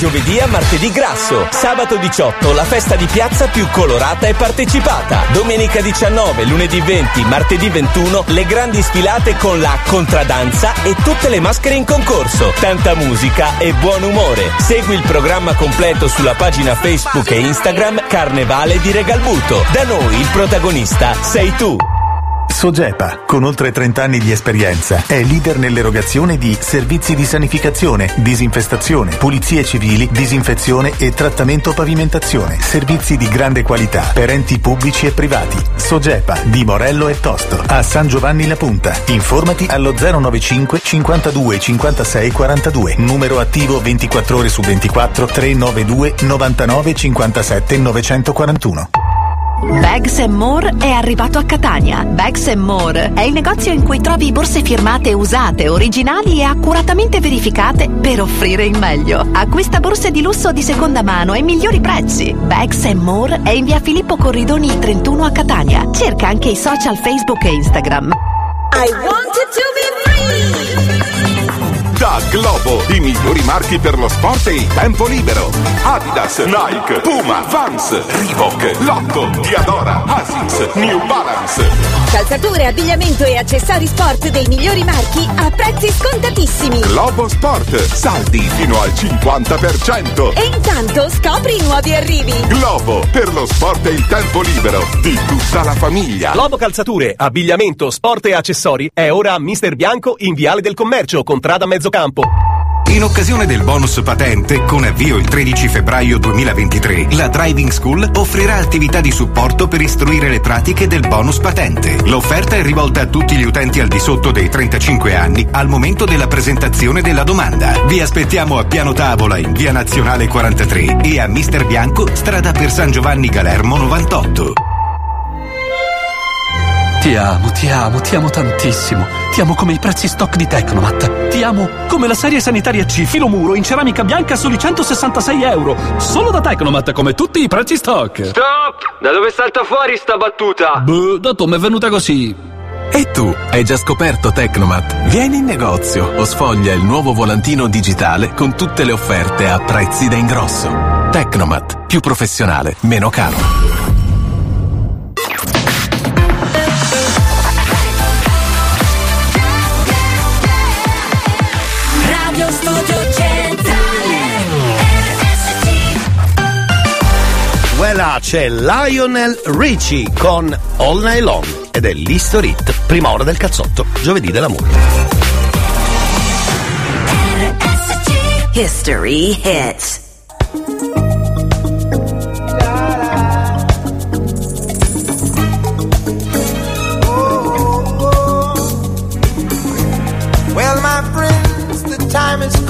giovedì a martedì grasso. Sabato 18 la festa di piazza più colorata e partecipata. Domenica 19, lunedì 20, martedì 21 le grandi sfilate con la contradanza e tutte le maschere in concorso. Tanta musica e buon umore. Segui il programma completo sulla pagina Facebook e Instagram Carnevale di Regalbuto. Da noi il protagonista sei tu. Sogepa, con oltre 30 anni di esperienza, è leader nell'erogazione di servizi di sanificazione, disinfestazione, pulizie civili, disinfezione e trattamento pavimentazione. Servizi di grande qualità per enti pubblici e privati. Sogepa di Morello e Tosto, a San Giovanni La Punta. Informati allo 095 52 56 42. Numero attivo 24 ore su 24 392 99 57 941. Bags More è arrivato a Catania. Bags More è il negozio in cui trovi borse firmate usate, originali e accuratamente verificate per offrire il meglio. Acquista borse di lusso di seconda mano ai migliori prezzi. Bags More è in via Filippo Corridoni 31 a Catania. Cerca anche i social Facebook e Instagram. I wanted to be free. Da Globo, i migliori marchi per lo sport e il tempo libero. Adidas, Nike, Puma, Vans, Reebok, Lotto, Diadora, Asics, New Balance. Calzature, abbigliamento e accessori sport dei migliori marchi a prezzi scontatissimi. Globo Sport, saldi fino al 50%. E intanto scopri i nuovi arrivi. Globo, per lo sport e il tempo libero di tutta la famiglia. Globo Calzature, abbigliamento, sport e accessori è ora a Mister Bianco in Viale del Commercio, contrada Mezzocampo. In occasione del bonus patente, con avvio il 13 febbraio 2023, la Driving School offrirà attività di supporto per istruire le pratiche del bonus patente. L'offerta è rivolta a tutti gli utenti al di sotto dei 35 anni al momento della presentazione della domanda. Vi aspettiamo a Piano Tavola in via Nazionale 43 e a Mister Bianco, strada per San Giovanni Galermo 98. Ti amo, ti amo, ti amo tantissimo. Ti amo come i prezzi stock di Tecnomat. Ti amo come la serie sanitaria C filo muro in ceramica bianca a soli 166 euro. Solo da Tecnomat come tutti i prezzi stock. Stop! Da dove salta fuori sta battuta? Boh, dato mi è venuta così. E tu, hai già scoperto Tecnomat? Vieni in negozio o sfoglia il nuovo volantino digitale con tutte le offerte a prezzi da ingrosso. Tecnomat, più professionale, meno caro. C'è Lionel Richie con All Night Long ed è l'History Hit, prima ora del cazzotto, giovedì dell'amore. History Hits. Well, my friends, the time has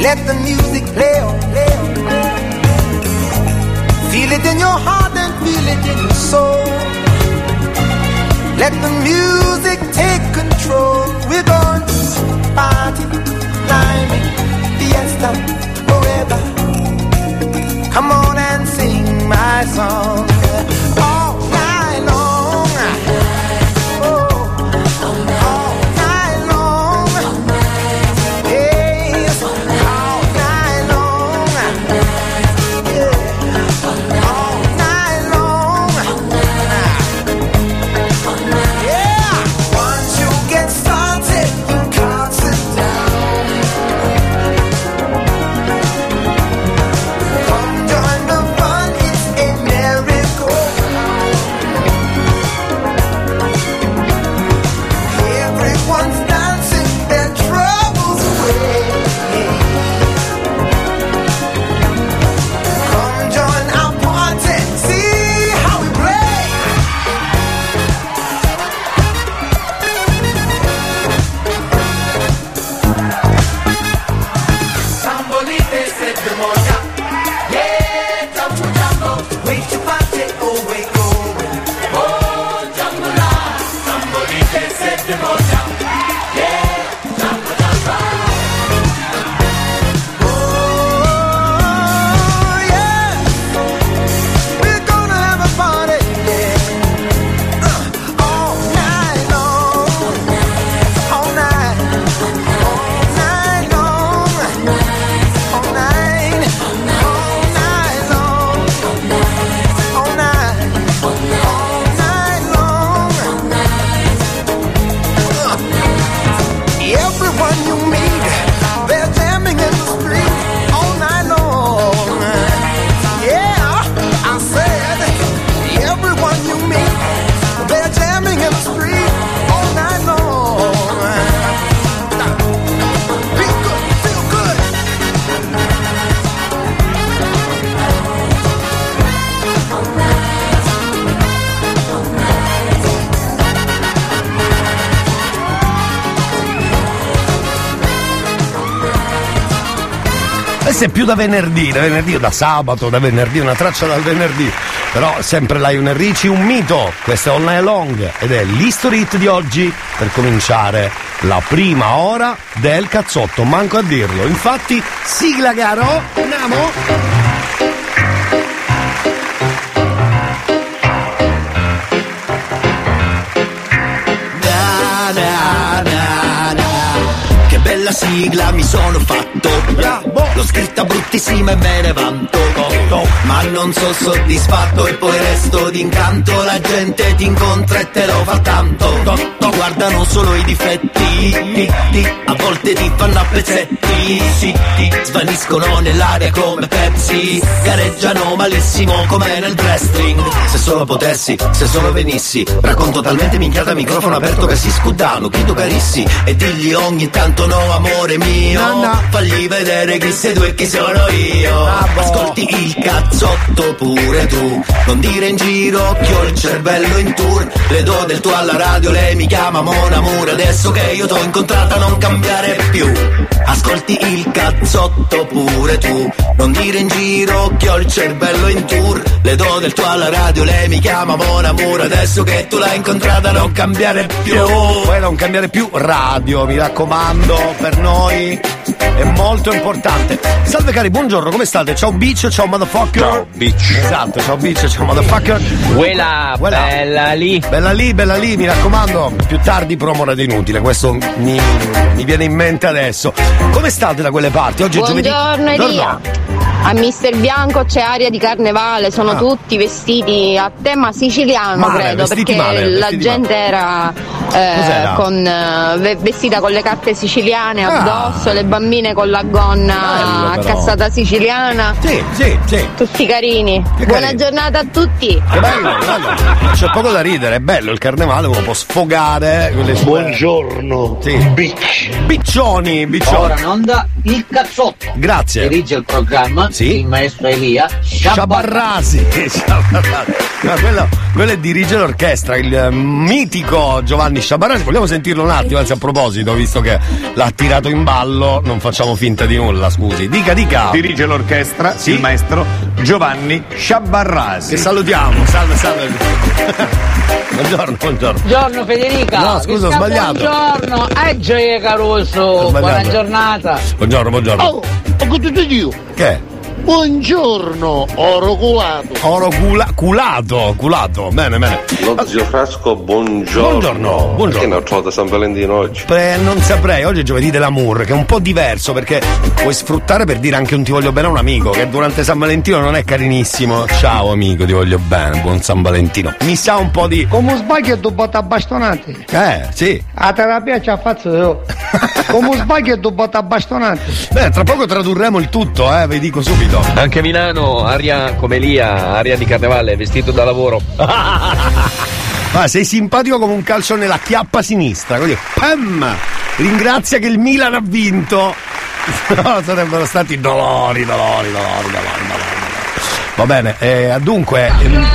Let the music play on, play on. Feel it in your heart and feel it in your soul. Let the music take control. We're going to party, climbing, fiesta, forever. Come on and sing my song. Più da venerdì, da venerdì o da sabato, da venerdì, una traccia dal venerdì. Però sempre Lionel Richie, un mito. Questo è Night Long ed è l'History Hit di oggi per cominciare la prima ora del cazzotto. Manco a dirlo. Infatti, sigla caro, andiamo. Na, na, na. Che bella sigla mi sono fatto L'ho scritta bruttissima e me ne vanto Ma non sono soddisfatto e poi resto d'incanto. La gente ti incontra e te lo fa tanto. Guardano solo i difetti. Ti- ti- A volte ti fanno a pezzetti. Sì, Svaniscono nell'aria come Pepsi. Gareggiano malissimo come nel wrestling. Se solo potessi, se solo venissi. Racconto talmente minchiata microfono aperto che si scudano Chiedo carissi? E digli ogni tanto no amore mio. Fagli vedere chi sei tu e chi sono io. Ascolti il cazzotto pure tu. Non dire in giro che ho il cervello in tour. Le do del tuo alla radio, lei mi chiama Mon Amour. Adesso che io t'ho incontrata non cambiare più. Ascolti il cazzotto pure tu. Non dire in giro che ho il cervello in tour. Le do del tuo alla radio, lei mi chiama Mon Amour. Adesso che tu l'hai incontrata non cambiare più. Poi non cambiare più radio, mi raccomando, per noi è molto importante. Salve cari, buongiorno, come state? Ciao Beach, ciao motherfucker. Ciao Beach. Esatto, ciao Beach, ciao motherfucker. Quella, bella lì. Bella lì, bella lì, mi raccomando, più tardi promo ed inutile, questo mi, mi viene in mente adesso. Come state da quelle parti? Oggi è giovedì. Buongiorno Elia. A Mister Bianco c'è aria di carnevale, sono Ah. tutti vestiti a tema siciliano, Male, credo, vestiti perché male, la gente era, eh, con, eh, ve- vestita con le carte siciliane Ah. addosso, le bambine con la gonna Bello, cassata siciliana. Sì, sì, sì. Tutti carini. Buona carini. giornata a tutti. Che bello, bello. C'è poco da ridere, è bello il carnevale, uno può sfogare con le sue. Buongiorno. Sì. Biccioni, biccioni. Ora in onda il cazzotto. Grazie. Dirige il programma il maestro Elia Sciabarrasi. Sciabarrasi. Ma quello, quello è dirige l'orchestra, il eh, mitico Giovanni Sciabarrasi. Vogliamo sentirlo un attimo, anzi a proposito, visto che l'ha tirato in ballo, non facciamo finta di nulla, scusi. Dica, dica. Dirige l'orchestra il maestro Giovanni Sciabarrasi. Che salutiamo, salve, salve. buongiorno, buongiorno. Buongiorno Federica. No, scusa, ho sbagliato. Buongiorno, Egge Ho Caruso. sbagliato. Buona giornata. Buongiorno, buongiorno. Oh, ho goduto io. Che? Buongiorno, oro culato. Oro cula- culato, culato. Bene, bene. Lo zio Frasco, buongiorno. Buongiorno, buongiorno. Che ne ho trovato San Valentino oggi? Beh, non saprei, oggi è giovedì dell'amour, che è un po' diverso perché puoi sfruttare per dire anche un ti voglio bene a un amico, che durante San Valentino non è carinissimo. Ciao amico, ti voglio bene, buon San Valentino. Mi sa un po' di. Come sbaglio è dubata bastonate. Eh, sì. A terapia ci ha fatto io. Come sbaglio è dubata bastonate. Beh, tra poco tradurremo il tutto, eh, vi dico subito. Anche a Milano, aria come Elia, aria di carnevale, vestito da lavoro. Ma sei simpatico come un calcio nella chiappa sinistra, così. Pam! Ringrazia che il Milan ha vinto. No, sarebbero stati dolori, dolori, dolori, dolori, dolori. Va bene, eh, dunque. ehm,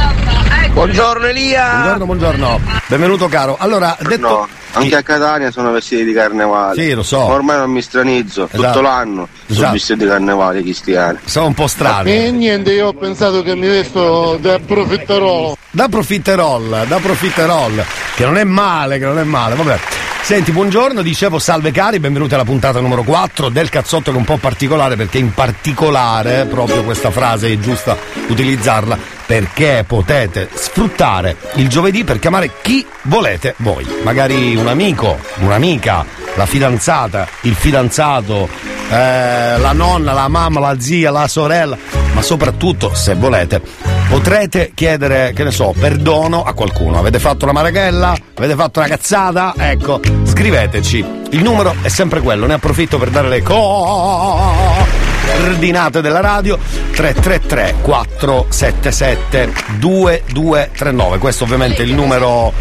Buongiorno Elia! Buongiorno, buongiorno. Benvenuto caro. Allora, detto. No, anche a Catania sono vestiti di carnevale. Sì, lo so. Ormai non mi stranizzo, Esatto. tutto l'anno sono Esatto. vestiti di carnevale cristiani. Sono un po' strani. E niente, io ho pensato che mi vesto da profiterolo. Da profiterol, da profiterol, che non è male, che non è male, vabbè. Senti, buongiorno, dicevo salve cari, benvenuti alla puntata numero 4 del cazzotto che è un po' particolare perché in particolare proprio questa frase è giusta utilizzarla perché potete sfruttare il giovedì per chiamare chi volete voi, magari un amico, un'amica, la fidanzata, il fidanzato, eh, la nonna, la mamma, la zia, la sorella, ma soprattutto se volete potrete chiedere, che ne so, perdono a qualcuno. Avete fatto una marachella? Avete fatto una cazzata? Ecco, scriveteci. Il numero è sempre quello, ne approfitto per dare le coordinate della radio 333 477 2239. Questo ovviamente è il numero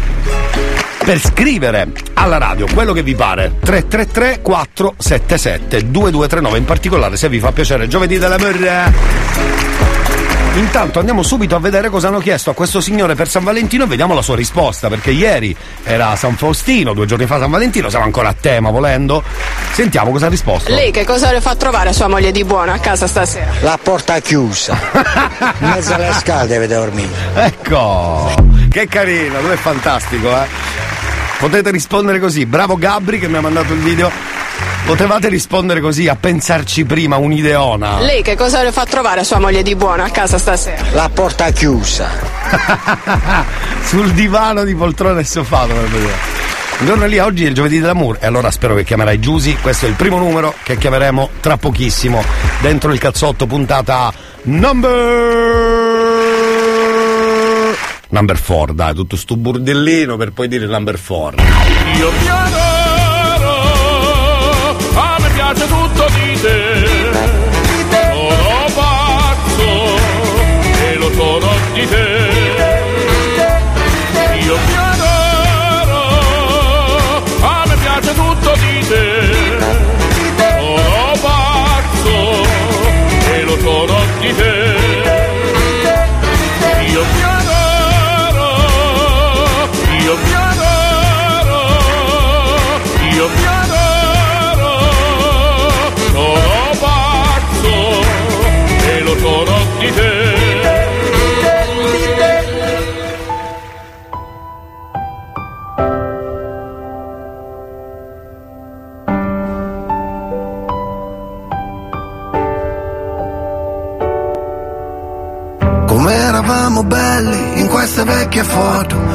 per scrivere alla radio quello che vi pare 333 477 2239 in particolare se vi fa piacere giovedì dell'amore Intanto andiamo subito a vedere cosa hanno chiesto a questo signore per San Valentino e vediamo la sua risposta, perché ieri era San Faustino, due giorni fa San Valentino, siamo ancora a tema volendo. Sentiamo cosa ha risposto. Lei che cosa le fa trovare a sua moglie di buono a casa stasera? La porta chiusa. In mezzo alle scale deve dormire. Ecco, che carino, lui è fantastico, eh. Potete rispondere così, bravo Gabri che mi ha mandato il video. Potevate rispondere così, a pensarci prima, un'ideona. Lei che cosa le fa trovare a sua moglie di buono a casa stasera? La porta chiusa. Sul divano di poltrone e sofà dovrebbe dire. Un giorno lì, oggi è il giovedì dell'amour e allora spero che chiamerai Giusy. Questo è il primo numero che chiameremo tra pochissimo. Dentro il cazzotto puntata number... Number 4, dai, tutto sto burdellino per poi dire number 4. Io pianero, belli in queste vecchie foto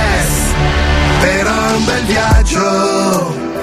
un bel viaggio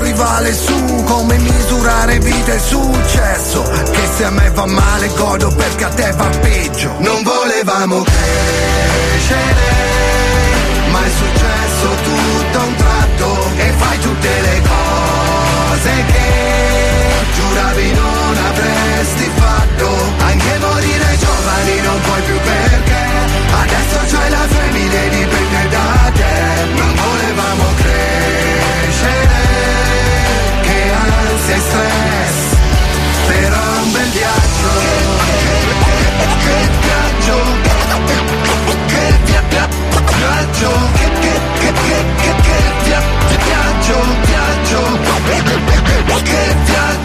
rivale su Come misurare vita e successo. Che se a me va male godo perché a te va peggio. Non volevamo crescere Ma è successo tutto a un tratto. E fai tutte le cose che Giuravi non avresti fatto. Anche morire giovani non puoi più perché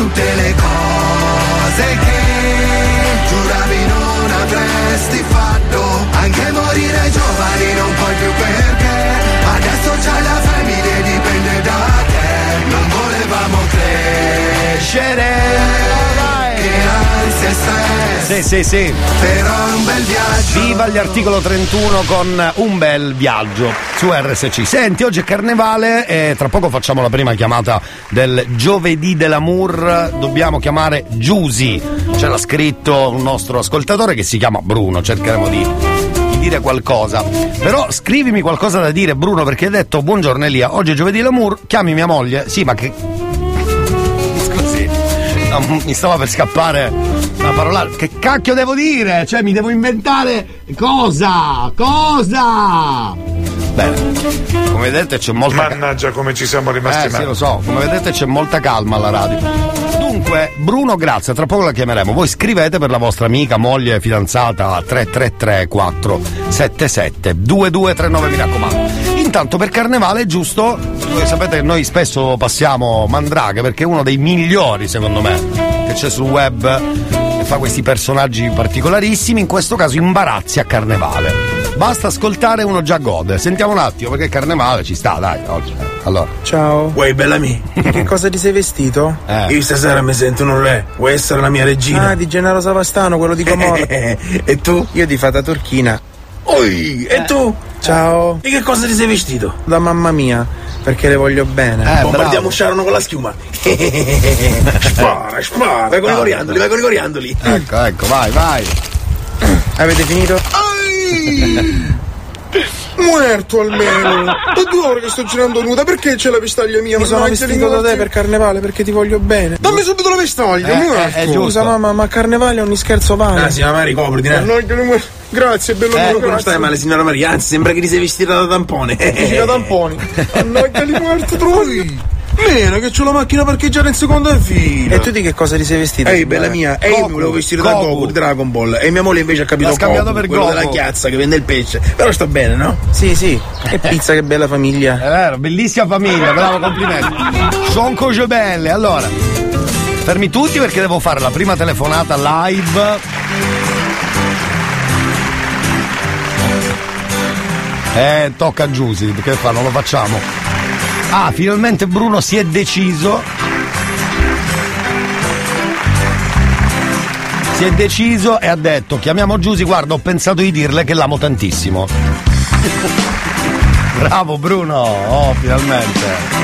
tutte le cose che giuravi non avresti fatto. Anche morire giovani non puoi più perché adesso c'hai la famiglia e dipende da te. Non volevamo crescere. Stress Sì, sì, sì. Però è un bel viaggio. Viva gli articolo 31 con un bel viaggio su RSC. Senti, oggi è carnevale e tra poco facciamo la prima chiamata del giovedì dell'amour. Dobbiamo chiamare Giusy. Ce l'ha scritto un nostro ascoltatore che si chiama Bruno. Cercheremo di, di dire qualcosa. Però scrivimi qualcosa da dire, Bruno, perché hai detto buongiorno Elia, oggi è giovedì dell'amour, chiami mia moglie. Sì, ma che. Scusi. No, mi stava per scappare una parola. Che cacchio devo dire? Cioè, mi devo inventare cosa? Cosa? Bene, come vedete c'è molta Mannaggia come ci siamo rimasti eh, male. sì, lo so, come vedete c'è molta calma alla radio. Dunque, Bruno, grazie, tra poco la chiameremo. Voi scrivete per la vostra amica, moglie, fidanzata a 333 477 2239, mi raccomando. Intanto per carnevale è giusto, voi sapete che noi spesso passiamo Mandraghe perché è uno dei migliori secondo me che c'è sul web fa questi personaggi particolarissimi, in questo caso imbarazzi a carnevale. Basta ascoltare uno già gode. Sentiamo un attimo perché carnevale ci sta, dai, oggi. Allora. Ciao. Uè, Bellamy, che cosa ti sei vestito? Eh. Io stasera mi sento un re. Vuoi essere la mia regina? Ah, di Gennaro Savastano, quello di Comoro. e tu? Io di fata turchina. Oi, e tu? Ciao. Di che cosa ti sei vestito? Da mamma mia, perché le voglio bene. Eh, Bombardiamo bravo. Sharon con la schiuma. spara, spara. Vai con i coriandoli, vai con i coriandoli. Ecco, ecco, vai, vai. Avete finito? Muerto almeno! Da due ore che sto girando nuda, perché c'è la vestaglia mia? Mi sono vestito da te per carnevale perché ti voglio bene. Dammi subito la vestaglia, Eh, muerto! eh, è giusto. Scusa mamma, ma carnevale ogni scherzo vale. Ah, signora Mari, copriti, eh. Mannaggia, le muer- Grazie, bello Eh, mio, non stai male, signora Maria, anzi sembra che ti sei vestita da tampone. Dici da tamponi. Mannaggia, li muerto, trovi! Mena, che c'ho la macchina parcheggiata in seconda fila! E tu di che cosa ti sei vestita? Ehi, bella mia, e io mi volevo vestire da Goku di Dragon Ball. E mia moglie invece ha capito L'ha scambiato Goku, per quello Goku. della chiazza che vende il pesce. Però sta bene, no? Sì, sì. Che pizza, che bella famiglia. È vero, bellissima famiglia, bravo, complimenti. Sono cose belle. Allora, fermi tutti perché devo fare la prima telefonata live. Eh, tocca a Giusy, che fa? Non lo facciamo. Ah, finalmente Bruno si è deciso. Si è deciso e ha detto, chiamiamo Giusy, guarda, ho pensato di dirle che l'amo tantissimo. Bravo Bruno, oh finalmente.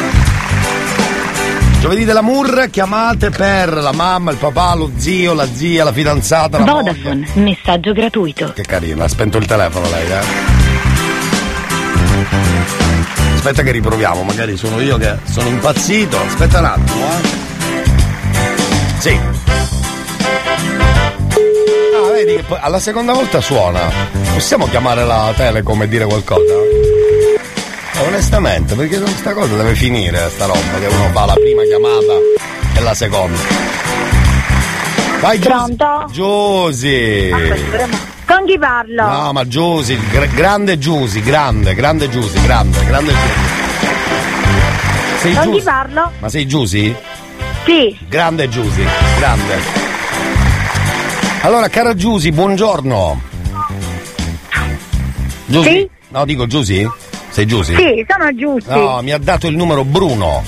Giovedì dell'amour, chiamate per la mamma, il papà, lo zio, la zia, la fidanzata, la moglie. Vodafone, messaggio gratuito. Che carina, ha spento il telefono lei, eh. Aspetta che riproviamo, magari sono io che sono impazzito. Aspetta un attimo, eh. Sì. Ah, vedi che poi alla seconda volta suona. Possiamo chiamare la Telecom e dire qualcosa? Eh, onestamente, perché questa cosa deve finire, sta roba, che uno fa la prima chiamata e la seconda. Vai. Pronto? Giusy. Con chi parlo? No, ma Giusy, gr- grande Giusy, grande, grande Giusy, grande, grande Giusy. Sei chi Giusy? parlo? Ma sei Giusy? Sì. Grande Giusy, grande. Allora, cara Giusy, buongiorno. Giusy? Sì? No, dico Giusy? Sei Giusy? Sì, sono giusti. No, mi ha dato il numero Bruno.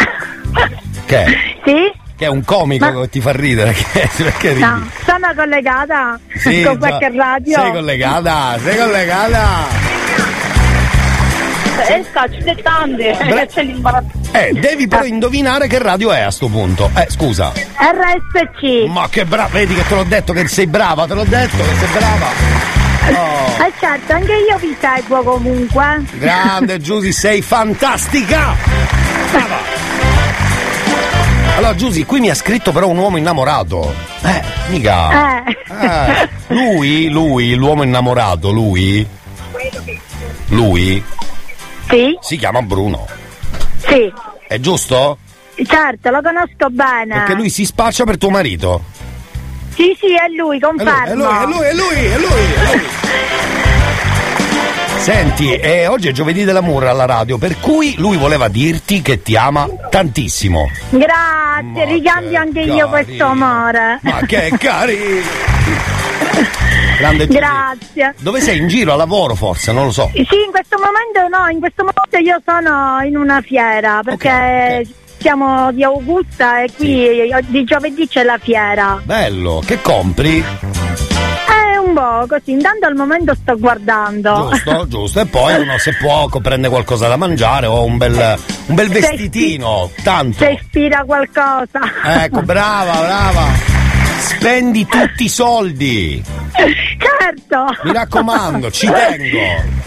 che? Sì? Che è un comico Ma- che ti fa ridere. Perché ridi? No, sono collegata Sì, con già. qualche radio. Sei collegata, sei collegata. Eh, sto accettando, che c'è l'imbarazzo. Eh, devi però indovinare che radio è a sto punto. Eh, scusa. RSC. Ma che brava, vedi che te l'ho detto che sei brava, te l'ho detto che sei brava. Oh, Eh certo, anche io vi seguo comunque. grande Giusy, sei fantastica. Brava. Allora Giusy, qui mi ha scritto però un uomo innamorato. Eh, mica. Eh. Eh, lui, lui, l'uomo innamorato, lui. Lui Sì? si chiama Bruno. Sì. È giusto? Certo, lo conosco bene. Perché lui si spaccia per tuo marito. Sì, sì, è lui, confermo. È lui, è lui, è lui, è lui, è lui. Senti, eh, oggi è giovedì dell'amore alla radio, per cui lui voleva dirti che ti ama tantissimo. Grazie, ricambio anche io questo amore. Ma che carino! Grande Giusy. Grazie. Dove sei? In giro a lavoro forse, non lo so. Sì, in questo momento no, in questo momento io sono in una fiera perché siamo di Augusta e qui di giovedì c'è la fiera. Bello, che compri? Po' così, intanto al momento sto guardando. Giusto, giusto. E poi uno se può prende qualcosa da mangiare o un bel, un bel vestitino, tanto. Se ispira qualcosa. Ecco, brava, brava. Spendi tutti i soldi. Certo. Mi raccomando, ci tengo.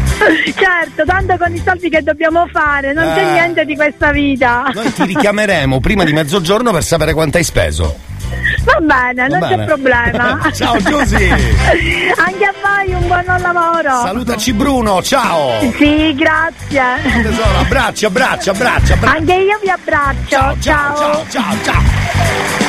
Certo, tanto con i soldi che dobbiamo fare, non c'è Eh. niente di questa vita. Noi ti richiameremo prima di mezzogiorno per sapere quanto hai speso. Va bene, non Va c'è bene. problema. Ciao, Giusy. Anche a voi un buon lavoro. Salutaci Bruno, ciao. Sì, grazie. Tesoro, abbracci, abbracci, abbracci, abbracci. Anche io vi abbraccio. Ciao, ciao, ciao, ciao.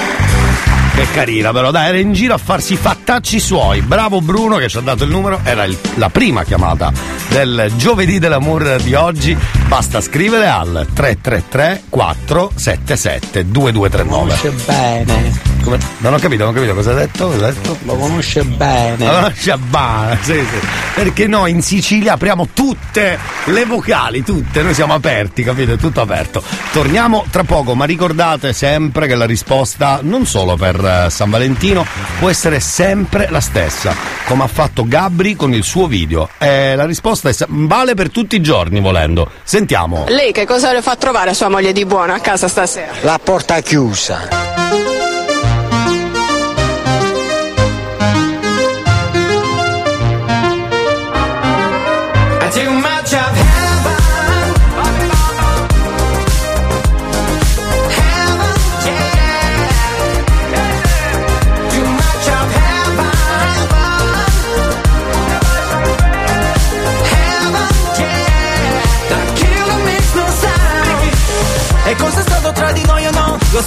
Che carina però, dai, era in giro a farsi i fattacci suoi. Bravo Bruno che ci ha dato il numero, era il- la prima chiamata del giovedì dell'amore di oggi. Basta scrivere al 333 477 2239. Conosce bene. Come? Non ho capito, non ho capito cosa hai detto? Cosa detto? Lo conosce bene. La conosce bene, sì, sì. Perché noi in Sicilia apriamo tutte le vocali, tutte, noi siamo aperti, capite? È tutto aperto. Torniamo tra poco, ma ricordate sempre che la risposta, non solo per eh, San Valentino, può essere sempre la stessa, come ha fatto Gabri con il suo video. Eh, la risposta è, vale per tutti i giorni volendo. Sentiamo. Lei che cosa le fa trovare a sua moglie di buono a casa stasera? La porta chiusa.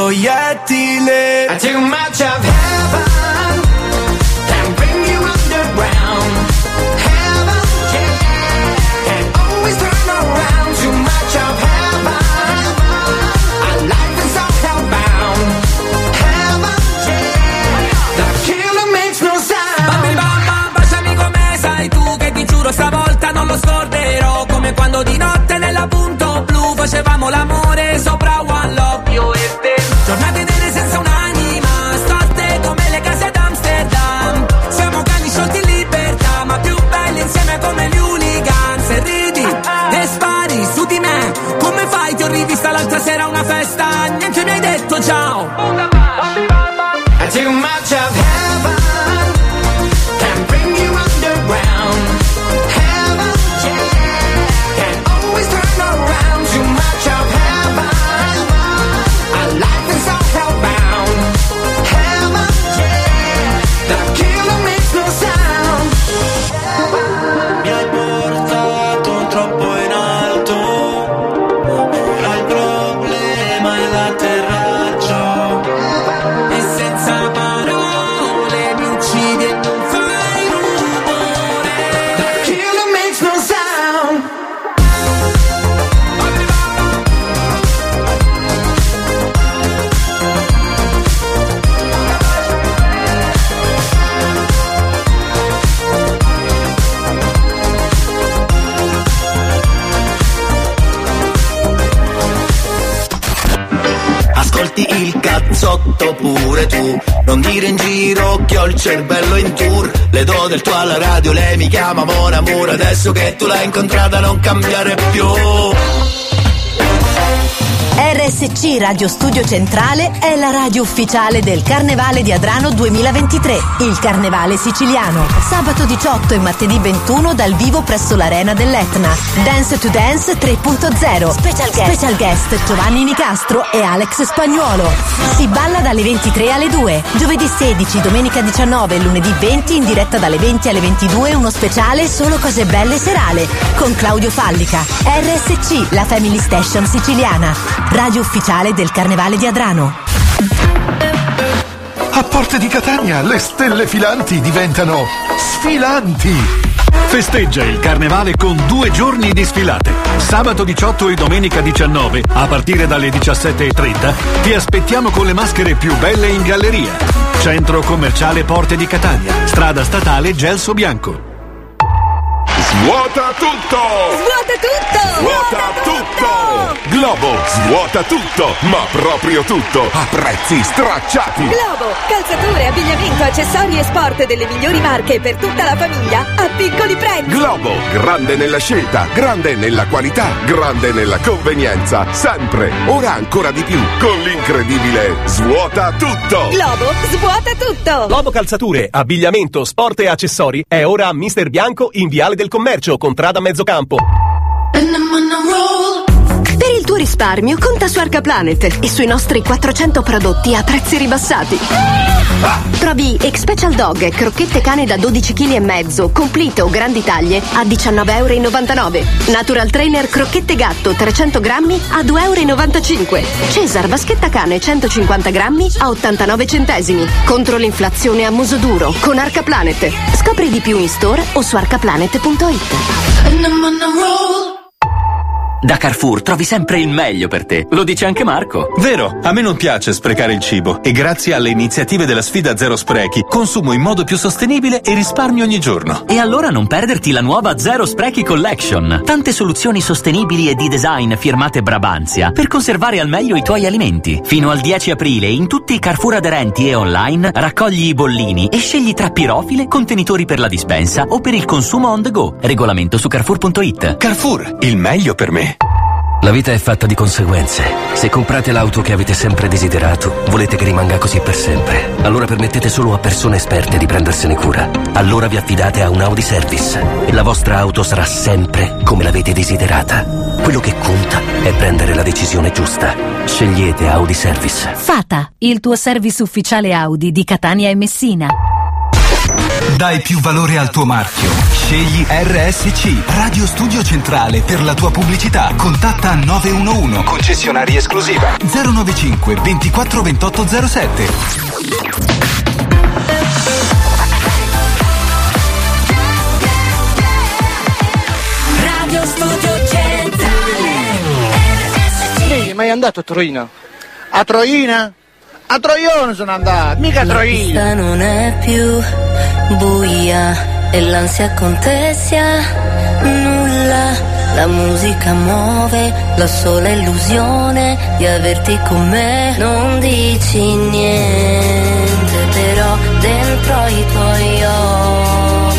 proiettile I too much of heaven can bring you underground. Heaven, yeah, can always turn around. Too much of heaven, our life is all hellbound. Heaven, yeah, the killer makes no sound. Bambi mamma, baciami come sai tu che ti giuro stavolta non lo scorderò Come quando di notte nella punto blu facevamo l'amore sopra One Love io e te Giornate nere senza un'anima, storte come le case d'Amsterdam Siamo cani sciolti in libertà, ma più belli insieme come gli hooligans. E ridi e spari su di me Come fai? Ti ho rivista l'altra sera a una festa, niente mi hai detto ciao cazzotto pure tu. Non dire in giro che ho il cervello in tour. Le do del tuo alla radio, lei mi chiama Mon Amour. Adesso che tu l'hai incontrata non cambiare più RSC Radio Studio Centrale è la radio ufficiale del Carnevale di Adrano 2023, il Carnevale siciliano. Sabato 18 e martedì 21 dal vivo presso l'Arena dell'Etna. Dance to Dance 3.0. Special guest. Special guest Giovanni Nicastro e Alex Spagnuolo. Si balla dalle 23 alle 2. Giovedì 16, domenica 19 e lunedì 20 in diretta dalle 20 alle 22 uno speciale Solo cose belle serale con Claudio Fallica. RSC, la Family Station siciliana. Radio ufficiale del Carnevale di Adrano. A Porte di Catania le stelle filanti diventano sfilanti. Festeggia il carnevale con due giorni di sfilate. Sabato 18 e domenica 19, a partire dalle 17.30, ti aspettiamo con le maschere più belle in galleria. Centro commerciale Porte di Catania, strada statale Gelso Bianco. Svuota tutto! Svuota tutto! Svuota tutto! Globo svuota tutto, ma proprio tutto, a prezzi stracciati! Globo, calzature, abbigliamento, accessori e sport delle migliori marche per tutta la famiglia a piccoli prezzi. Globo, grande nella scelta, grande nella qualità, grande nella convenienza, sempre, ora ancora di più, con l'incredibile Svuota tutto! Globo, svuota tutto! Globo Calzature, abbigliamento, sport e accessori è ora a Mister Bianco in Viale del Commercio, contrada Mezzocampo. Risparmio conta su Arcaplanet e sui nostri 400 prodotti a prezzi ribassati. Trovi Special Dog, crocchette cane da 12 kg e mezzo, complete o grandi taglie a 19,99 euro. Natural Trainer crocchette gatto 300 grammi a 2,95 euro. Cesar vaschetta cane 150 grammi a 89 centesimi. Contro l'inflazione a muso duro con Arcaplanet. Scopri di più in store o su arcaplanet.it. Da Carrefour trovi sempre il meglio per te. Lo dice anche Marco. Vero, a me non piace sprecare il cibo e grazie alle iniziative della sfida Zero Sprechi consumo in modo più sostenibile e risparmio ogni giorno. E allora non perderti la nuova Zero Sprechi Collection. Tante soluzioni sostenibili e di design firmate Brabanzia per conservare al meglio i tuoi alimenti. Fino al 10 aprile in tutti i Carrefour aderenti e online raccogli i bollini e scegli tra pirofile, contenitori per la dispensa o per il consumo on the go. Regolamento su carrefour.it. Carrefour, il meglio per me. La vita è fatta di conseguenze. Se comprate l'auto che avete sempre desiderato, volete che rimanga così per sempre. Allora permettete solo a persone esperte di prendersene cura. Allora vi affidate a un Audi Service. E la vostra auto sarà sempre come l'avete desiderata. Quello che conta è prendere la decisione giusta. Scegliete Audi Service. Fata, il tuo service ufficiale Audi di Catania e Messina. Dai più valore al tuo marchio. Scegli RSC, Radio Studio Centrale per la tua pubblicità. Contatta 911. Concessionaria esclusiva 095 24 28 07. Radio Studio Centrale Sì, ma è andato a Troina? A Troina? A Troione sono andato, mica a La Troina. pista non è più buia e l'ansia contessa nulla. La musica muove la sola illusione di averti con me. Non dici niente, però dentro i tuoi occhi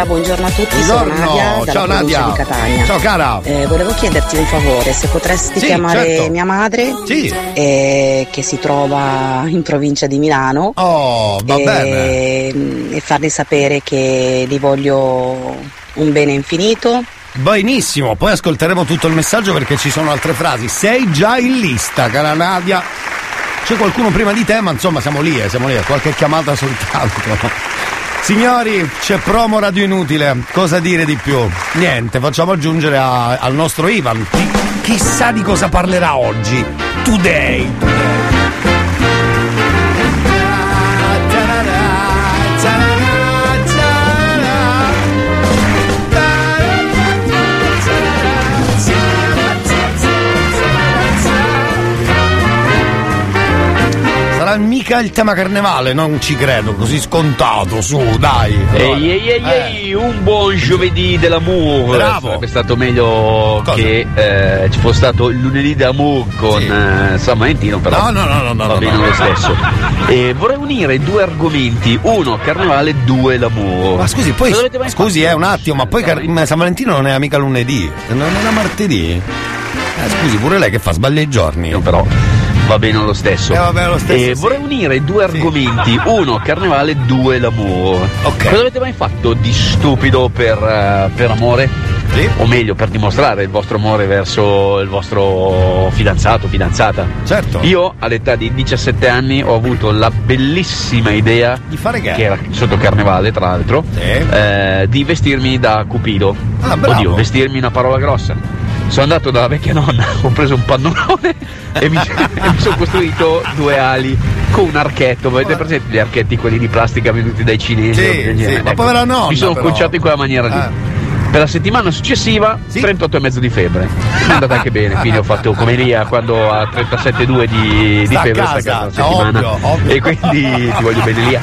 Nadia, buongiorno a tutti. Buongiorno, Sono Nadia, ciao Nadia. di Catania. Ciao, cara. Eh, volevo chiederti un favore, se potresti Sì, chiamare certo. mia madre, Sì. eh, che si trova in provincia di Milano. Oh, e, bene. e farle sapere che gli voglio un bene infinito. Benissimo, poi ascolteremo tutto il messaggio perché ci sono altre frasi. Sei già in lista, cara Nadia. C'è qualcuno prima di te, ma insomma siamo lì, eh, siamo lì, qualche chiamata soltanto. Signori, c'è promo radio inutile, cosa dire di più? Niente, facciamo aggiungere a- al nostro Ivan. Chi- chissà di cosa parlerà oggi. Today. Sarà mica il tema carnevale, non ci credo, così scontato, su, dai. Ehi ehi ehi ehi, un buon giovedì dell'amour. Bravo. Sarebbe stato meglio che eh, ci fosse stato il lunedì d'amore con eh, San Valentino, però No, no, no, no, no, va no, bene no. lo stesso. E vorrei unire due argomenti, uno carnevale, due l'amore. Ma scusi, poi Cosa scusi, eh, un attimo, ma poi car- ma San Valentino non è mica lunedì, non era martedì. Eh, scusi, pure lei che fa sbaglia i giorni. però va bene lo stesso. Eh, va bene lo stesso, E sì. vorrei unire due argomenti, uno carnevale, due l'amore. Cosa avete mai fatto di stupido per, eh, per amore? O meglio, per dimostrare il vostro amore verso il vostro fidanzato, fidanzata? Certo. Io all'età di 17 anni ho avuto la bellissima idea di fare che? era sotto carnevale, tra l'altro, eh, di vestirmi da Cupido. Ah, bravo. Oddio, vestirmi una parola grossa. Sono andato dalla vecchia nonna, ho preso un pannolone e mi, e mi sono costruito due ali con un archetto. Avete presente gli archetti quelli di plastica venuti dai cinesi? Sì, genere? sì, ma Ecco, povera nonna, Mi sono conciato in quella maniera lì. Ah. Per la settimana successiva 38,5 di febbre. È andata anche bene, quindi ho fatto come Elia quando ha 37,2 di, di a febbre casa, sta a casa settimana. ovvio, ovvio. E quindi ti voglio bene Elia.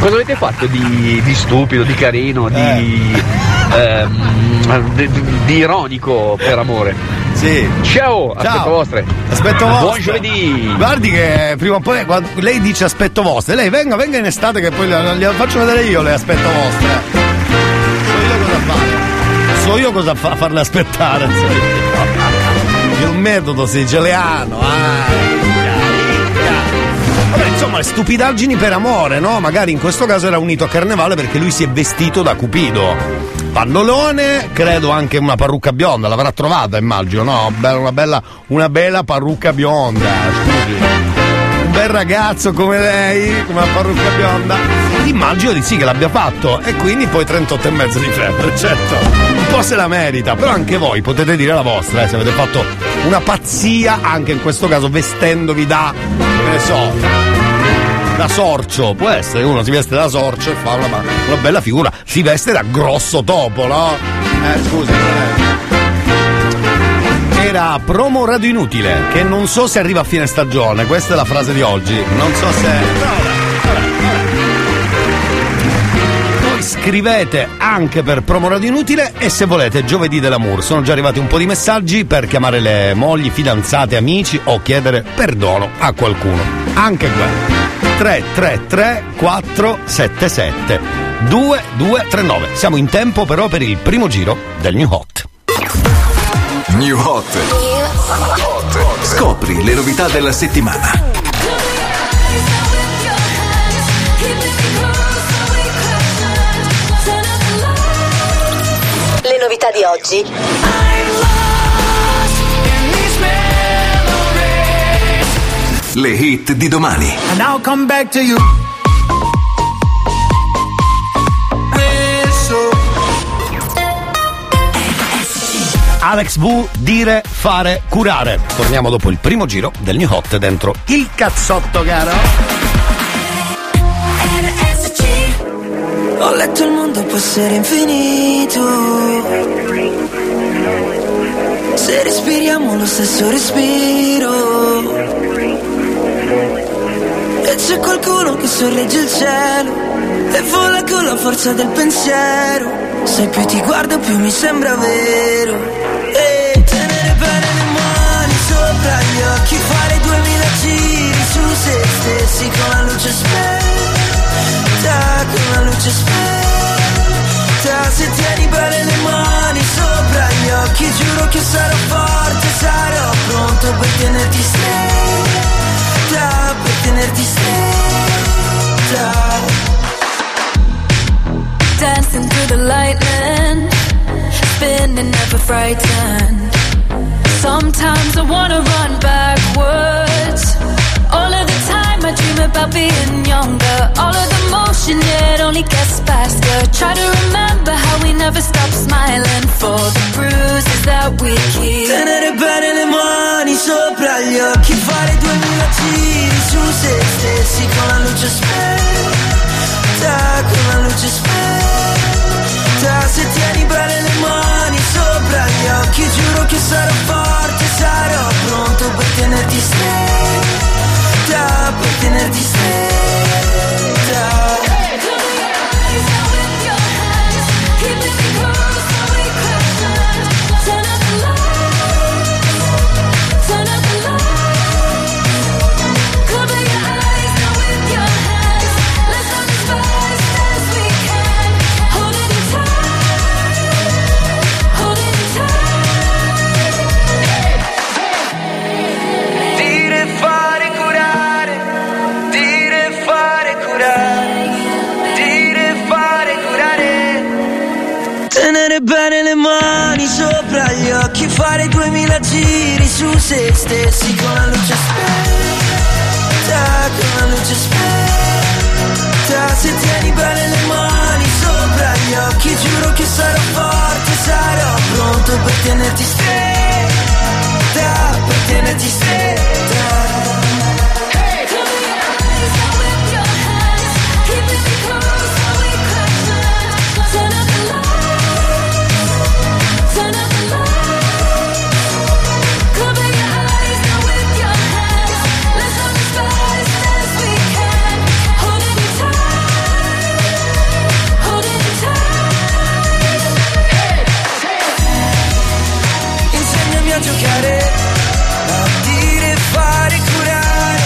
Cosa avete fatto di, di stupido, di carino, di, ehm, di, di- ironico per amore? Sì. Ciao, aspetto vostre. Aspetto Buon vostre. giovedì. Guardi che prima o poi lei dice aspetto vostre, lei venga, venga in estate che poi le, le faccio vedere io le aspetto vostre. So io cosa fare. So io cosa fa, farle aspettare. io. Il metodo siciliano, ah. Insomma, stupidaggini per amore, no? Magari in questo caso era unito a carnevale perché lui si è vestito da Cupido. Pannolone, credo anche una parrucca bionda, l'avrà trovata, immagino, no? Una bella, una bella parrucca bionda, scusi. Un bel ragazzo come lei, con una parrucca bionda. Immagino di sì che l'abbia fatto. E quindi poi 38 e mezzo di febbre, certo. Un po' se la merita, però anche voi potete dire la vostra, eh, se avete fatto una pazzia, anche in questo caso vestendovi da, che ne so, da sorcio, può essere, uno si veste da sorcio e fa una, una bella figura, si veste da grosso topo, no? Eh, non è- Era promo radio inutile, che non so se arriva a fine stagione, questa è la frase di oggi, non so se... Poi scrivete anche per promo radio inutile e se volete giovedì dell'amour. Sono già arrivati un po' di messaggi per chiamare le mogli, fidanzate, amici o chiedere perdono a qualcuno. Anche quello. 333 477 2239. Siamo in tempo però per il primo giro del New Hot. New Hot. Scopri le novità della settimana. Le novità di oggi. Le hit di domani. And I'll come back to you. Alex V, dire, fare, curare. Torniamo dopo il primo giro del New Hot dentro il cazzotto, caro. Ho letto il mondo può essere infinito. Se respiriamo lo stesso respiro. E c'è qualcuno che sorregge il cielo e vola con la forza del pensiero. Se più ti guardo più mi sembra vero. E tenere bene le mani sopra gli occhi, fare duemila giri su se stessi con la luce spenta, con la luce spenta. Se tieni bene le mani sopra gli occhi, giuro che sarò forte, sarò pronto per tenerti stretto stretta per tenerti stretta. Dancing through the lightning Spinning never frightened. Sometimes I wanna run backwards. All of the time I dream about being younger. All of the motion, it only gets faster. Try to remember how we never stop smiling for the bruises that we keep. Tenere bene le mani sopra gli occhi, fare duemila giri su se stessi con la luce spenta, con la luce spenta. Se tieni bene le mani sopra gli occhi, giuro che sarò forte, sarò pronto per tenerti stretta, per tenerti stretta. Fare duemila giri su se stessi con la luce spenta, con la luce spenta. Se tieni bene le mani sopra gli occhi, giuro che sarò forte, sarò pronto per tenerti stretta, per tenerti stretta. A giocare, a dire, fare, curare.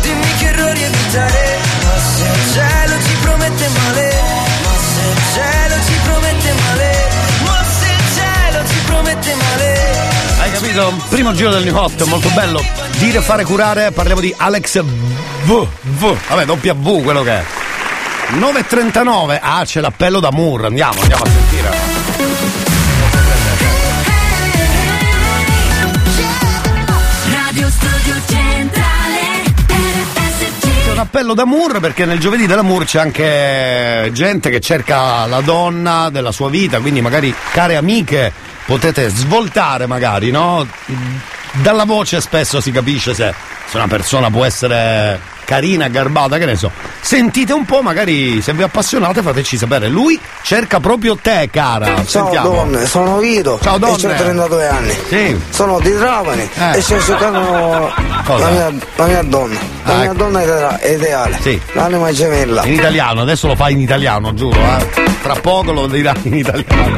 Dimmi che errori evitare. Ma se il cielo ci promette male, ma se il cielo ci promette male, ma se il cielo ci promette male. Hai capito? Primo giro del New Hot, molto bello. Dire, fare, curare, parliamo di Alex V. V. Vabbè, doppia V quello che è. 9.39. Ah, c'è l'appello da Moore. Andiamo, andiamo a sentire. Un appello da Moore perché nel giovedì della Moore c'è anche gente che cerca la donna della sua vita, quindi magari care amiche potete svoltare magari, no? Dalla voce spesso si capisce se una persona può essere carina, garbata, che ne so. Sentite un po', magari se vi appassionate fateci sapere. Lui cerca proprio te, cara. Ciao Sentiamo. donne, sono Vito Ciao, donne. e ho 32 anni. Sì. Sono di Trapani Eh. e sto cercando la mia, la mia donna. La Ah, mia ecco. donna idea- ideale. Sì. L'anima gemella. In italiano, adesso lo fai in italiano, giuro, eh. Tra poco lo dirà in italiano.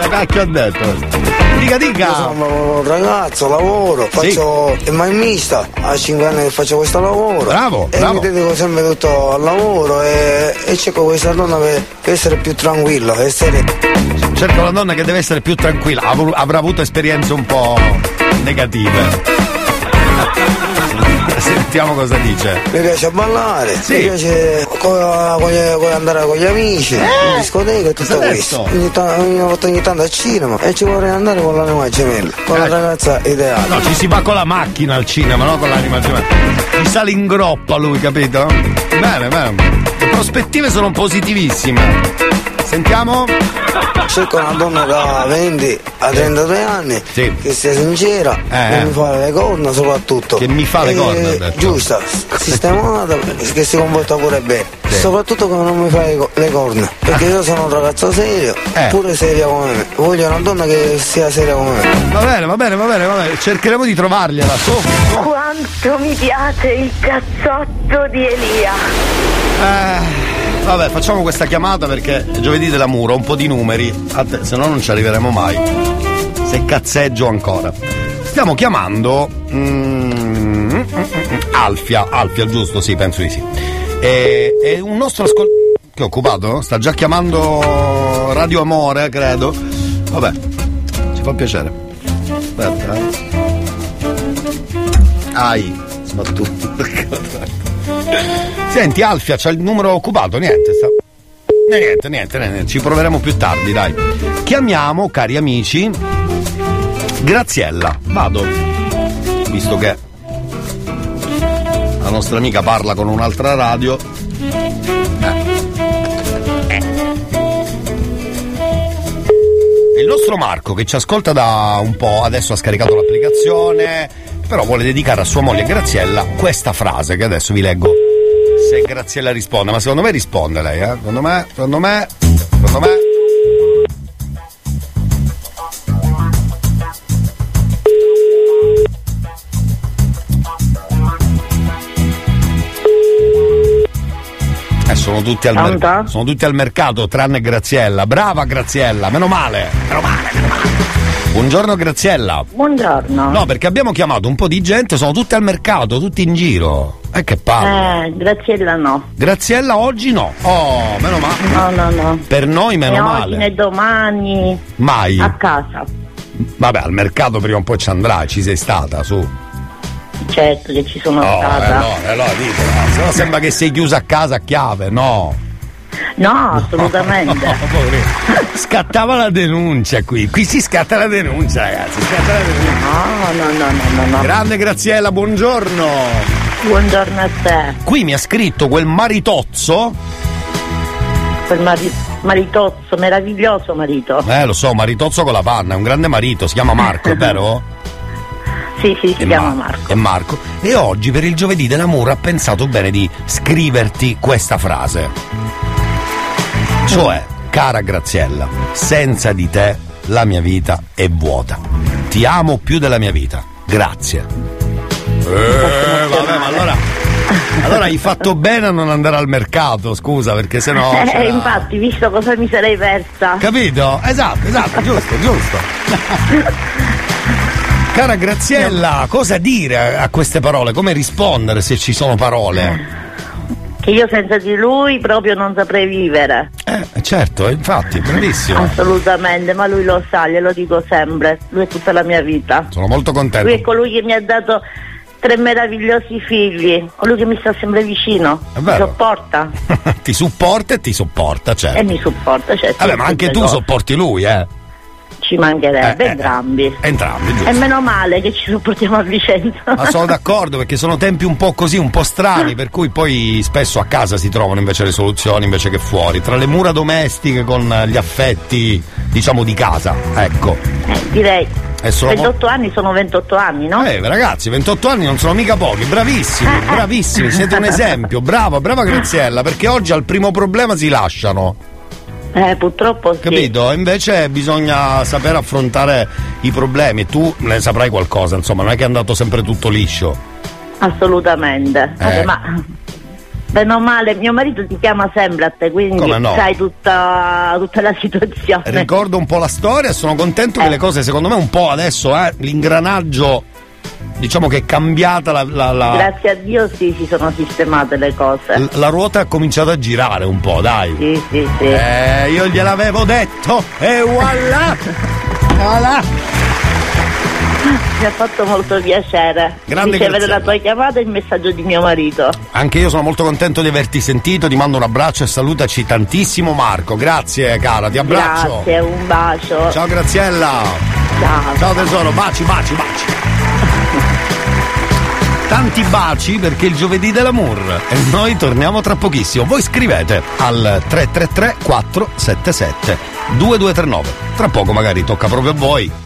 Che cacchio ha detto? Dica, Io dica! sono un ragazzo, lavoro, faccio il maimista, a 5 anni che faccio questo lavoro. Bravo, E bravo. mi dedico sempre tutto al lavoro e, e cerco questa donna per, per essere più tranquilla, per essere Cerco una donna che deve essere più tranquilla, avrà avuto esperienze un po' negative. Sentiamo cosa dice. Mi piace ballare, Sì. mi piace andare con gli amici, in discoteca e tutto questo. Ogni, ta- ogni volta ogni tanto al cinema e ci vorrei andare con l'anima gemella, con la ragazza ideale. No, ci si va con la macchina al cinema, no con l'anima gemella. Ci sale in groppa lui, capito? Bene, bene. Le prospettive sono positivissime. Sentiamo? Cerco una donna da 20 a 32 anni che sia sincera, Eh. che mi fa le corna soprattutto. Che mi fa le corna. Giusta, sistemata, che si comporta pure bene. Soprattutto che non mi fa le co- le corna. Perché io sono un ragazzo serio, Eh. pure seria come me. Voglio una donna che sia seria come me. Va bene, va bene, va bene, va bene. Cercheremo di trovargliela. Su, su. Quanto mi piace il cazzotto di Elia. Eh, vabbè, facciamo questa chiamata perché giovedì della muro, un po' di numeri, Atte- se no non ci arriveremo mai. Se cazzeggio ancora. Stiamo chiamando mm, mm, Alfia, Alfia, giusto? Sì, penso di sì. E, è un nostro ascoltatore che è occupato? Sta già chiamando Radio Amore, credo. Vabbè, ci fa piacere. Aspetta, eh. Ai, sbattuto. Senti Alfia, c'ha il numero occupato, niente, sta. E niente, niente, niente, ci proveremo più tardi, dai. Chiamiamo, cari amici, Graziella. Vado. Visto che la nostra amica parla con un'altra radio. Eh. E Il nostro Marco che ci ascolta da un po', adesso ha scaricato l'applicazione, però vuole dedicare a sua moglie Graziella questa frase che adesso vi leggo. Se Graziella risponde, ma secondo me risponde lei, eh? Secondo me, secondo me, secondo me. Eh, sono tutti, al mer- sono tutti al mercato, tranne Graziella. Brava Graziella, meno male. Meno male, meno male. Buongiorno Graziella. Buongiorno. No, perché abbiamo chiamato un po' di gente, sono tutti al mercato, tutti in giro. E che palle. Eh, Graziella no. Graziella oggi no. Oh, meno male. No, no, no. Per noi meno né male. oggi né domani Mai. a casa. Vabbè, al mercato prima o poi ci andrà, ci sei stata, su. Certo che ci sono No, stata. eh, no, allora ditela, se no sembra che sei chiusa a casa a chiave, no. No, assolutamente. Scattava la denuncia qui, qui si scatta la denuncia, ragazzi, scatta la denuncia. No, no, no, no, no, no. Grande Graziella, buongiorno. Buongiorno a te. Qui mi ha scritto quel maritozzo. Quel mari- maritozzo, meraviglioso marito. Eh, lo so, maritozzo con la panna, è un grande marito, si chiama Marco, è vero? Sì, sì, si È chiama Mar- Marco. È Marco. E oggi per il giovedì dell'amore ha pensato bene di scriverti questa frase. Cioè, cara Graziella, senza di te la mia vita è vuota. Ti amo più della mia vita. Grazie. Eh, vabbè, ma allora. Allora hai fatto bene a non andare al mercato, scusa, perché sennò. eh, c'era- infatti, visto cosa mi sarei persa. Capito? Esatto, esatto, giusto, giusto. Cara Graziella, cosa dire a queste parole? Come rispondere se ci sono parole? Che io senza di lui proprio non saprei vivere. Eh, certo, infatti, bravissimo. Assolutamente, ma lui lo sa, glielo dico sempre. Lui è tutta la mia vita. Sono molto contento. Lui è colui che mi ha dato tre meravigliosi figli, colui che mi sta sempre vicino, mi sopporta ti supporta e ti sopporta, certo. e mi supporta, certo. Vabbè, ma anche tu cose. sopporti lui, eh? Ci mancherebbe, Eh, eh, entrambi. Entrambi, E giusto. meno male che ci sopportiamo a vicenda. Ma sono d'accordo perché sono tempi un po' così, un po' strani, per cui poi spesso a casa si trovano invece le soluzioni invece che fuori, tra le mura domestiche con gli affetti, diciamo, di casa. Ecco. Eh, direi. E sono mo- 28 anni sono 28 anni, no? Eh, ragazzi, 28 anni non sono mica pochi, bravissimi, bravissimi, siete un esempio, brava, brava Graziella, perché oggi al primo problema si lasciano. Eh, purtroppo sì. Capito? Invece bisogna saper affrontare i problemi tu ne saprai qualcosa, insomma, non è che è andato sempre tutto liscio. Assolutamente. Vabbè, Eh. ma bene o male, mio marito ti chiama sempre a te, quindi no? sai tutta, tutta la situazione. Ricordo un po' la storia sono contento che le cose, secondo me, un po' adesso, eh, l'ingranaggio, diciamo che è cambiata la, la- la- Grazie a Dio sì, si sono sistemate le cose. l- la ruota ha cominciato a girare un po', dai. Sì, sì, sì. Eh, io gliel'avevo detto e voilà! voilà! Mi ha fatto molto piacere Grande ricevere la tua chiamata e il messaggio di mio marito. Anche io sono molto contento di averti sentito, ti mando un abbraccio e salutaci tantissimo Marco. Grazie cara, ti abbraccio. Grazie, un bacio. Ciao Graziella. Ciao. Ciao tesoro, baci, baci, baci. Tanti baci perché il giovedì dell'amour e noi torniamo tra pochissimo. Voi scrivete al 333 477 2239. Tra poco magari tocca proprio a voi.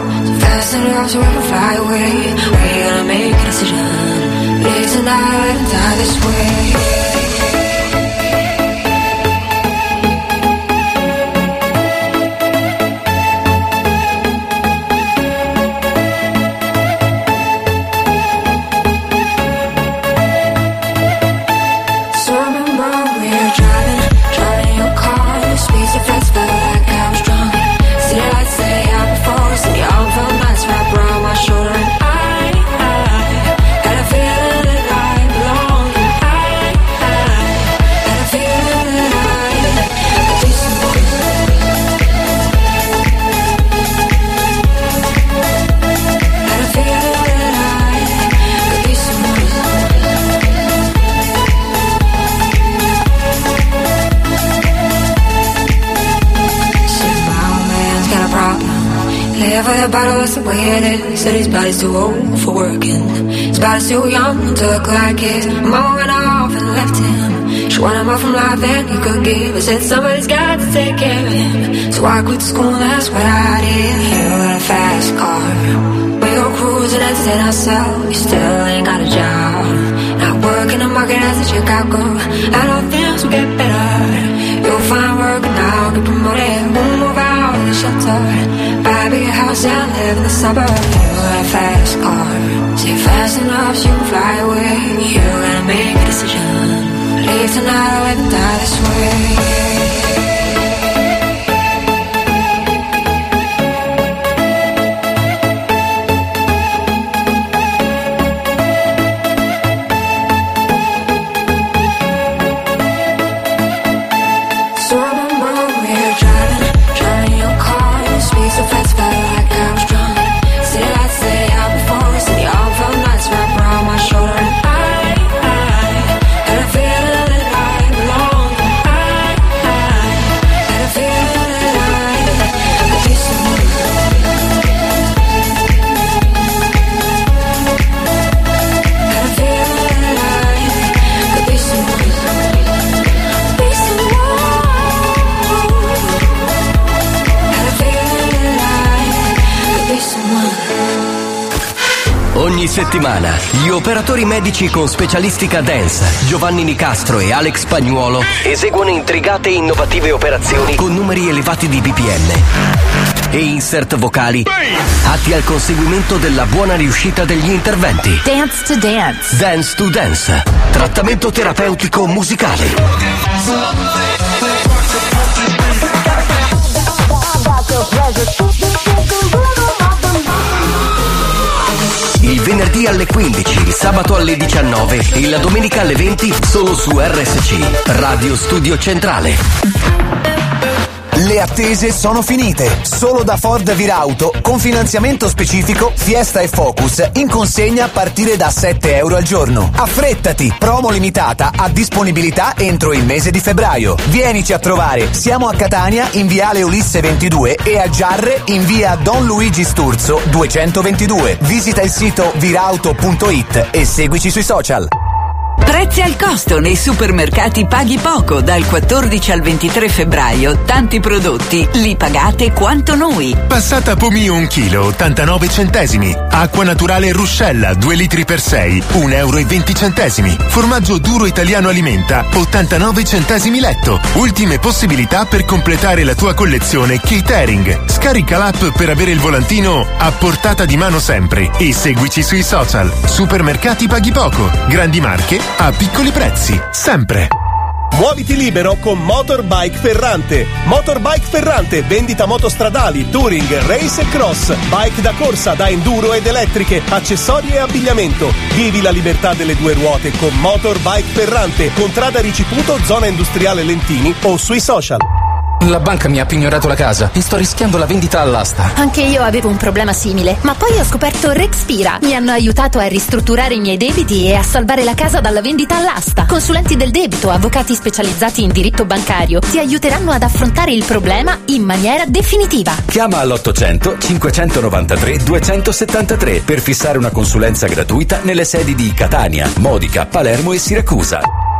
Fast enough we can fly away. We gotta make a decision. Live tonight and die this way. Said his body's too old for working. His body's too young to look like his. Mama went off and left him. She wanted more from life than he could give. I said somebody's got to take care of him. So I quit school, that's what I did. You got a fast car. We go cruising and set ourselves. You still ain't got a job. Not working the market as a Chicago. I know things will get better. You'll find work and now get promoted. We'll move out of the shelter. Buy a house and live in the suburbs. You a fast car. Say fast enough so you can fly away. You gotta make a decision. Leave tonight or live die this way. Settimana gli operatori medici con specialistica dance Giovanni Nicastro e Alex Spagnuolo eseguono intrigate e innovative operazioni con numeri elevati di BPM e insert vocali atti al conseguimento della buona riuscita degli interventi. Dance to dance. Dance to Dance. Trattamento terapeutico musicale. Il venerdì alle 15, il sabato alle 19 e la domenica alle 20 solo su RSC, Radio Studio Centrale. Le attese sono finite. Solo da Ford Virauto, con finanziamento specifico, Fiesta e Focus, in consegna a partire da 7 euro al giorno. Affrettati! Promo limitata a disponibilità entro il mese di febbraio. Vienici a trovare. Siamo a Catania, in viale Ulisse 22 e a Giarre, in via Don Luigi Sturzo 222. Visita il sito virauto.it e seguici sui social. Prezzi al costo nei supermercati Paghi Poco dal 14 al 23 febbraio. Tanti prodotti li pagate quanto noi. Passata pomio 1 kg, 89 centesimi. Acqua naturale Ruscella, 2 litri per 6, 1 euro 20 centesimi. Formaggio duro italiano alimenta, 89 centesimi letto. Ultime possibilità per completare la tua collezione catering. Scarica l'app per avere il volantino a portata di mano sempre e seguici sui social. Supermercati Paghi Poco. Grandi marche a piccoli prezzi. Sempre. Muoviti libero con Motorbike Ferrante. Motorbike Ferrante, vendita motostradali, touring, race e cross, bike da corsa, da enduro ed elettriche, accessori e abbigliamento. Vivi la libertà delle due ruote con Motorbike Ferrante, contrada ricevuto, zona industriale Lentini o sui social. La banca mi ha pignorato la casa e sto rischiando la vendita all'asta. Anche io avevo un problema simile, ma poi ho scoperto Rexpira. Mi hanno aiutato a ristrutturare i miei debiti e a salvare la casa dalla vendita all'asta. Consulenti del debito, avvocati specializzati in diritto bancario ti aiuteranno ad affrontare il problema in maniera definitiva. Chiama all'800 593 273 per fissare una consulenza gratuita nelle sedi di Catania, Modica, Palermo e Siracusa.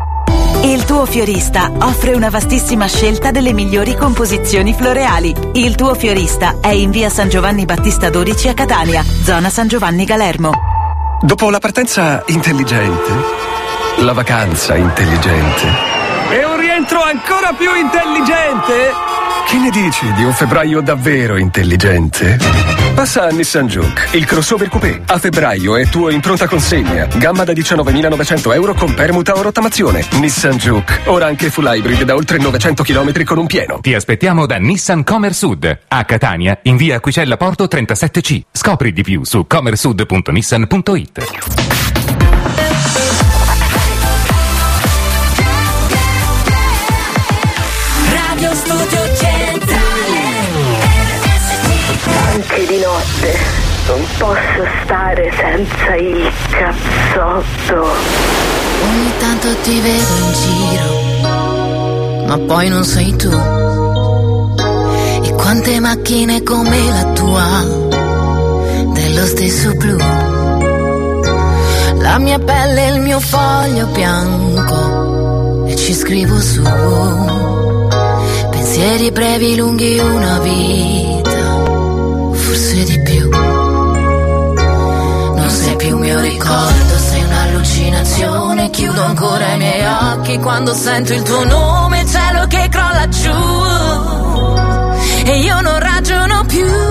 Il tuo fiorista offre una vastissima scelta delle migliori composizioni floreali. Il tuo fiorista è in via San Giovanni Battista 12 a Catania, zona San Giovanni Galermo. Dopo la partenza intelligente, la vacanza intelligente E un rientro ancora più intelligente? Che ne dici di un febbraio davvero intelligente? Passa a Nissan Juke, il crossover coupé. A febbraio è tuo in pronta consegna. Gamma da 19.900 euro con permuta o rottamazione. Nissan Juke, ora anche full hybrid da oltre 900 km con un pieno. Ti aspettiamo da Nissan Comer Sud a Catania in via Aquicella Porto 37C. Scopri di più su comersud.nissan.it. di notte non posso stare senza il cazzotto. Ogni tanto ti vedo in giro, ma poi non sei tu. E quante macchine come la tua, dello stesso blu. La mia pelle è il mio foglio bianco, e ci scrivo su. Pensieri brevi, lunghi, una vita, ricordo, sei un'allucinazione. Chiudo ancora i miei occhi quando sento il tuo nome, cielo che crolla giù. E io non ragiono più.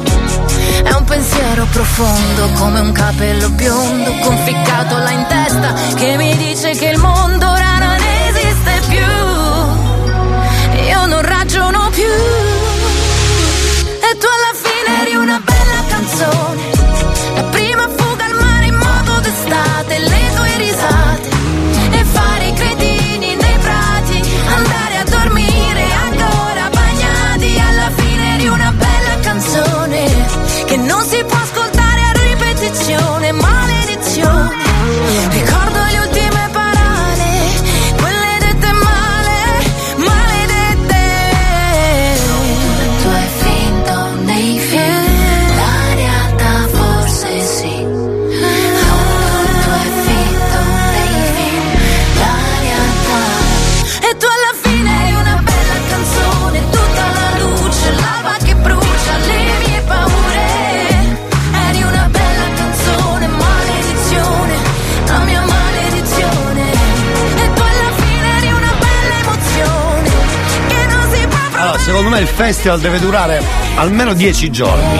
Pensiero profondo come un capello biondo conficcato là in testa che mi dice che il mondo ora non esiste più. Io non ragiono più. E tu alla fine eri una bella canzone. La prima fuga al mare in modo d'estate, me il festival deve durare almeno 10 giorni.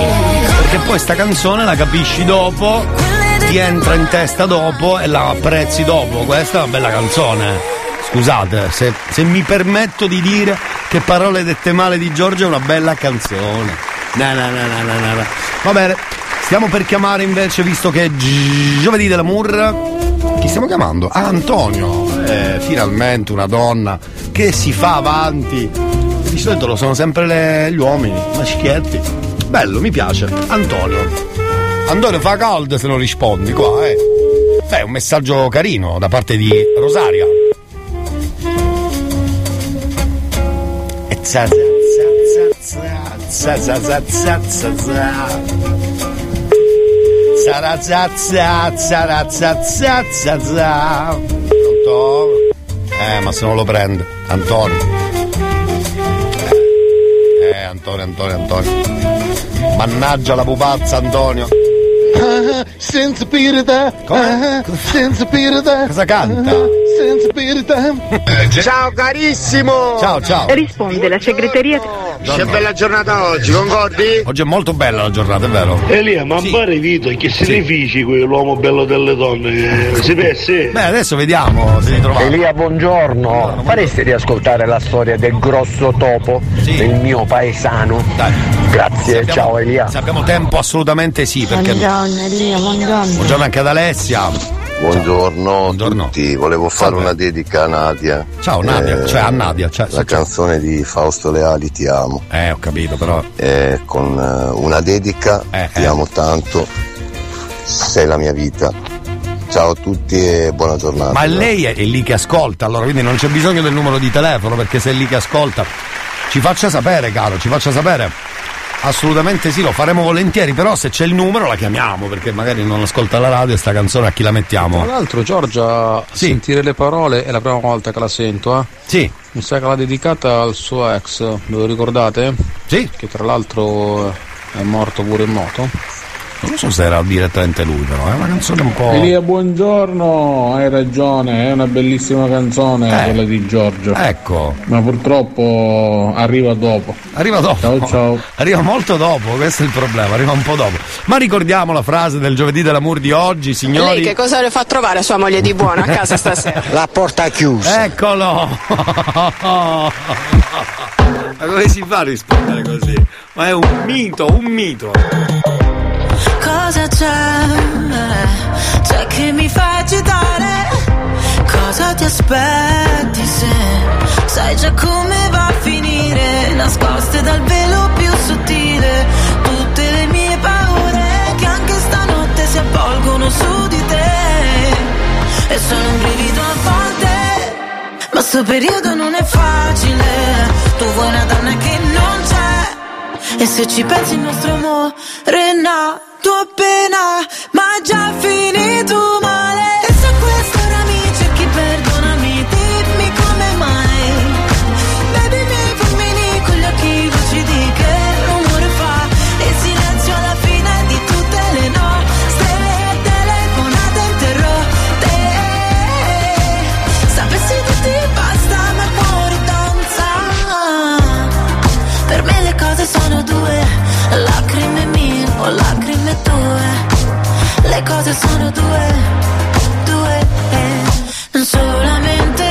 Perché poi sta canzone la capisci dopo, ti entra in testa dopo e la apprezzi dopo. Questa è una bella canzone. Scusate, se, se mi permetto di dire che parole dette male di Giorgio è una bella canzone. No, no, no, no, no, no. Va bene, stiamo per chiamare invece, visto che è gi- giovedì dell'amour. Chi stiamo chiamando? Ah, Antonio. Eh, finalmente una donna che si fa avanti. Di solito lo sono sempre le... gli uomini, maschietti. Bello, mi piace. Antonio. Antonio fa caldo se non rispondi qua, eh. Beh, un messaggio carino da parte di Rosaria. E za za za za za za za Pronto? Eh, ma se non lo prende, Antonio. Eh, Antonio, Antonio, Antonio. Mannaggia la pupazza, Antonio. senza pirata, senza pirata. Cosa canta? Ciao carissimo! Ciao, ciao. Risponde la segreteria. Che bella giornata oggi, concordi? Oggi è molto bella la giornata, è vero? Elia, ma pare Vito, che significhi quell'uomo bello delle donne? Eh, Si pensi? Beh, adesso vediamo se li troviamo. Elia, buongiorno. Faresti riascoltare la storia del grosso topo del mio paesano? Grazie, ciao Elia. Se abbiamo tempo, assolutamente sì, perché. Buongiorno Elia, buongiorno. Buongiorno anche ad Alessia. Buongiorno a tutti, volevo fare una dedica a Nadia. Ciao Nadia, Eh, cioè a Nadia. Cioè, La canzone di Fausto Leali Ti amo. Eh, ho capito però. Eh, con eh, una dedica, ti amo tanto, sei la mia vita. Ciao a tutti e buona giornata. Ma lei è, è lì che ascolta, allora quindi non c'è bisogno del numero di telefono perché se è lì che ascolta. Ci faccia sapere, caro, ci faccia sapere. Assolutamente sì, lo faremo volentieri, però se c'è il numero la chiamiamo perché magari non ascolta la radio e sta canzone a chi la mettiamo. Tra l'altro Giorgia, sentire le parole è la prima volta che la sento, eh? Sì. Mi sa che l'ha dedicata al suo ex, ve lo ricordate? Sì. Che tra l'altro è morto pure in moto. Non so se era direttamente lui, però è una canzone un po'. Elia, buongiorno, hai ragione, è una bellissima canzone Eh. quella di Giorgio. Ecco. Ma purtroppo arriva dopo. Arriva dopo. Ciao ciao. Arriva molto dopo, questo è il problema, arriva un po' dopo. Ma ricordiamo la frase del giovedì dell'amor di oggi, signori. Lei che cosa le fa trovare sua moglie di buona a casa stasera? La porta chiusa. Eccolo! Ma come si fa a rispondere così? Ma è un mito, un mito. Cosa c'è? C'è che mi fa agitare? Cosa ti aspetti se sai già come va a finire? Nascoste dal velo più sottile tutte le mie paure che anche stanotte si avvolgono su di te. E sono un brivido a volte, ma sto periodo non è facile. Tu E se ci pensi il nostro amore è nato appena Ma già finito male Le cose sono due, due. Non solamente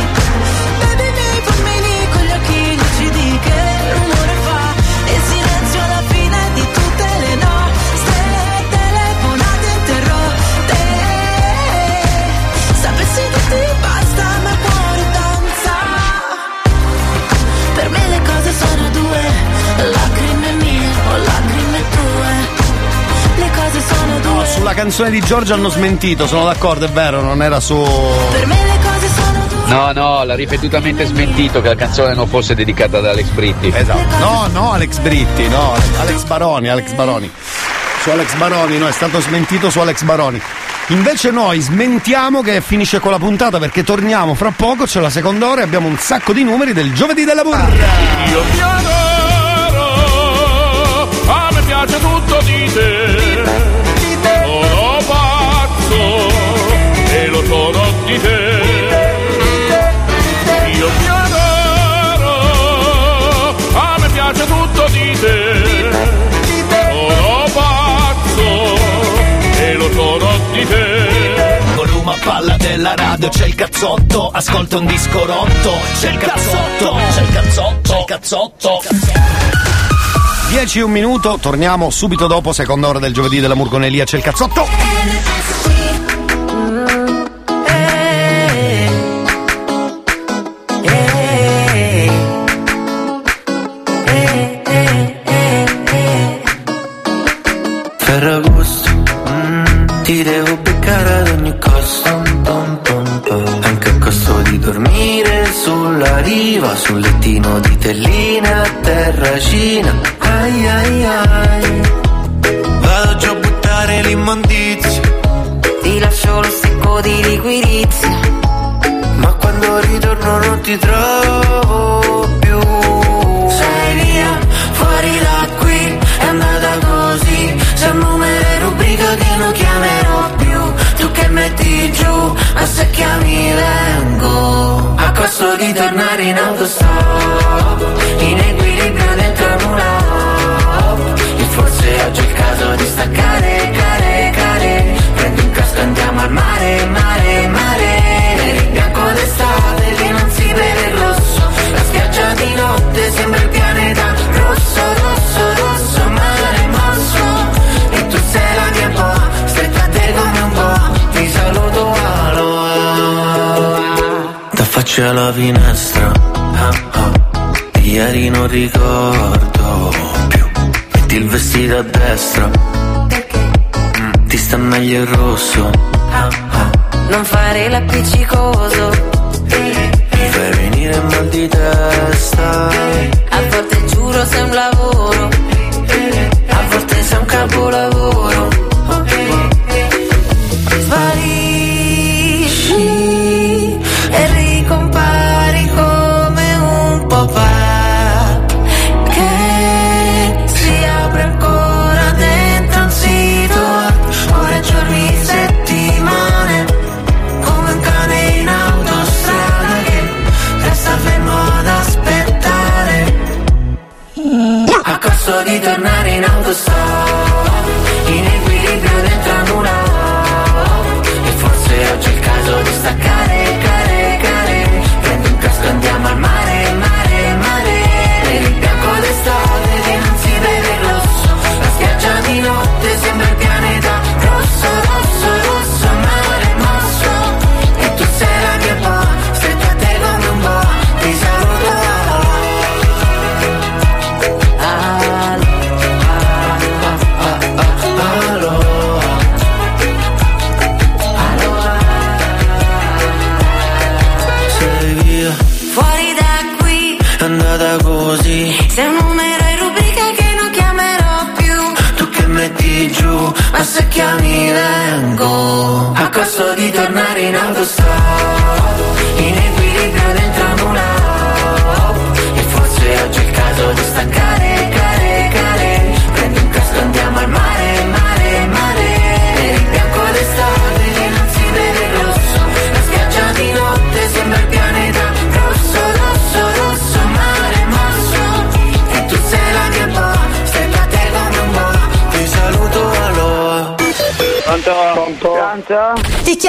sulla canzone di Giorgio hanno smentito, sono d'accordo, è vero, non era su. Per me le cose sono due. No, no, l'ha ripetutamente smentito che la canzone non fosse dedicata ad Alex Britti. Esatto. No, no, Alex Britti, no, Alex Baroni, Alex Baroni. Su Alex Baroni, no, è stato smentito su Alex Baroni. Invece noi smentiamo che finisce con la puntata perché torniamo fra poco, c'è la seconda ora e abbiamo un sacco di numeri del giovedì della burra. Io pianerò, a me piace tutto di te. Di te. Io ti adoro, a me piace tutto di te. Sono pazzo e lo sono di te. Volume a palla della radio, c'è il cazzotto, ascolta un disco rotto, c'è il cazzotto, c'è il cazzotto, c'è il cazzotto. 10 e un minuto, torniamo subito dopo, seconda ora del giovedì della Murgonelia, c'è il cazzotto. Destra Mm, Ti sta meglio il rosso. Ah, ah. Non fare l'appiccicoso. Mi fai venire mal di testa. A volte giuro sei un lavoro. A volte sei un capolavoro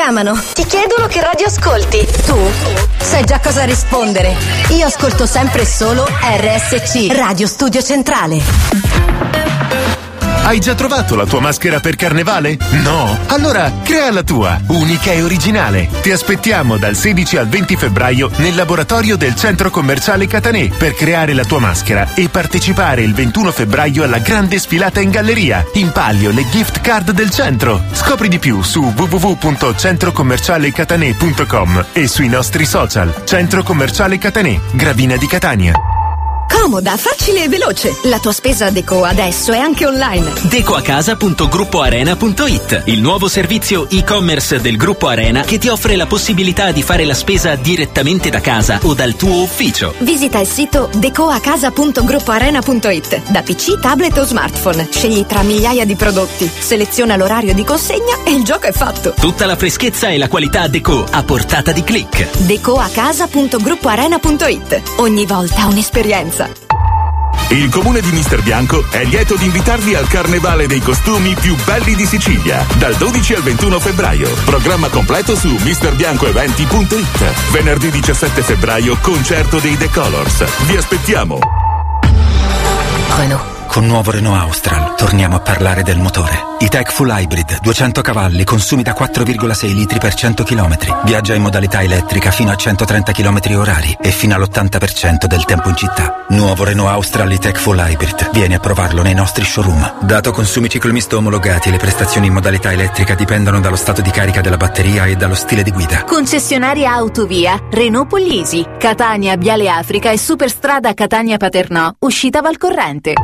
chiamano, ti chiedono che radio ascolti. Tu sai già cosa rispondere. Io ascolto sempre solo RSC, Radio Studio Centrale. Hai già trovato la tua maschera per carnevale? No? Allora crea la tua, unica e originale. Ti aspettiamo dal 16 al 20 febbraio nel laboratorio del centro commerciale Catanè per creare la tua maschera e partecipare il 21 febbraio alla grande sfilata in galleria. In palio le gift card del centro. Scopri di più su www.centrocommercialecatanè.com e sui nostri social. Centro Commerciale Catanè, Gravina di Catania. Comoda, facile e veloce. La tua spesa Deco adesso è anche online. Decoacasa.gruppoarena.it Il nuovo servizio e-commerce del Gruppo Arena che ti offre la possibilità di fare la spesa direttamente da casa o dal tuo ufficio. Visita il sito decoacasa.gruppoarena.it da PC, tablet o smartphone. Scegli tra migliaia di prodotti, seleziona l'orario di consegna e il gioco è fatto. Tutta la freschezza e la qualità Deco a portata di click. decoacasa.gruppoarena.it Ogni volta un'esperienza. Il comune di Mister Bianco è lieto di invitarvi al Carnevale dei costumi più belli di Sicilia, dal 12 al 21 febbraio. Programma completo su misterbiancoeventi.it. Venerdì 17 febbraio, concerto dei The Colors. Vi aspettiamo! Renault. Con nuovo Renault Austral torniamo a parlare del motore. E-Tech Full Hybrid, 200 cavalli, consumi da 4,6 litri per 100 km. Viaggia in modalità elettrica fino a 130 km orari e fino all'80% del tempo in città. Nuovo Renault Austral E-Tech Full Hybrid. Vieni a provarlo nei nostri showroom. Dato consumi ciclomisto omologati, le prestazioni in modalità elettrica dipendono dallo stato di carica della batteria e dallo stile di guida. Concessionaria Autovia, Renault Pollisi, Catania, Viale Africa e Superstrada Catania Paternò, uscita Valcorrente.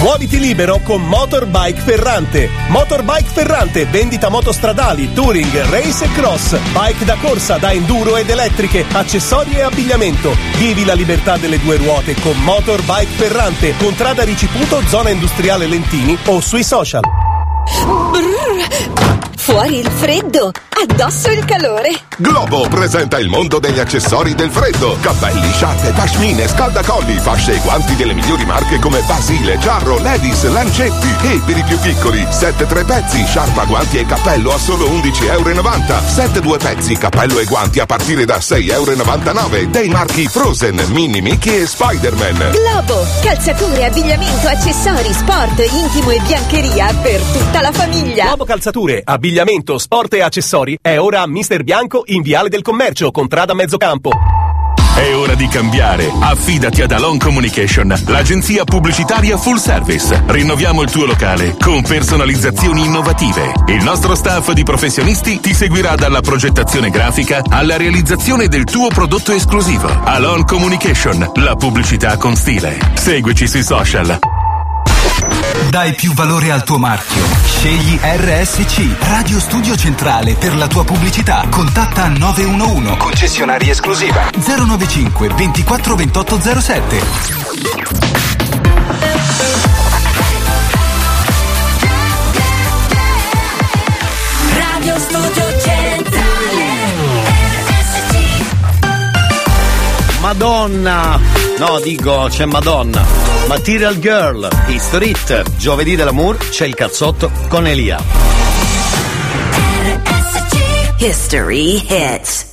Muoviti libero con Motorbike Ferrante. Motorbike Ferrante, vendita moto stradali, touring, race e cross, bike da corsa, da enduro ed elettriche, accessori e abbigliamento. Vivi la libertà delle due ruote con Motorbike Ferrante, contrada Riciputo, zona industriale Lentini o sui social. Fuori il freddo, addosso il calore. Globo presenta il mondo degli accessori del freddo. Cappelli, sciarpe, pashmine, scaldacolli, fasce e guanti delle migliori marche come Basile, Giarro, Levis, Lancetti. E per i più piccoli, 7 tre pezzi, sciarpa, guanti e cappello a solo 11,90 euro. 7 due pezzi, cappello e guanti a partire da 6,99 euro. Dei marchi Frozen, Mini Mickey e Spider-Man. Globo, calzature, abbigliamento, accessori, sport, intimo e biancheria per tutta la famiglia. Globo calzature, abbigliamento, sport e accessori è ora a Mister Bianco in Viale del Commercio, contrada Mezzocampo. È ora di cambiare. Affidati ad Alon Communication, l'agenzia pubblicitaria full service. Rinnoviamo il tuo locale con personalizzazioni innovative. Il nostro staff di professionisti ti seguirà dalla progettazione grafica alla realizzazione del tuo prodotto esclusivo. Alon Communication, la pubblicità con stile. Seguici sui social. Dai più valore al tuo marchio. Scegli RSC, Radio Studio Centrale per la tua pubblicità. Contatta 911. Concessionaria esclusiva 095 24 28 07. Radio Studio Madonna! No, dico, c'è Madonna. Material Girl, History Hit. Giovedì dell'amour c'è il cazzotto con Elia. History Hits.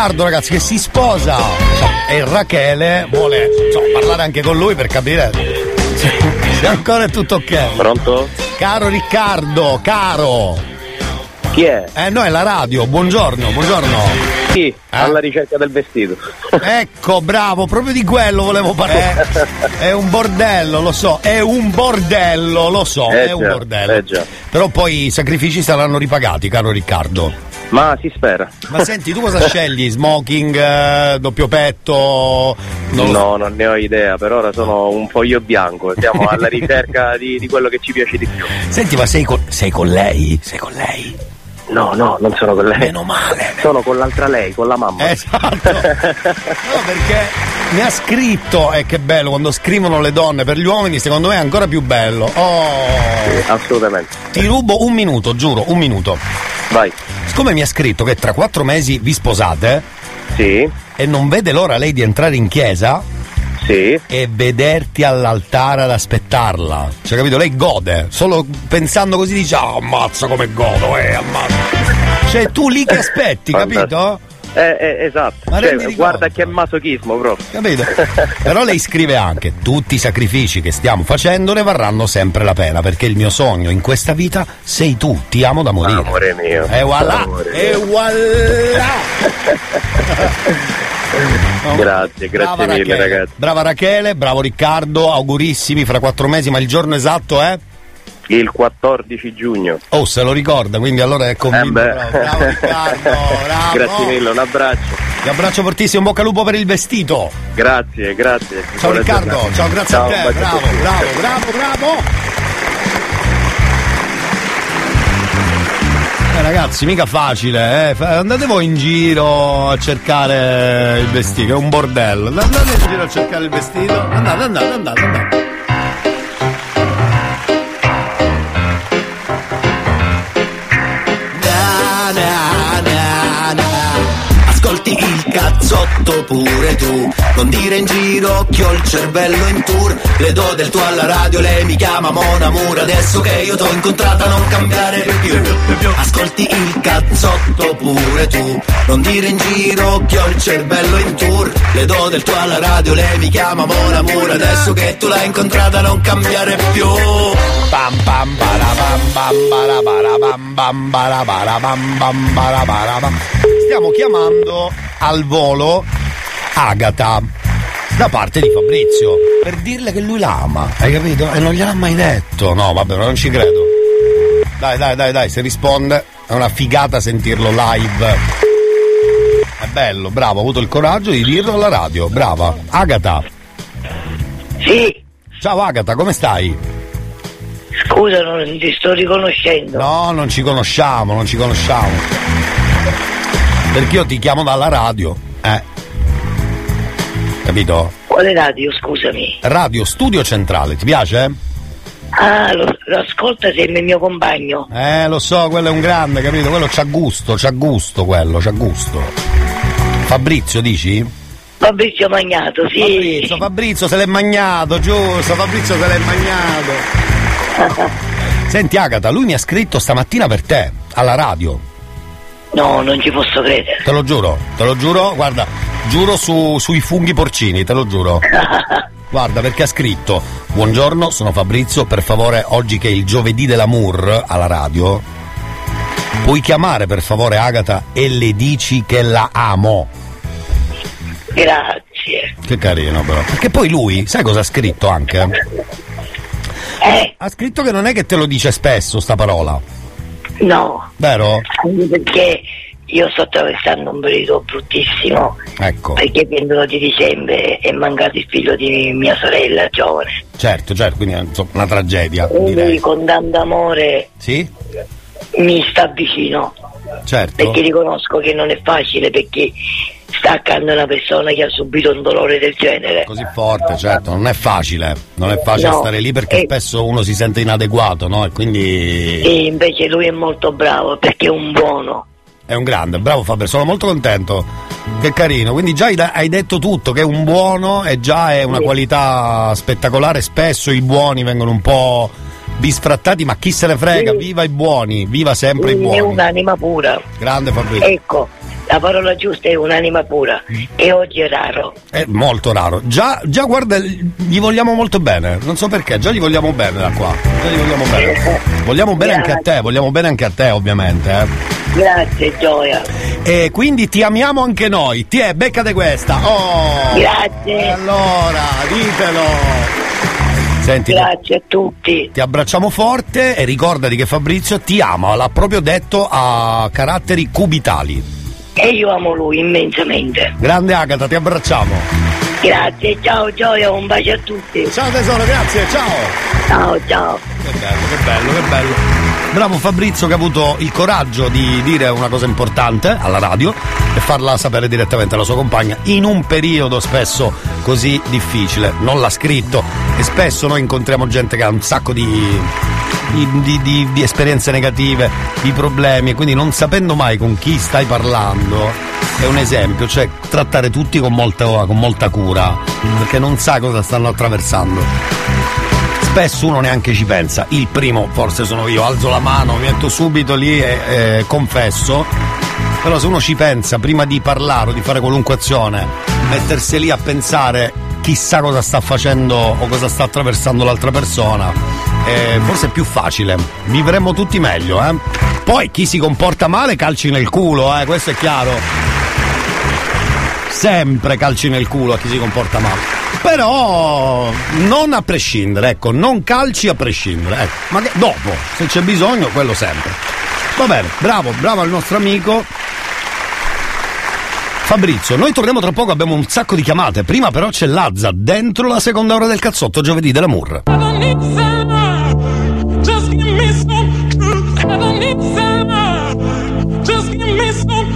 Riccardo, ragazzi, che si sposa. E Rachele vuole insomma, parlare anche con lui per capire se, se ancora è tutto ok. Pronto? Caro Riccardo, caro. Chi è? Eh, no, è la radio. Buongiorno, buongiorno. Sì, alla ricerca del vestito. Ecco, bravo, proprio di quello volevo parlare. È un bordello, lo so, è un bordello, lo so, Eh è un già, bordello. eh. Però poi i sacrifici saranno ripagati, caro Riccardo. Ma si spera. Ma senti, tu cosa scegli? Smoking, eh, doppio petto? Non no, non ne ho idea, per ora sono un foglio bianco, siamo alla ricerca di, di quello che ci piace di più. Senti, ma sei con, sei con lei? Sei con lei? No, no, non sono con lei. Meno male. Sono con l'altra lei, con la mamma. Esatto. No, perché mi ha scritto, e che bello, quando scrivono le donne per gli uomini, secondo me è ancora più bello. Oh. assolutamente. Ti rubo un minuto, giuro, un minuto. Vai. Siccome mi ha scritto che tra quattro mesi vi sposate. Sì. E non vede l'ora lei di entrare in chiesa. Sì. E vederti all'altare ad aspettarla. Cioè, capito? Lei gode. Solo pensando così dice, ah, ammazza come godo, eh, ammazza. Cioè, tu lì che aspetti, capito? Eh, eh, esatto. Ma Cioè, guarda che masochismo proprio. Capito? Però lei scrive anche: tutti i sacrifici che stiamo facendo ne varranno sempre la pena, perché il mio sogno in questa vita sei tu, ti amo da morire. Amore mio. E voilà! E voilà! Grazie, grazie Brava mille Rachele. ragazzi. Brava Rachele, bravo Riccardo, augurissimi fra quattro mesi, ma il giorno esatto è? Il 14 giugno. Oh, se lo ricorda, quindi allora è convinto. Eh bravo, bravo Riccardo, bravo. Grazie mille, un abbraccio. Ti abbraccio fortissimo, bocca al lupo per il vestito. Grazie, grazie. Ciao Buona Riccardo, giornata. ciao, grazie Ciao, a te, bravo, bravo, bravo, bravo. Eh, ragazzi, mica facile, eh. Andate voi in giro a cercare il vestito, è un bordello. Andate in giro a cercare il vestito. Andate, andate, andate, andate. Ascolti il cazzotto pure tu. Non dire in giro che ho il cervello in tour. Le do del tuo alla radio, lei mi chiama Mon Amour Adesso che io t'ho incontrata non cambiare più. Ascolti il cazzotto pure tu. Non dire in giro che ho il cervello in tour. Le do del tuo alla radio, lei mi chiama Mon Amour Adesso che tu l'hai incontrata non cambiare più. Pam pam bara bam bam bara bara bam bam bara bara bam bam bara bara bam. Stiamo chiamando al volo Agata da parte di Fabrizio per dirle che lui l'ama, hai capito? E non gliel'ha mai detto. No, vabbè, non ci credo. Dai, dai, dai, dai, se risponde è una figata sentirlo live. È bello, bravo, ha avuto il coraggio di dirlo alla radio. Brava. Agata. Sì. Ciao Agata, come stai? Scusa, non ti sto riconoscendo. No, non ci conosciamo, non ci conosciamo. Perché io ti chiamo dalla radio, eh. Capito? Quale radio, scusami? Radio Studio Centrale, ti piace? Ah, lo, lo ascolta sei il mio compagno. Eh, lo so, quello è un grande, capito? Quello c'ha gusto, c'ha gusto quello, c'ha gusto. Fabrizio, dici? Fabrizio Magnato, sì. Fabrizio, Fabrizio se l'è magnato, giusto, Fabrizio se l'è magnato. Senti Agata, lui mi ha scritto stamattina per te, alla radio. No, non ci posso credere. Te lo giuro, te lo giuro, guarda, giuro su- sui funghi porcini, te lo giuro. Guarda, perché ha scritto: Buongiorno, sono Fabrizio, per favore, oggi che è il giovedì dell'amour alla radio, puoi chiamare per favore Agata e le dici che la amo. Grazie. Che carino però. Perché poi lui, sai cosa ha scritto anche? Eh? Ha scritto che non è che te lo dice spesso sta parola, No, vero? anche perché io sto attraversando un periodo bruttissimo. Ecco. Perché il 22 di dicembre è mancato il figlio di mia sorella giovane. Certo, certo, quindi è una tragedia, E lui direi. con tanto amore Sì? mi sta vicino. Certo. Perché riconosco che non è facile perché sta accanto a una persona che ha subito un dolore del genere. Così forte, certo, non è facile, non è facile No. stare lì perché E- spesso uno si sente inadeguato, no? E quindi E invece lui è molto bravo perché è un buono. è un grande, bravo Fabio, sono molto contento. Che carino, quindi già hai detto tutto, che è un buono e già è una Sì. qualità spettacolare, spesso i buoni vengono un po' bisfrattati, ma chi se ne frega, viva i buoni, viva sempre i È buoni. un'anima pura. Grande Fabrizio. Ecco, la parola giusta è un'anima pura. E oggi è raro. È molto raro. Già, già guarda, gli vogliamo molto bene. Non so perché, già gli vogliamo bene da qua. Già gli vogliamo bene. Vogliamo bene anche a te, vogliamo bene anche a te, ovviamente. eh. Grazie, Gioia. E quindi ti amiamo anche noi. Ti è, beccate questa. Oh! Grazie. Allora, ditelo. Senti, Grazie a tutti. Ti abbracciamo forte e ricordati che Fabrizio ti ama, l'ha proprio detto a caratteri cubitali. E io amo lui immensamente. Grande Agata, ti abbracciamo. Grazie, ciao Gioia, un bacio a tutti. Ciao tesoro, grazie, ciao. Ciao, ciao. Che bello, che bello, che bello. Bravo Fabrizio che ha avuto il coraggio di dire una cosa importante alla radio e farla sapere direttamente alla sua compagna in un periodo spesso così difficile. Non l'ha scritto e spesso noi incontriamo gente che ha un sacco di, di, di- di- esperienze negative, di problemi e quindi non sapendo mai con chi stai parlando è un esempio, cioè trattare tutti con molta, con molta cura perché non sa cosa stanno attraversando spesso uno neanche ci pensa. Il primo forse sono io, alzo la mano, mi metto subito lì e eh, confesso. Però se uno ci pensa prima di parlare o di fare qualunque azione, mettersi lì a pensare chissà cosa sta facendo o cosa sta attraversando l'altra persona, eh, forse è più facile. Vivremmo tutti meglio, eh. Poi chi si comporta male calci nel culo, eh, questo è chiaro. Sempre calci nel culo a chi si comporta male. Però non a prescindere, ecco, non calci a prescindere. Ecco. Ma dopo, se c'è bisogno, quello sempre. Va bene, bravo, bravo al nostro amico. Fabrizio, noi torniamo tra poco, abbiamo un sacco di chiamate. Prima però c'è Lazza dentro la seconda ora del cazzotto giovedì need some. Just give me some.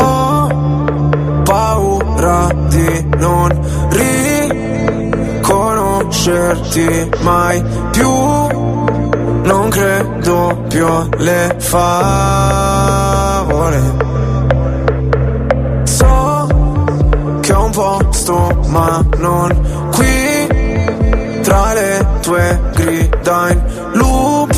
Ho paura di non riconoscerti mai più. Non credo più alle favole. So che ho un posto, ma non qui. Tra le tue grida in loop,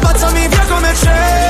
Spazzami via come cenere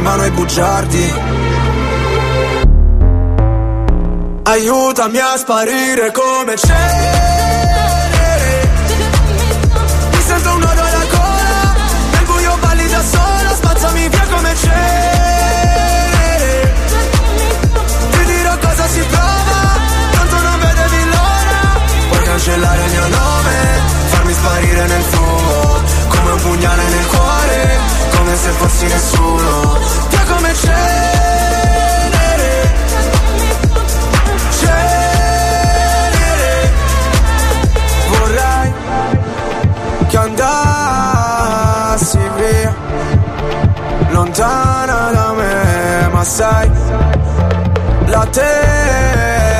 in mano ai bugiardi. Aiutami a sparire come cenere Mi sento un nodo alla gola Nel buio balli da sola Spazzami via come cenere Ti dirò cosa si prova Tanto non vedevi l'ora. Puoi cancellare il mio nome Farmi sparire nel fumo Come un pugnale nel cuore Come se fossi nessuno lontana da me, ma sai, la terapia.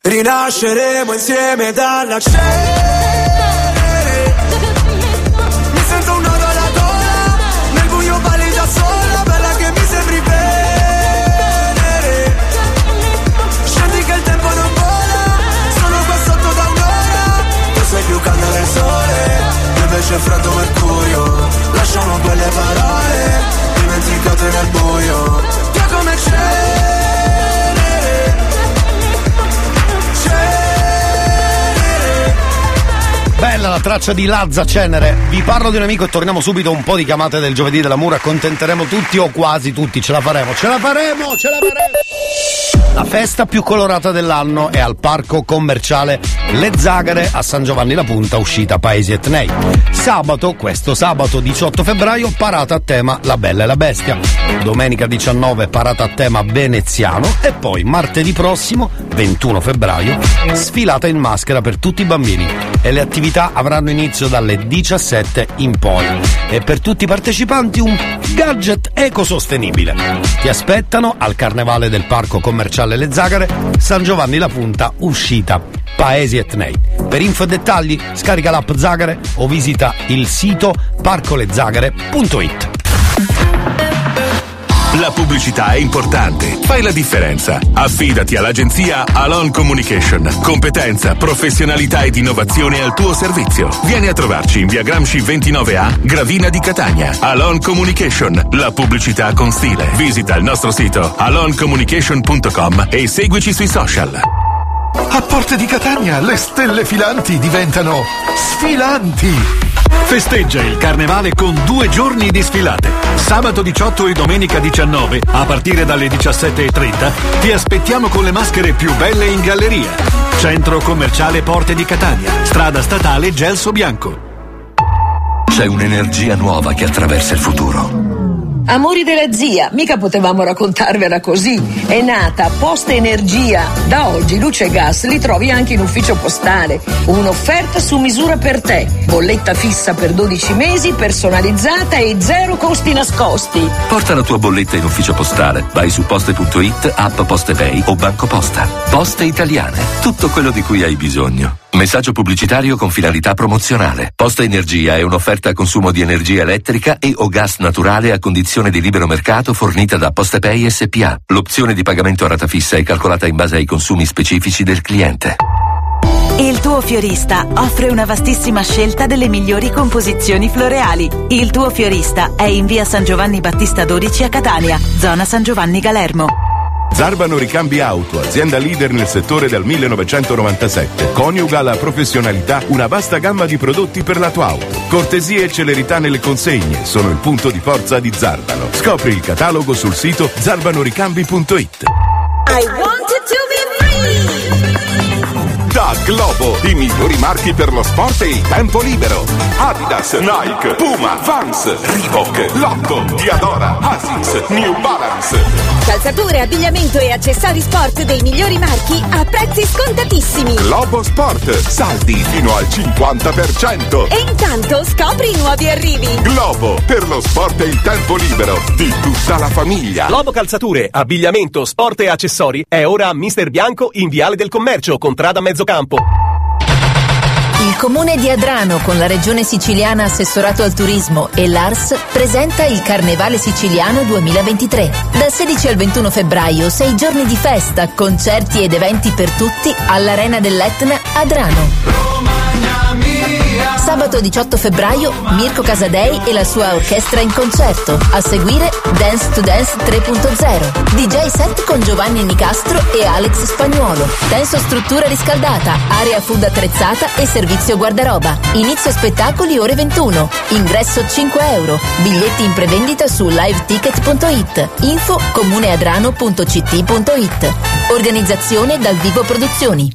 Rinasceremo insieme dalla cenere. Mi sento un nodo alla gola, nel buio balli da sola, bella che mi sembri venere. Scendi che il tempo non vola, sono passato da un'ora, tu sei più caldo del sole, invece è freddo mercoledì sono quelle parole dimenticate nel buio che come c'è. cenere Bella la traccia di Lazza Cenere. Vi parlo di un amico e torniamo subito un po' di chiamate del giovedì della Mura. Accontenteremo tutti o quasi tutti. Ce la faremo, ce la faremo, ce la faremo. La festa più colorata dell'anno è al parco commerciale le Zagare a San Giovanni la Punta, uscita Paesi Etnei. Sabato, questo sabato 18 febbraio, parata a tema La Bella e la Bestia. Domenica 19 parata a tema veneziano e poi martedì prossimo, 21 febbraio, sfilata in maschera per tutti i bambini. E le attività avranno inizio dalle 17 in poi. E per tutti i partecipanti un gadget ecosostenibile. Ti aspettano al Carnevale del Parco Commerciale Le Zagare, San Giovanni la Punta, uscita Paesi Etnei. Per info e dettagli scarica l'app Zagare o visita il sito parcolezagare.it. La pubblicità è importante. Fai la differenza. Affidati all'agenzia Alon Communication. Competenza, professionalità ed innovazione al tuo servizio. Vieni a trovarci in via Gramsci 29A, Gravina di Catania. Alon Communication, la pubblicità con stile. Visita il nostro sito aloncommunication.com e seguici sui social. A Porte di Catania le stelle filanti diventano sfilanti. Festeggia il carnevale con due giorni di sfilate. Sabato 18 e domenica 19, a partire dalle 17.30, ti aspettiamo con le maschere più belle in galleria. Centro commerciale Porte di Catania, strada statale Gelso Bianco. C'è un'energia nuova che attraversa il futuro. Amori della zia, mica potevamo raccontarvela così. È nata Posta Energia. Da oggi luce e gas li trovi anche in ufficio postale. Un'offerta su misura per te. Bolletta fissa per 12 mesi, personalizzata e zero costi nascosti. Porta la tua bolletta in ufficio postale. Vai su poste.it, app Postepay o Banco Posta. Poste italiane. Tutto quello di cui hai bisogno. Messaggio pubblicitario con finalità promozionale. Posta Energia è un'offerta a consumo di energia elettrica e o gas naturale a condizione di libero mercato fornita da Postepay SPA. L'opzione di pagamento a rata fissa è calcolata in base ai consumi specifici del cliente. Il tuo fiorista offre una vastissima scelta delle migliori composizioni floreali. Il tuo fiorista è in via San Giovanni Battista 12 a Catania, zona San Giovanni Galermo. Zarbano Ricambi Auto, azienda leader nel settore dal 1997. Coniuga la professionalità una vasta gamma di prodotti per la tua auto. Cortesia e celerità nelle consegne sono il punto di forza di Zarbano. Scopri il catalogo sul sito zarbanoricambi.it. Globo, i migliori marchi per lo sport e il tempo libero. Adidas, Nike, Puma, Vans, Reebok, Lotto, Diadora, Asics, New Balance. Calzature, abbigliamento e accessori sport dei migliori marchi a prezzi scontatissimi. Globo Sport, saldi fino al 50%. E intanto scopri i nuovi arrivi. Globo, per lo sport e il tempo libero di tutta la famiglia. Lobo Calzature, abbigliamento, sport e accessori è ora a Mister Bianco in Viale del Commercio, contrada Mezzocampo. Il comune di Adrano con la regione siciliana assessorato al turismo e l'ARS presenta il Carnevale Siciliano 2023. Dal 16 al 21 febbraio, sei giorni di festa, concerti ed eventi per tutti all'Arena dell'Etna Adrano. Sabato 18 febbraio Mirko Casadei e la sua orchestra in concerto. A seguire Dance to Dance 3.0. DJ set con Giovanni Nicastro e Alex Spagnuolo. Tenso struttura riscaldata, area food attrezzata e servizio guardaroba. Inizio spettacoli ore 21. Ingresso 5 euro. Biglietti in prevendita su liveticket.it. Info comuneadrano.ct.it. Organizzazione dal Vivo Produzioni.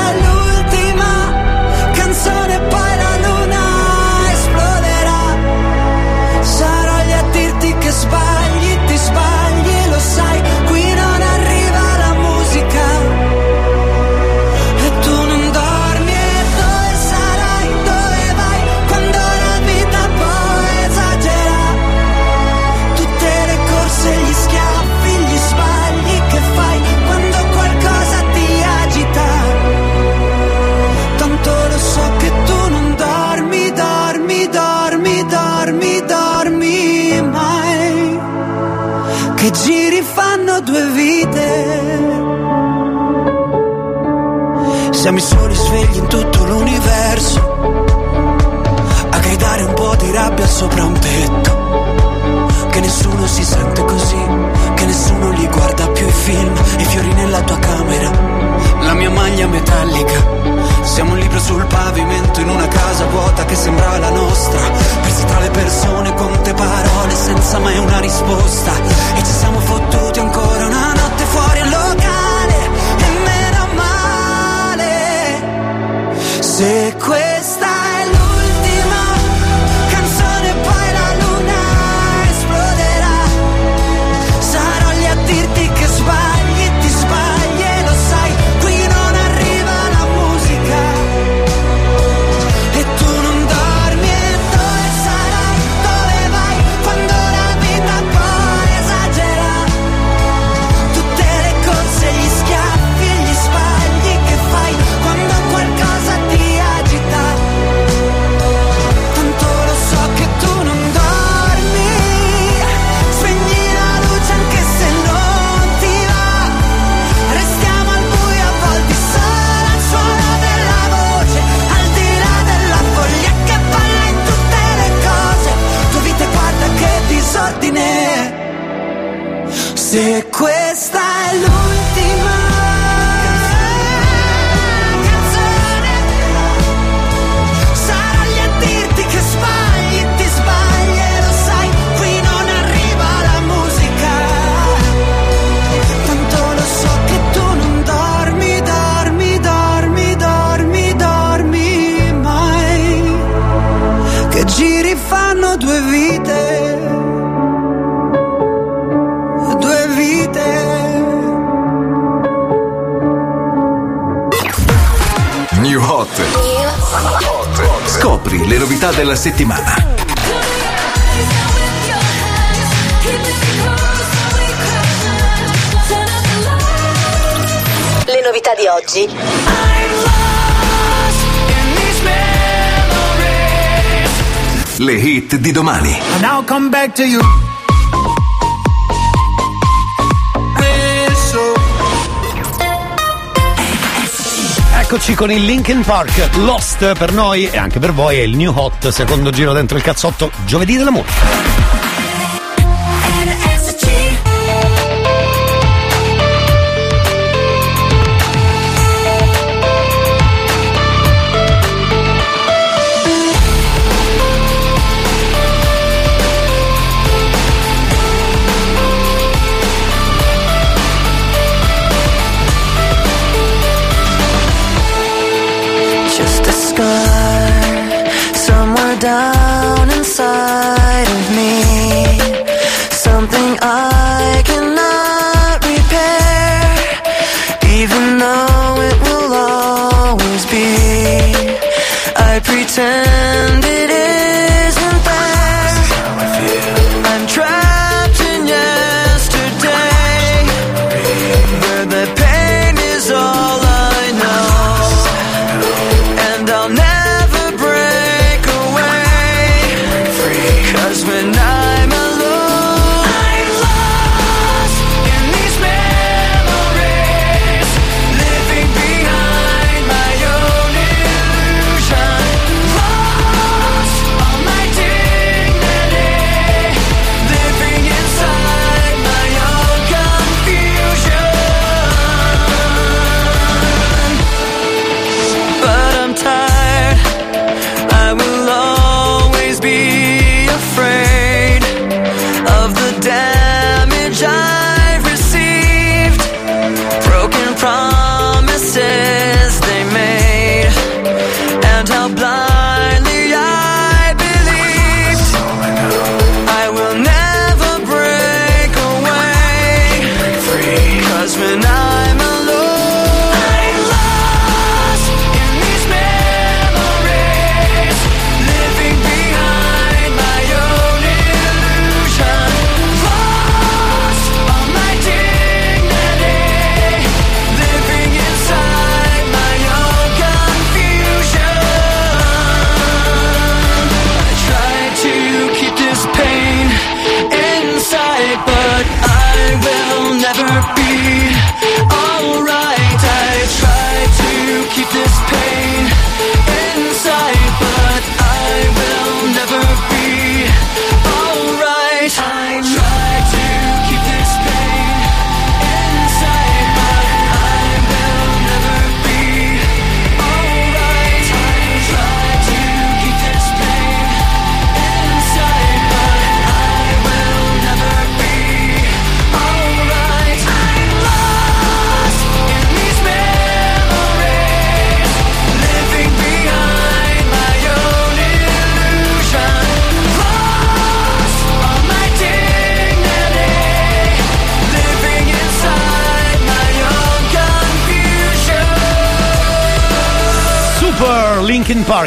con il Linkin Park Lost per noi e anche per voi è il new hot secondo giro dentro il cazzotto giovedì dell'amore.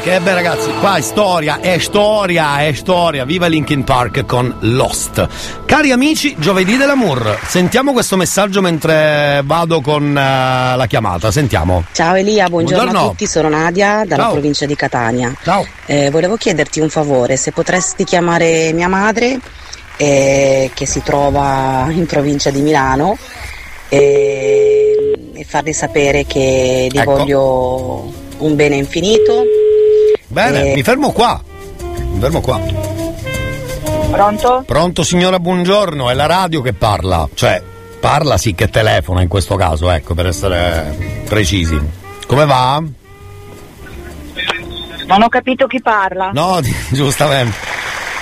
Park. Eh beh ragazzi, qua è storia, è storia, è storia. Viva Linkin Park con Lost. Cari amici, giovedì dell'amour. Sentiamo questo messaggio mentre vado con eh, la chiamata. Sentiamo. Ciao Elia, buongiorno, Buongiorno. a tutti, sono Nadia dalla Ciao. provincia di Catania. Ciao. Eh, volevo chiederti un favore, se potresti chiamare mia madre eh, che si trova in provincia di Milano e, e farle sapere che gli Ecco. voglio un bene infinito. Bene, Eh, mi fermo qua. Mi fermo qua. Pronto? Pronto signora, buongiorno, è la radio che parla. Cioè, parla sì che telefona in questo caso, ecco, per essere precisi. Come va? Non ho capito chi parla. No, giustamente.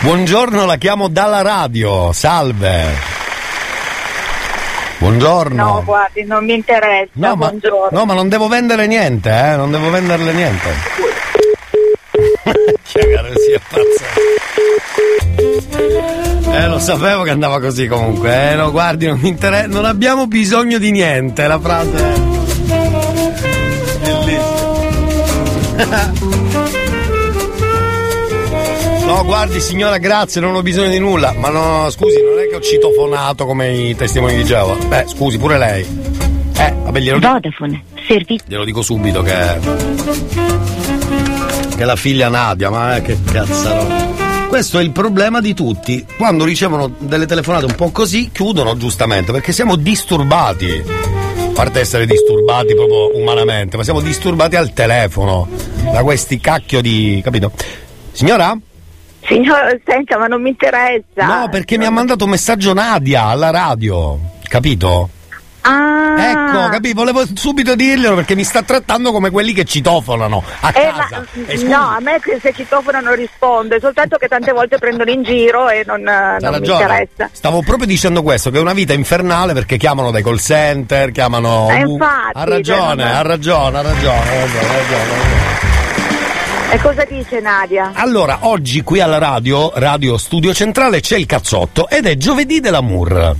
Buongiorno, la chiamo dalla radio. Salve. Buongiorno. No, guardi, non mi interessa. No, ma, no, ma non devo vendere niente, eh? Non devo venderle niente. Chiacchiere, sì, è pazzesco. Eh, lo sapevo che andava così comunque. Eh, no, guardi, non mi interessa. Non abbiamo bisogno di niente. La frase è. Bellissima. No, guardi signora, grazie, non ho bisogno di nulla. Ma no, scusi, non è che ho citofonato come i testimoni di Geova. Beh, scusi, pure lei. Eh, vabbè, glielo dico. Vodafone, servizio. Glielo dico subito che. Che la figlia Nadia, ma eh, che cazzaro. Questo è il problema di tutti. Quando ricevono delle telefonate un po' così, chiudono giustamente, perché siamo disturbati. A parte essere disturbati proprio umanamente, ma siamo disturbati al telefono da questi cacchio di. capito? Signora? Signora, senta, ma non mi interessa. No, perché mi ha mandato un messaggio Nadia alla radio, capito? Ah. Ecco, capito? Volevo subito dirglielo perché mi sta trattando come quelli che citofonano a Eh, casa. ma, E scusi, no, a me se citofono non risponde, soltanto che tante volte prendono in giro e non, eh, non mi interessa. Stavo proprio dicendo questo, che è una vita infernale perché chiamano dai call center, chiamano. Eh, infatti, ha ragione, cioè, ha ragione, ha ragione, ha ragione, ha ragione, ha ragione. E cosa dice Nadia? Allora, oggi qui alla radio, Radio Studio Centrale, c'è il cazzotto ed è giovedì dell'amour.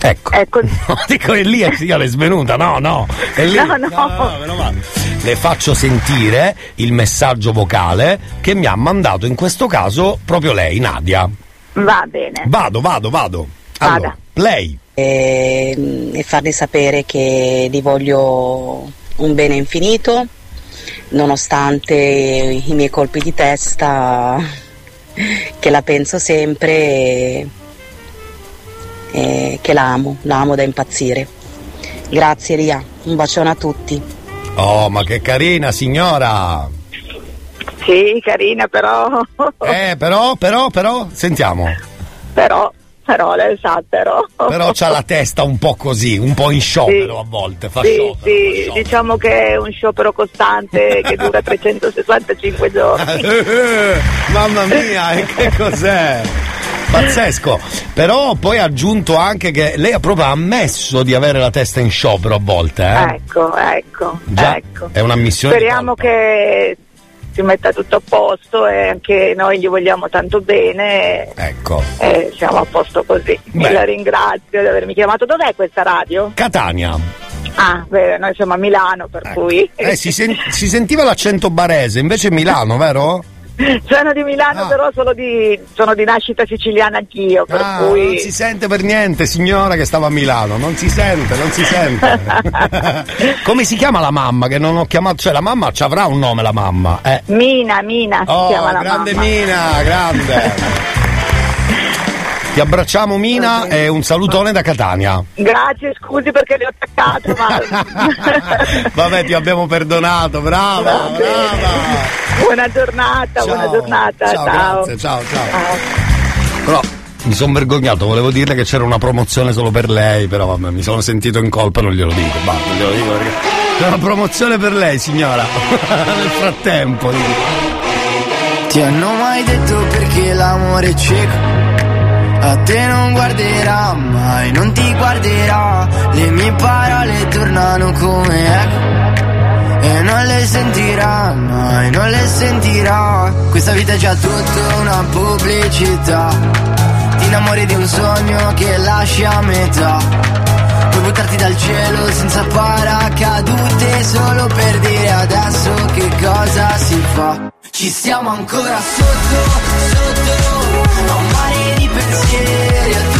Ecco. No, dico è lì, è, è svenuta, no, no. È lì. No, no. meno male. Le faccio sentire il messaggio vocale che mi ha mandato in questo caso proprio lei, Nadia. Va bene. Vado, vado, vado. Allora, lei. e, e farle sapere che gli voglio un bene infinito, nonostante i miei colpi di testa, che la penso sempre e, e che la amo, la amo da impazzire. Grazie Ria, un bacione a tutti. Oh, ma che carina signora. Sì, carina, però. Eh, però, però, però, sentiamo. però, però, lei sa, però. Però c'ha la testa un po' così, un po' in sciopero a volte, fa Sì, sciopero. sì, diciamo che è un sciopero costante che dura 365 giorni. Eh, Mamma mia, e che cos'è? Pazzesco. Però poi ha aggiunto anche che lei ha proprio ammesso di avere la testa in sciopero a volte, eh? Ecco, ecco, Già, ecco. è una missione. di Speriamo che si metta tutto a posto e anche noi gli vogliamo tanto bene Ecco. e siamo a posto così. Beh. La ringrazio di avermi chiamato. Dov'è questa radio? Catania. Ah, beh, noi siamo a Milano, per cui Eh, si, sen- si sentiva l'accento barese, invece Milano, vero? Sono di Milano, però solo di, sono di nascita siciliana anch'io, per Ah, cui non si sente per niente, signora che stava a Milano, non si sente, non si sente. Come si chiama la mamma che non ho chiamato? Cioè la mamma ci avrà un nome la mamma, eh. Mina, Mina si Oh, chiama la grande mamma. Mina, grande. Ti abbracciamo Mina e un salutone da Catania. Grazie, scusi perché le ho attaccato, ma Vabbè, ti abbiamo perdonato, brava, brava. buona giornata, buona giornata. Ciao, ciao. grazie, ciao, ciao. Però mi sono vergognato, volevo dirle che c'era una promozione solo per lei, però vabbè, mi sono sentito in colpa, non glielo dico, basta, non glielo dico perché c'è una promozione per lei, signora. Nel frattempo, dico. Ti hanno mai detto perché l'amore è cieco? A te non guarderà mai, non ti guarderà. Le mie parole tornano come eco. E non le sentirà mai, non le sentirà. Questa vita è già tutta una pubblicità. Ti innamori di un sogno che lasci a metà. Poi buttarti dal cielo senza paracadute solo per dire adesso che cosa si fa. Ci stiamo ancora sotto, sotto, a un mare di pensieri,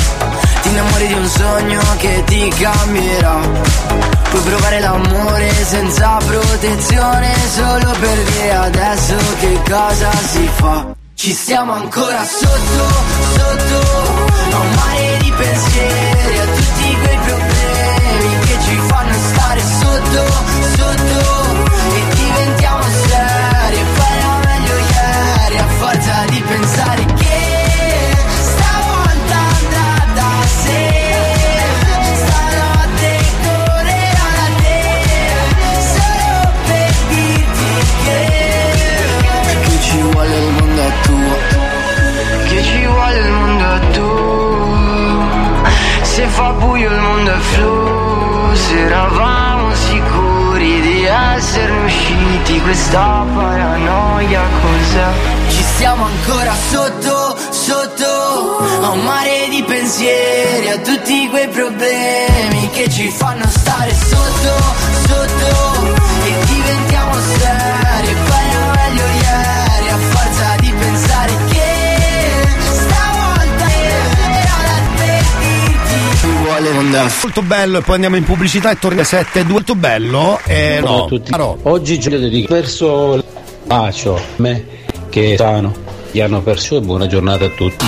Innamori di un sogno che ti cambierà. Puoi provare l'amore senza protezione solo per dire adesso che cosa si fa. Ci stiamo ancora sotto, sotto, a un mare di pensieri, a tutti quei problemi che ci fanno stare sotto, sotto, e diventiamo seri, e poi era meglio ieri, a forza di pensare il mondo è tuo. Se fa buio il mondo è flu, se eravamo sicuri di esserne usciti, questa paranoia cos'è? Ci stiamo ancora sotto, sotto, a un mare di pensieri, a tutti quei problemi che ci fanno stare sotto, sotto, Molto bello e poi andiamo in pubblicità e torniamo alle 7 molto bello e Buongiorno no. a. Caro, Oggi giorno dedicato verso il bacio, me che sano, hanno perso e buona giornata a tutti.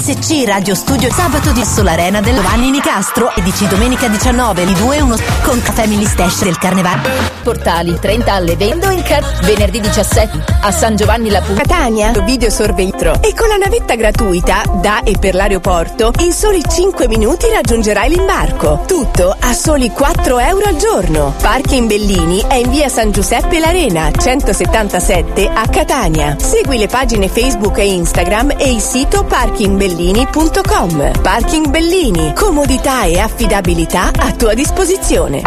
Se C Radio Studio sabato di Solarena del Giovanni Nicastro e DC domenica 19 di 2 1 con Family Stash del Carnevale. Portali 30 alle vendo in car venerdì 17 a San Giovanni la Puglia. Catania, video sorventro e con la navetta gratuita da e per l'aeroporto in soli 5 minuti raggiungerai l'imbarco. Tutto a soli 4 euro al giorno. Parchi in Bellini è in via San Giuseppe L'Arena 177 a Catania. Segui le pagine Facebook e Instagram e il sito parkingbellini.com. Parking Bellini, comodità e affidabilità a tua disposizione.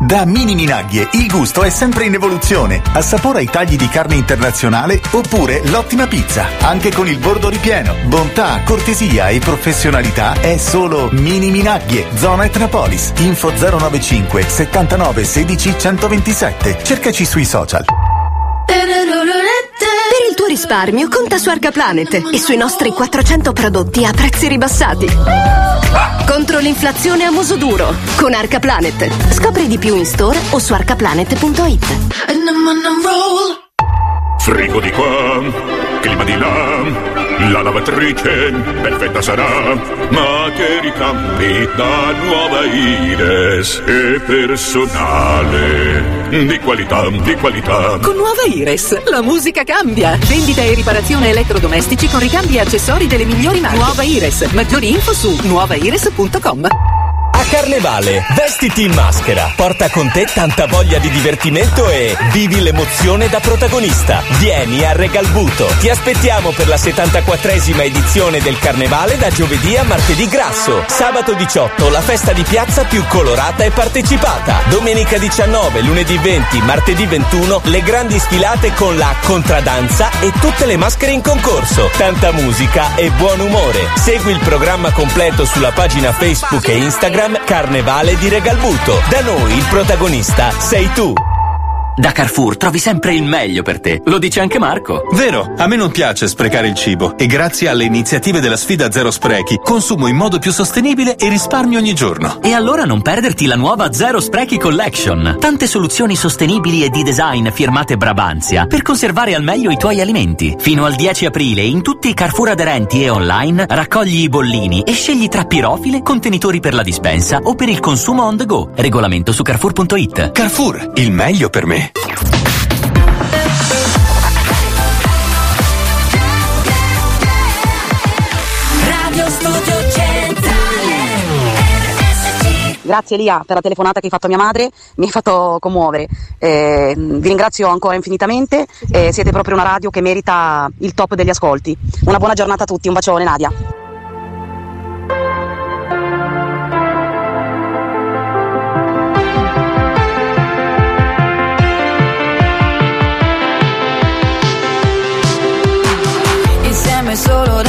Da Mini Minaglie il gusto è sempre in evoluzione. Assapora i tagli di carne internazionale oppure l'ottima pizza. Anche con il bordo ripieno. Bontà, cortesia e professionalità è solo Mini Minaglie, zona Etnapolis. Info 095 79 16 127. Cercaci sui social. Tuo risparmio conta su Arcaplanet e sui nostri 400 prodotti a prezzi ribassati. Contro l'inflazione a muso duro con Arcaplanet. Scopri di più in store o su arcaplanet.it. Frigo di qua, clima di là, la lavatrice perfetta sarà, ma che ricambi da nuova Ires e personale. Di qualità, di qualità. Con nuova Ires, la musica cambia. Vendita e riparazione elettrodomestici con ricambi e accessori delle migliori marche. Nuova Ires. Maggiori info su nuovaires.com. Carnevale, vestiti in maschera, porta con te tanta voglia di divertimento e vivi l'emozione da protagonista. Vieni a Regalbuto. Ti aspettiamo per la 74esima edizione del Carnevale da giovedì a martedì grasso. Sabato 18 la festa di piazza più colorata e partecipata. Domenica 19, lunedì 20, martedì 21 le grandi sfilate con la contradanza e tutte le maschere in concorso. Tanta musica e buon umore. Segui il programma completo sulla pagina Facebook e Instagram Carnevale di Regalbuto. Da noi il protagonista sei tu. Da Carrefour trovi sempre il meglio per te. Lo dice anche Marco. Vero, a me non piace sprecare il cibo e grazie alle iniziative della sfida Zero Sprechi consumo in modo più sostenibile e risparmio ogni giorno. E allora non perderti la nuova Zero Sprechi Collection. Tante soluzioni sostenibili e di design firmate Brabanzia per conservare al meglio i tuoi alimenti. Fino al 10 aprile in tutti i Carrefour aderenti e online raccogli i bollini e scegli tra pirofile, contenitori per la dispensa o per il consumo on the go. Regolamento su carrefour.it. Carrefour, il meglio per me. Grazie Elia per la telefonata che hai fatto a mia madre, mi hai fatto commuovere. Eh, vi ringrazio ancora infinitamente, eh, siete proprio una radio che merita il top degli ascolti. Una buona giornata a tutti, un bacione Nadia.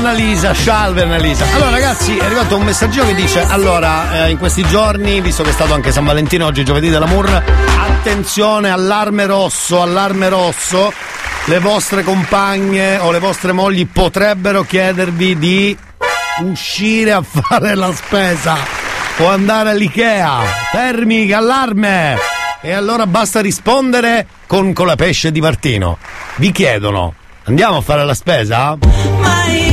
Salutiamo Annalisa, salve Annalisa. Allora ragazzi, è arrivato un messaggino che dice, allora, eh, in questi giorni, visto che è stato anche San Valentino, oggi giovedì dell'amour, attenzione, allarme rosso, allarme rosso, le vostre compagne o le vostre mogli potrebbero chiedervi di uscire a fare la spesa o andare all'Ikea. Fermi, allarme! E allora basta rispondere con, con la pesce di Martino. Vi chiedono, andiamo a fare la spesa? Io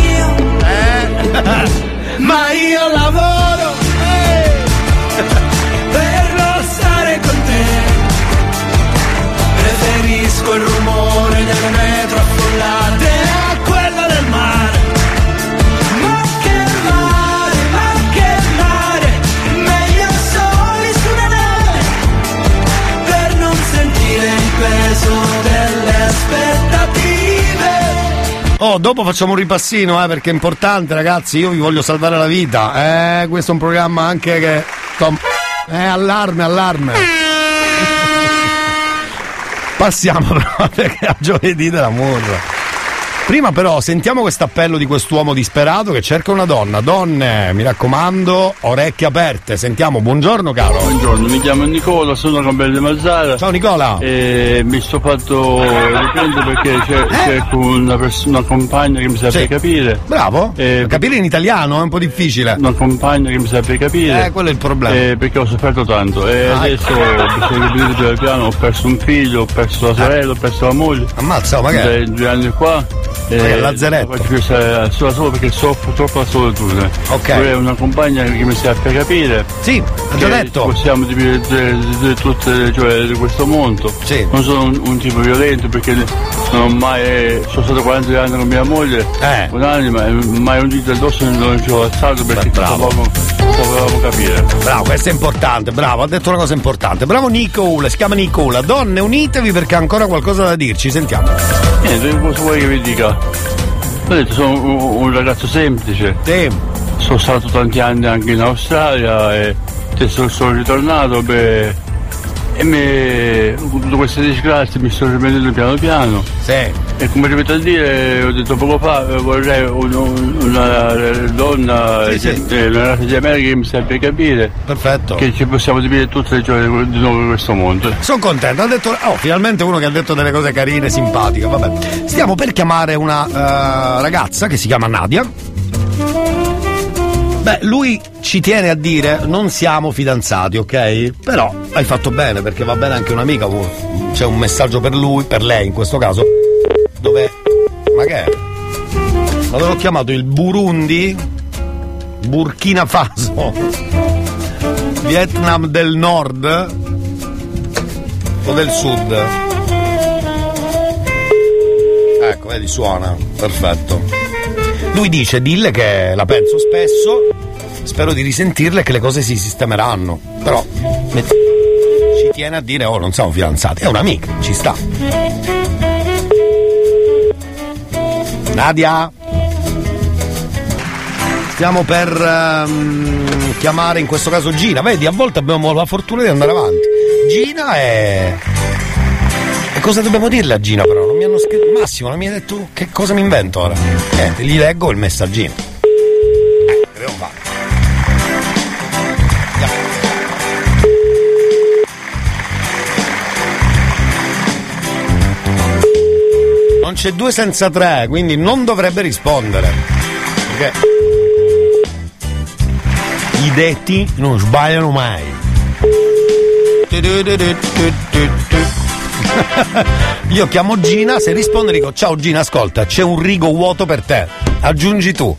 Ma io lavoro per non stare con te. Preferisco il rumore delle metro Oh, dopo facciamo un ripassino, eh, perché è importante, ragazzi. Io vi voglio salvare la vita. Eh, questo è un programma anche che. Tom- Eh, allarme, allarme. Passiamo però a giovedì dell'amore. Prima però sentiamo questo appello di quest'uomo disperato che cerca una donna. Donne, mi raccomando, orecchie aperte. Sentiamo, buongiorno caro. Buongiorno, mi chiamo Nicola, sono Campello di Mazzara. Ciao Nicola. E mi sto fatto riprendere perché c'è, cerco una, pers- una compagna che mi sappia Sì. capire. Bravo. Capire in italiano è un po' difficile. Una compagna che mi sappia capire. Eh, quello è il problema. Eh, perché ho sofferto tanto. E Ah, adesso bisogna capire piano piano, ho perso un figlio, ho perso la sorella, ho perso la moglie. Ammazza, ma che è? Dai due anni qua. È lazzaretto? Faccio questa solo, solo perché soffro troppo la solitudine. Ok. Vorrei una compagna che mi sappia capire. Sì, ho già che detto. Possiamo dividere di, tutte cioè, di questo mondo. Sì. Non sono un, un tipo violento perché non ho mai. sono stato 40 anni con mia moglie, Eh. un'anima, mai un dito addosso non ci ho alzato perché potevamo, potevamo capire. Bravo, questo è importante, bravo, ha detto una cosa importante. Bravo Nicola, si chiama Nicola. Donne, unitevi perché ha ancora qualcosa da dirci, sentiamo. Niente, cosa vuoi che vi dica? Ho detto, sono un, un ragazzo semplice. Sono stato tanti anni anche in Australia e adesso sono ritornato beh, e mi, con tutte queste disgrazie mi sto riprendendo piano piano. E come ripeto a dire, ho detto poco fa, vorrei un- un- una donna, Sì, sì. una razza di America che mi sappia capire. Perfetto. Che ci possiamo dividere tutte le gioie di nuovo in questo mondo. Sono contento, ha detto. Oh, finalmente uno che ha detto delle cose carine, simpatiche. Vabbè. Stiamo per chiamare una eh, ragazza che si chiama Nadia. Beh, lui ci tiene a dire non siamo fidanzati, ok? Però hai fatto bene perché va bene anche un'amica. C'è un messaggio per lui, per lei in questo caso. Dove. Ma che è? Ho chiamato il Burundi? Burkina Faso? Vietnam del Nord? O del Sud? Ecco, vedi, suona. Perfetto. Lui dice, dille che la penso spesso, spero di risentirle e che le cose si sistemeranno. Però ci tiene a dire, oh, non siamo fidanzati, è un'amica, ci sta. Nadia? Stiamo per ehm, chiamare in questo caso Gina. Vedi, a volte abbiamo la fortuna di andare avanti. Gina è. E cosa dobbiamo dirle a Gina però? Non mi hanno scritto. Massimo, non mi ha detto che cosa mi invento ora. Niente, gli leggo il messaggino. Eh, devo fare? Non c'è due senza tre, quindi non dovrebbe rispondere. Perché i detti non sbagliano mai. Io chiamo Gina, se risponde dico ciao Gina, ascolta, c'è un rigo vuoto per te, aggiungi tu.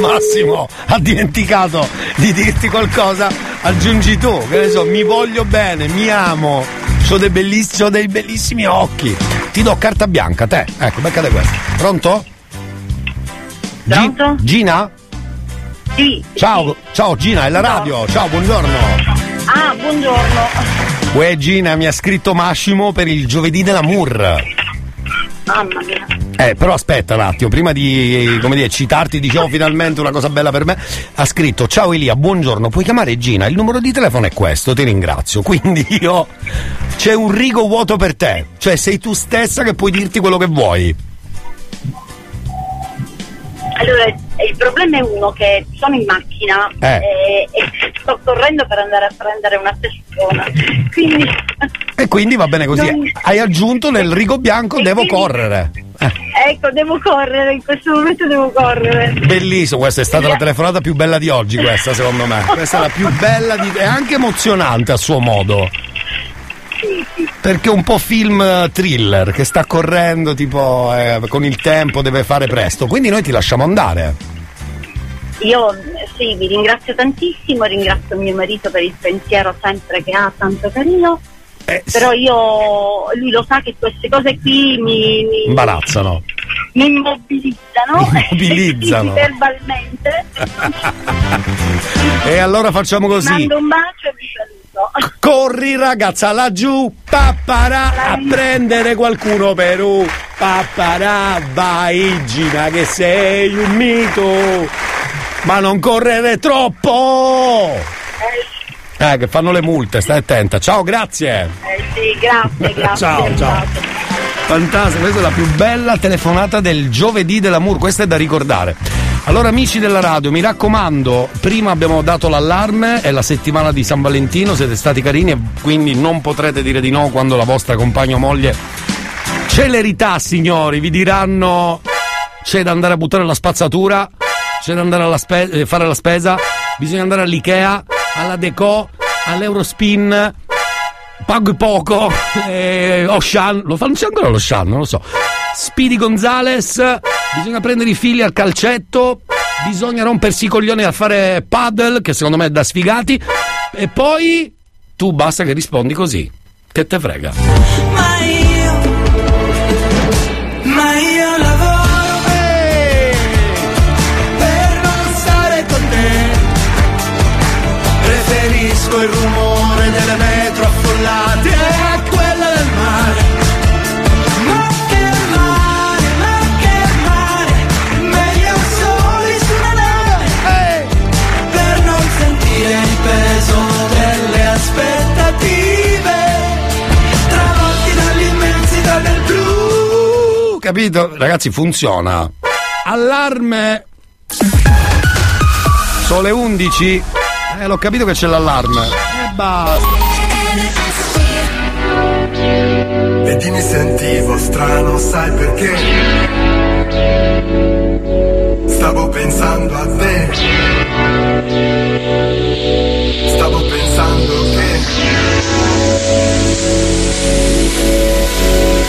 Massimo ha dimenticato di dirti qualcosa, aggiungi tu, che ne so, mi voglio bene, mi amo, ho dei, belliss- c'ho dei bellissimi occhi, ti do carta bianca, te, ecco, beccate questo. Pronto? Pronto? Gina? Sì. Ciao, ciao Gina, è la radio, ciao, buongiorno. Ah, buongiorno. Uè Gina, mi ha scritto Massimo per il giovedì della Mur. Mamma mia. Eh, però aspetta un attimo, prima di come dire, citarti, dicevo finalmente una cosa bella per me, ha scritto Ciao Elia, buongiorno, puoi chiamare Gina? Il numero di telefono è questo, ti ringrazio. Quindi io c'è un rigo vuoto per te, cioè sei tu stessa che puoi dirti quello che vuoi. Allora, il problema è uno che sono in macchina Eh. e, e sto correndo per andare a prendere una persona. Quindi E quindi va bene così. Non- Hai aggiunto nel rigo bianco E devo quindi- correre. Eh, ecco, devo correre, in questo momento devo correre. bellissimo, questa è stata la telefonata più bella di oggi, questa secondo me. Questa è la più bella di... è anche emozionante a suo modo. Perché è un po' film eh, thriller che sta correndo tipo eh, con il tempo, deve fare presto. Quindi noi ti lasciamo andare. Io sì, vi ringrazio tantissimo, ringrazio mio marito per il pensiero sempre che ha, tanto carino. Eh, Però io, lui lo sa che queste cose qui mi, mi, Imbarazzano. mi immobilizzano, Immobilizzano. verbalmente. E allora facciamo così. Mando un bacio e vi saluto. Corri ragazza laggiù, papparà a prendere qualcuno Perù. Papparà, vai Gina che sei un mito! Ma non correre troppo! Eh, che fanno le multe, stai attenta. Ciao, grazie! Eh sì, grazie, grazie. Ciao, ciao. Fantastico, questa è la più bella telefonata del giovedì dell'amour, questa è da ricordare. Allora amici della radio, mi raccomando, prima abbiamo dato l'allarme, è la settimana di San Valentino, siete stati carini e quindi non potrete dire di no quando la vostra compagna o moglie Celerità, signori, vi diranno c'è da andare a buttare la spazzatura, c'è da andare a spe- eh, fare la spesa, bisogna andare all'Ikea, alla Deco, all'Eurospin, pago poco, eh, Oshan, lo fanno c'è ancora lo Shan, non lo so. Speedy Gonzales, bisogna prendere i figli al calcetto, bisogna rompersi i coglioni a fare paddle, che secondo me è da sfigati, e poi tu basta che rispondi così. Che te frega. Ma io, ma io lavoro per non stare con te. Preferisco il rumore delle metro affollate Capito? Ragazzi, funziona. Allarme. Sole 11. Eh, l'ho capito che c'è l'allarme. E basta. Vedi mi sentivo strano, sai perché? Stavo pensando a te. Stavo pensando che...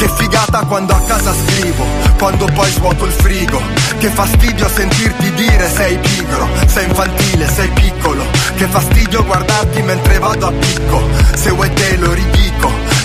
Che figata quando a casa scrivo, quando poi svuoto il frigo. Che fastidio sentirti dire sei pigro, sei infantile, sei piccolo. Che fastidio guardarti mentre vado a picco. Se vuoi te lo ridico.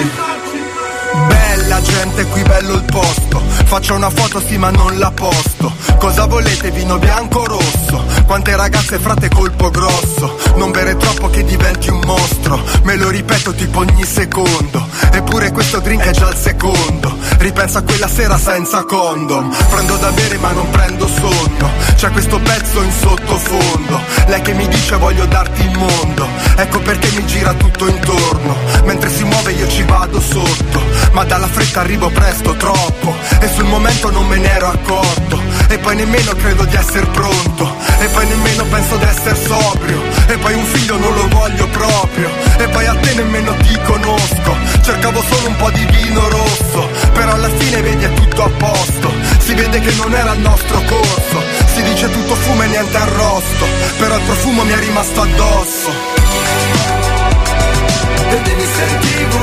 incontrarci. Bella gente, qui bello il posto. Faccio una foto sì ma non la posto. Cosa volete, vino bianco o rosso? Quante ragazze frate colpo grosso. Non bere troppo che diventi un mostro. Me lo ripeto tipo ogni secondo. Eppure questo drink è già il secondo. Ripenso a quella sera senza condom. Prendo da bere ma non prendo sonno. C'è questo pezzo in sottofondo. Lei che mi dice voglio darti il mondo. Ecco perché mi gira tutto intorno. Mentre si muove io ci vado sotto. Ma dalla fretta arrivo presto, troppo. E sul momento non me ne ero accorto. E poi nemmeno credo di essere pronto. E poi nemmeno penso di essere sobrio. E poi un figlio non lo voglio proprio. E poi a te nemmeno ti conosco. Cercavo solo un po' di vino rosso. Però alla fine vedi è tutto a posto. Si vede che non era il nostro corso. Si dice tutto fumo e niente arrosto. Però il profumo mi è rimasto addosso. Vedi mi sentivo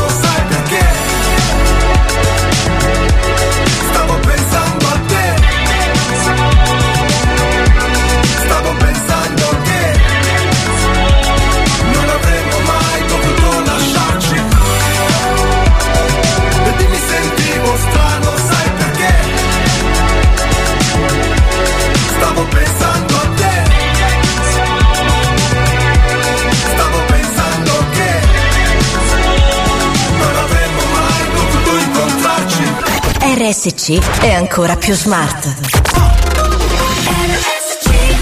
RSC è ancora più smart.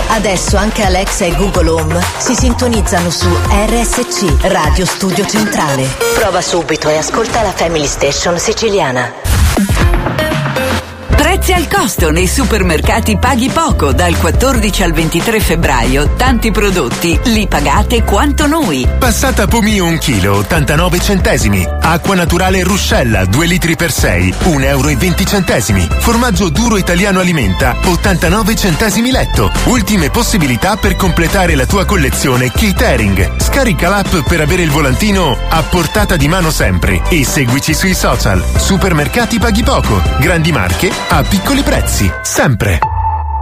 Adesso anche Alexa e Google Home si sintonizzano su RSC Radio Studio Centrale. Prova subito e ascolta la Family Station siciliana. Prezzi al costo nei supermercati Paghi Poco dal 14 al 23 febbraio. Tanti prodotti li pagate quanto noi. Passata pomino 1 kg 89 centesimi. Acqua naturale Ruscella 2 litri per 6 1 euro 20 centesimi. Formaggio duro italiano alimenta 89 centesimi letto. Ultime possibilità per completare la tua collezione catering. Scarica l'app per avere il volantino a portata di mano sempre e seguici sui social. Supermercati Paghi Poco. Grandi marche a piccoli prezzi. Sempre.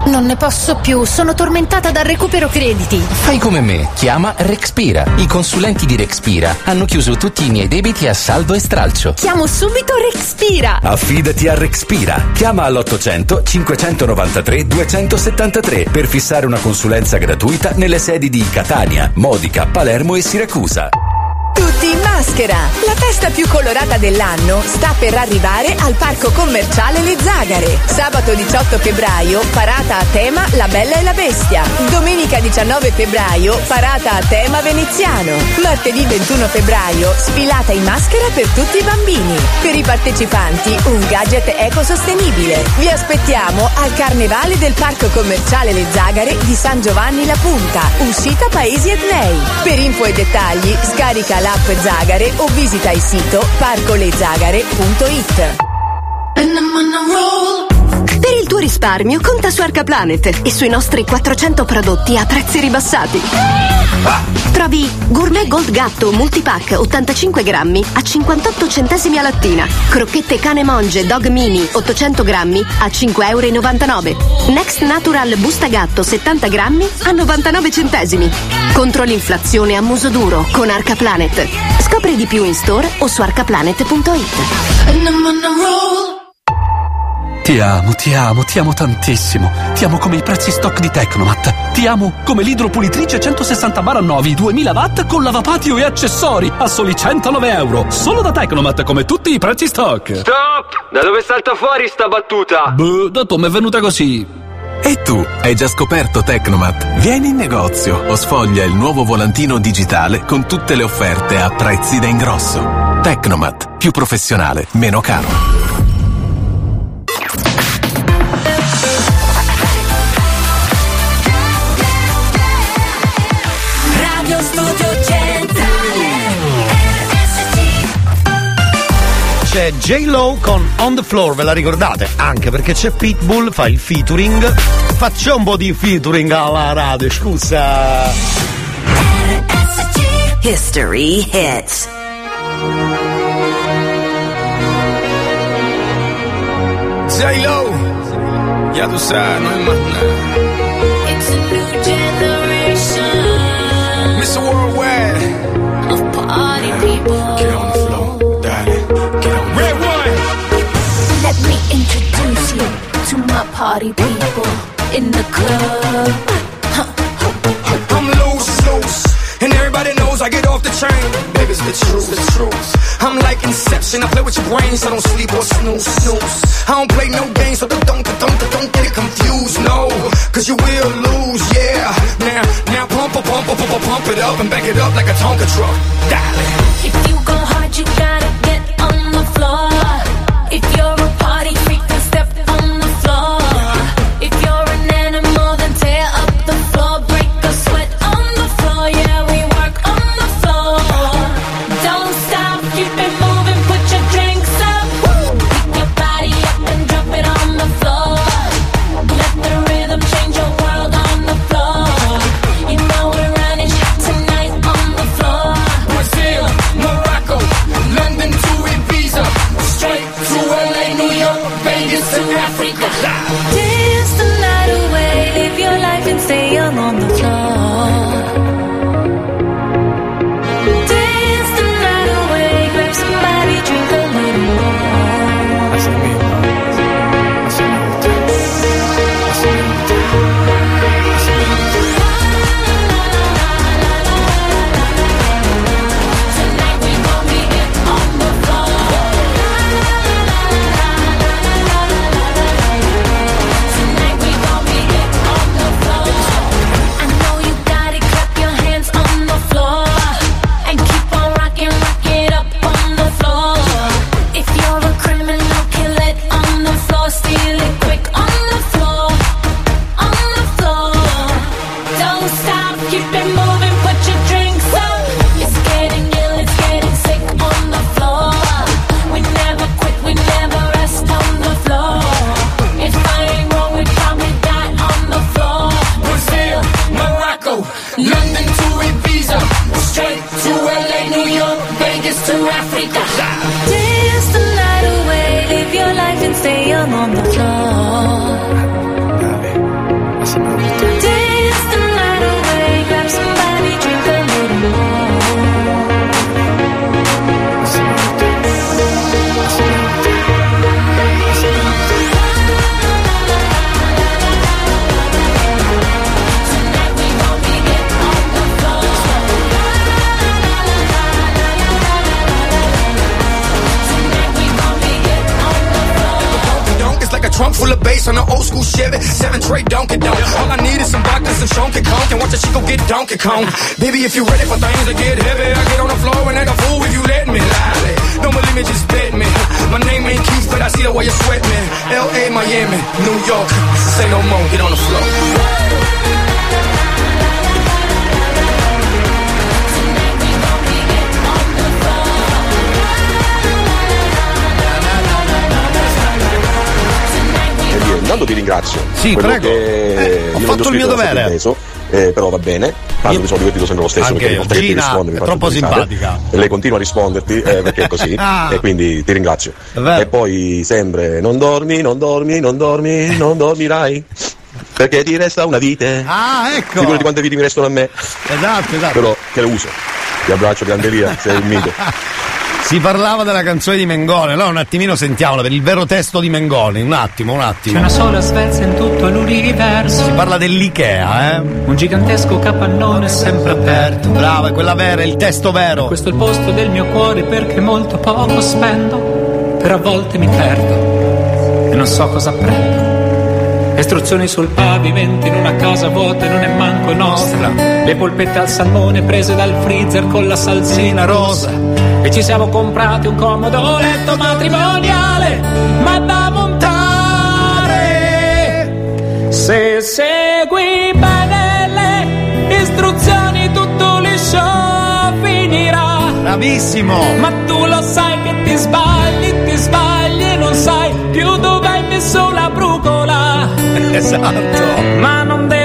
Non ne posso più, sono tormentata dal recupero crediti. Fai come me, chiama Rexpira. I consulenti di Rexpira hanno chiuso tutti i miei debiti a saldo e stralcio. Chiamo subito Rexpira. Affidati a Rexpira. Chiama all'800 593 273 per fissare una consulenza gratuita nelle sedi di Catania, Modica, Palermo e Siracusa. Tutti in maschera! La festa più colorata dell'anno sta per arrivare al Parco Commerciale Le Zagare. Sabato 18 febbraio, parata a tema La Bella e la Bestia. Domenica 19 febbraio, parata a tema veneziano. Martedì 21 febbraio, sfilata in maschera per tutti i bambini. Per i partecipanti, un gadget ecosostenibile. Vi aspettiamo al Carnevale del Parco Commerciale Le Zagare di San Giovanni La Punta, uscita Paesi Etnei. Per info e dettagli, scarica l'app Zagare o visita il sito parcolezagare.it. Per il tuo risparmio conta su Arcaplanet e sui nostri 400 prodotti a prezzi ribassati. Trovi Gourmet Gold Gatto Multipack 85 grammi a 58 centesimi a lattina. Crocchette cane monge Dog Mini 800 grammi a 5,99 euro. Next Natural Busta Gatto 70 grammi a 99 centesimi. Contro l'inflazione a muso duro con Arcaplanet. Scopri di più in store o su arcaplanet.it. Ti amo, ti amo, ti amo tantissimo. Ti amo come i prezzi stock di Tecnomat. Ti amo come l'idropulitrice 160 bar a 9 2000 watt con lavapatio e accessori a soli 109 euro. Solo da Tecnomat come tutti i prezzi stock. Stop! Da dove salta fuori sta battuta? Beh, da Tom è venuta così. E tu hai già scoperto Tecnomat? Vieni in negozio o sfoglia il nuovo volantino digitale con tutte le offerte a prezzi da ingrosso. Tecnomat, più professionale, meno caro. C'è J-Lo con On the Floor, ve la ricordate? Anche perché c'è Pitbull, fa il featuring. Faccio un po' di featuring alla radio, scusa. History hits. J-Lo, ya tú sabes, no hay más nada. Party people in the club. I'm loose, loose. And everybody knows I get off the train. Baby, it's the truth, the truth. I'm like Inception. I play with your brains, so don't sleep or snooze, snooze. I don't play no games, so don't, don't, don't, don't get it confused, no. Cause you will lose, yeah. Now, now pump, pump, pump, pump, pump, pump it up and back it up like a Tonka truck. Darling. If you go hard, you gotta get on the floor. If you're a school Chevy, seven tray Donkey Donk. All I need is some vodka, some Chonky Conk, and watch a chico get Donkey Kong. Baby, if you ready for things to get heavy, I get on the floor and act a fool if you let me. Lolly. Don't believe me, just bet me. My name ain't Keith, but I see the way you sweat me. L.A., Miami, New York, say no more, get on the floor. Intanto ti ringrazio. Sì, Quello prego. Eh, ho fatto il mio dovere. inteso, eh, però va bene. Tanto mi sono divertito sempre lo stesso. Anche perché Gina rispondo mi è troppo simpatica. Lei continua a risponderti eh, perché è così. Ah. E quindi ti ringrazio. E poi sempre non dormi, non dormi, non dormi, non dormirai. Perché ti resta una vite. Ah, ecco. Figurati quante viti mi restano a me. Esatto, esatto. Però che lo uso. Ti abbraccio, Candelia, sei il mito. Si parlava della canzone di Mengone, allora un attimino sentiamola per il vero testo di Mengoni, un attimo, un attimo. C'è una sola Svezia in tutto l'universo. Si parla dell'Ikea, eh? Un gigantesco capannone sempre aperto. Bravo, è quella vera, è il testo vero. Questo è il posto del mio cuore perché molto poco spendo. Per a volte mi perdo e non so cosa prendo. Istruzioni sul pavimento in una casa vuota e non è manco nostra. Le polpette al salmone prese dal freezer con la salsina rosa. E ci siamo comprati un comodo letto matrimoniale, ma da montare. Se segui bene le istruzioni tutto liscio finirà. Bravissimo! Ma tu lo sai che ti sbagli, ti sbagli e non sai più dove hai messo la brucola. Esatto. Ma non demordi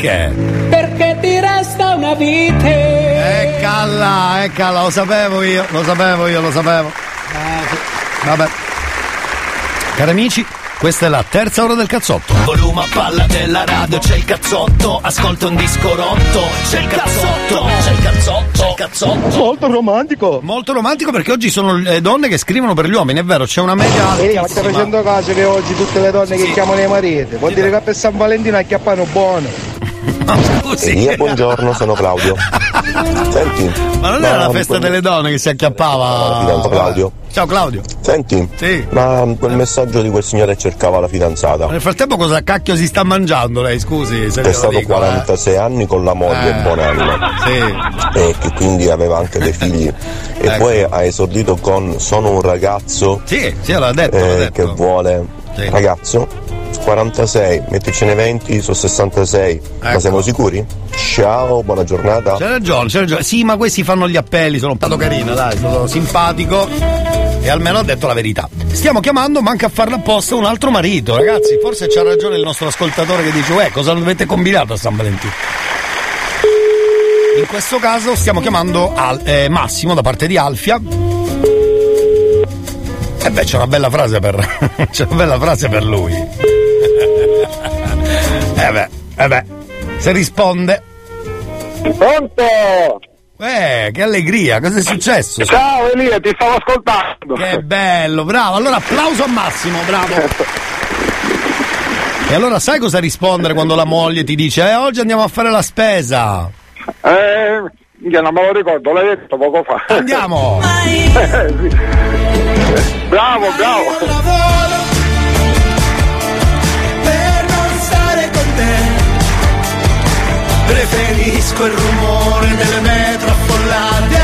Perché? Perché ti resta una vite. Eccala, eccala, lo sapevo io, lo sapevo io, lo sapevo. Vabbè. Cari amici, questa è la terza ora del cazzotto. Volume a palla della radio, c'è il cazzotto, ascolta un disco rotto, c'è il cazzotto, c'è il cazzotto, c'è il cazzotto. Molto romantico. Molto romantico perché oggi sono le donne che scrivono per gli uomini, è vero, c'è una media ma stai altissima. facendo caso che oggi tutte le donne che chiamano i mariti vuol dire che per San Valentino acchiappano buono. Elia, buongiorno, sono Claudio. Senti. Ma non era la festa delle donne che si acchiappava? Fidanzato Claudio. Ciao Claudio. Senti, Sì. ma quel messaggio di quel signore cercava la fidanzata. Nel frattempo cosa cacchio si sta mangiando lei, scusi, se È stato dico, eh. 46 anni con la moglie, Eh. buonanima. E che quindi aveva anche dei figli. E Ecco. poi ha esordito con Sono un ragazzo Sì, sì, l'ha detto, l'ha eh, detto. che vuole ragazzo 46, metticene 20, sono 66. Ma Ecco. siamo sicuri? Ciao, buona giornata. C'è ragione, c'è ragione. Sì, ma questi fanno gli appelli, sono stato carino, dai, sono simpatico e almeno ha detto la verità. Stiamo chiamando, manca a farla apposta, un altro marito, ragazzi. Forse c'ha ragione il nostro ascoltatore che dice, uè, cosa avete combinato a San Valentino? In questo caso stiamo chiamando Al- eh, Massimo da parte di Alfia. E beh, c'è una bella frase per. c'è una bella frase per lui. Eh beh, eh beh. Se risponde. Pronto? Eh, che allegria, cosa è successo? Ciao Elia, ti stavo ascoltando. Che bello, bravo. Allora applauso a Massimo, bravo. E allora sai cosa rispondere quando la moglie ti dice "Eh, oggi andiamo a fare la spesa"? Eh, io non me lo ricordo, l'hai detto poco fa. Andiamo! Eh. Bravo, bravo. Preferisco il rumore delle metro affollate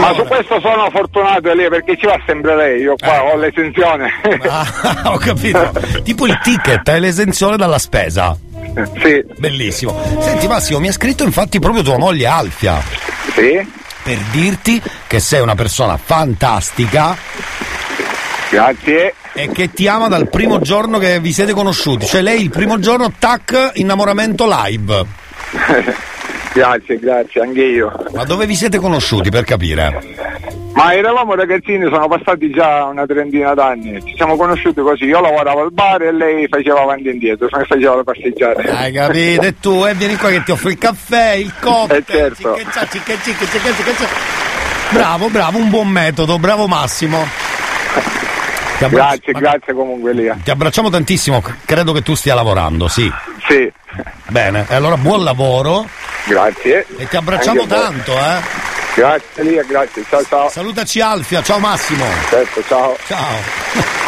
Ma su questo sono fortunato Elia perché ci va sempre lei, io qua ho l'esenzione. Ah, ho capito. Tipo il ticket, hai l'esenzione dalla spesa. Sì. Bellissimo. Senti Massimo, mi ha scritto infatti proprio tua moglie Alfia. Sì. Per dirti che sei una persona fantastica Grazie. E che ti ama dal primo giorno che vi siete conosciuti. Cioè lei il primo giorno, tac, innamoramento live. grazie, grazie, anche io. Ma dove vi siete conosciuti per capire? Ma eravamo ragazzini, sono passati già una trentina d'anni. Ci siamo conosciuti così. Io lavoravo al bar e lei faceva avanti e indietro, mi faceva le passeggiate. Hai capito? E tu, e vieni qua che ti offro il caffè, il cocktail. Eh, certo. cicca, cicca, cicca. Bravo, bravo, un buon metodo, bravo Massimo. Grazie, grazie comunque Elia. Ti abbracciamo tantissimo, credo che tu stia lavorando, sì. Sì. Bene, e allora buon lavoro Grazie. e ti abbracciamo Anche tanto, eh. Grazie Elia, grazie. Ciao ciao. Salutaci Alfia, ciao Massimo. Certo, ciao. Ciao.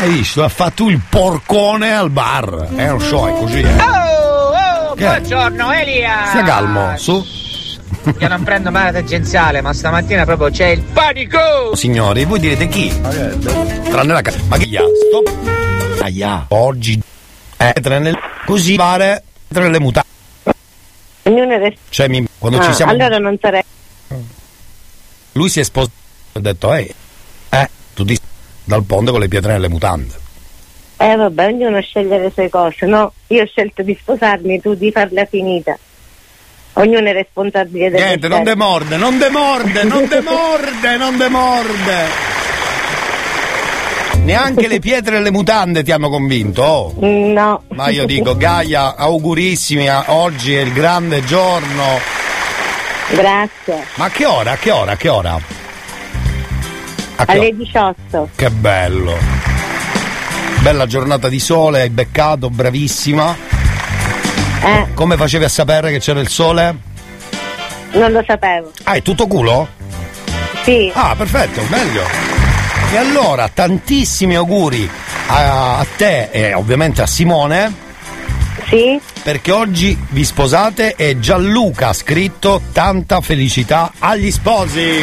Hai visto? Ha fatto il porcone al bar. È uno show, è così, eh. Oh, oh, buongiorno Elia! Stia calmo, su. Io non prendo male tangenziale, ma stamattina proprio c'è il panico! Signori, voi direte chi? Tranne la casa. Ma che ya? Stop. Aia. Oggi. Eh, tranne così pare tra le mutande. Ognuno resta- Cioè, mi- quando Ah, ci siamo. Allora non sarei. Lui si è sposato e ha detto, ehi, eh, tu ti dal ponte con le pietre nelle mutande. Eh vabbè, ognuno sceglie le sue cose, no? Io ho scelto di sposarmi, tu di farla finita. Ognuno è responsabile del Niente, non demorde, non demorde, non demorde, non demorde. Neanche le pietre nelle mutande ti hanno convinto. oh. No. Ma io dico, Gaia, augurissimi, oggi è il grande giorno. Grazie. Ma a che ora? A che ora? A che ora? A che Alle ora? 18. Che bello. Bella giornata di sole, hai beccato, bravissima. Eh, Come facevi a sapere che c'era il sole? non lo sapevo. Ah, è tutto culo? Sì. Ah, perfetto, meglio. E allora, tantissimi auguri a, a te e ovviamente a Simone. Sì. Perché oggi vi sposate e Gianluca ha scritto tanta felicità agli sposi.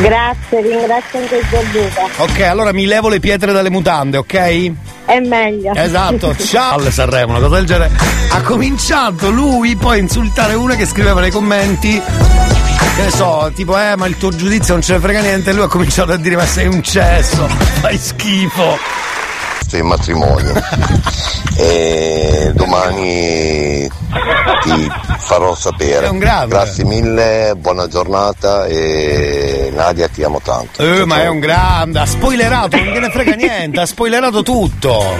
Grazie, ringrazio anche Gianluca. Ok, allora mi levo le pietre dalle mutande, ok? È meglio. Esatto, ciao alle Sanremo, una cosa del genere. Ha cominciato lui poi a insultare una che scriveva nei commenti. Che ne so, tipo, eh, ma il tuo giudizio non ce ne frega niente. E lui ha cominciato a dire, ma sei un cesso, fai schifo. In matrimonio e domani ti farò sapere. È un grande. Grazie mille, buona giornata e Nadia ti amo tanto. Eh, ma è un grande, ha spoilerato, non gliene frega niente, ha spoilerato tutto.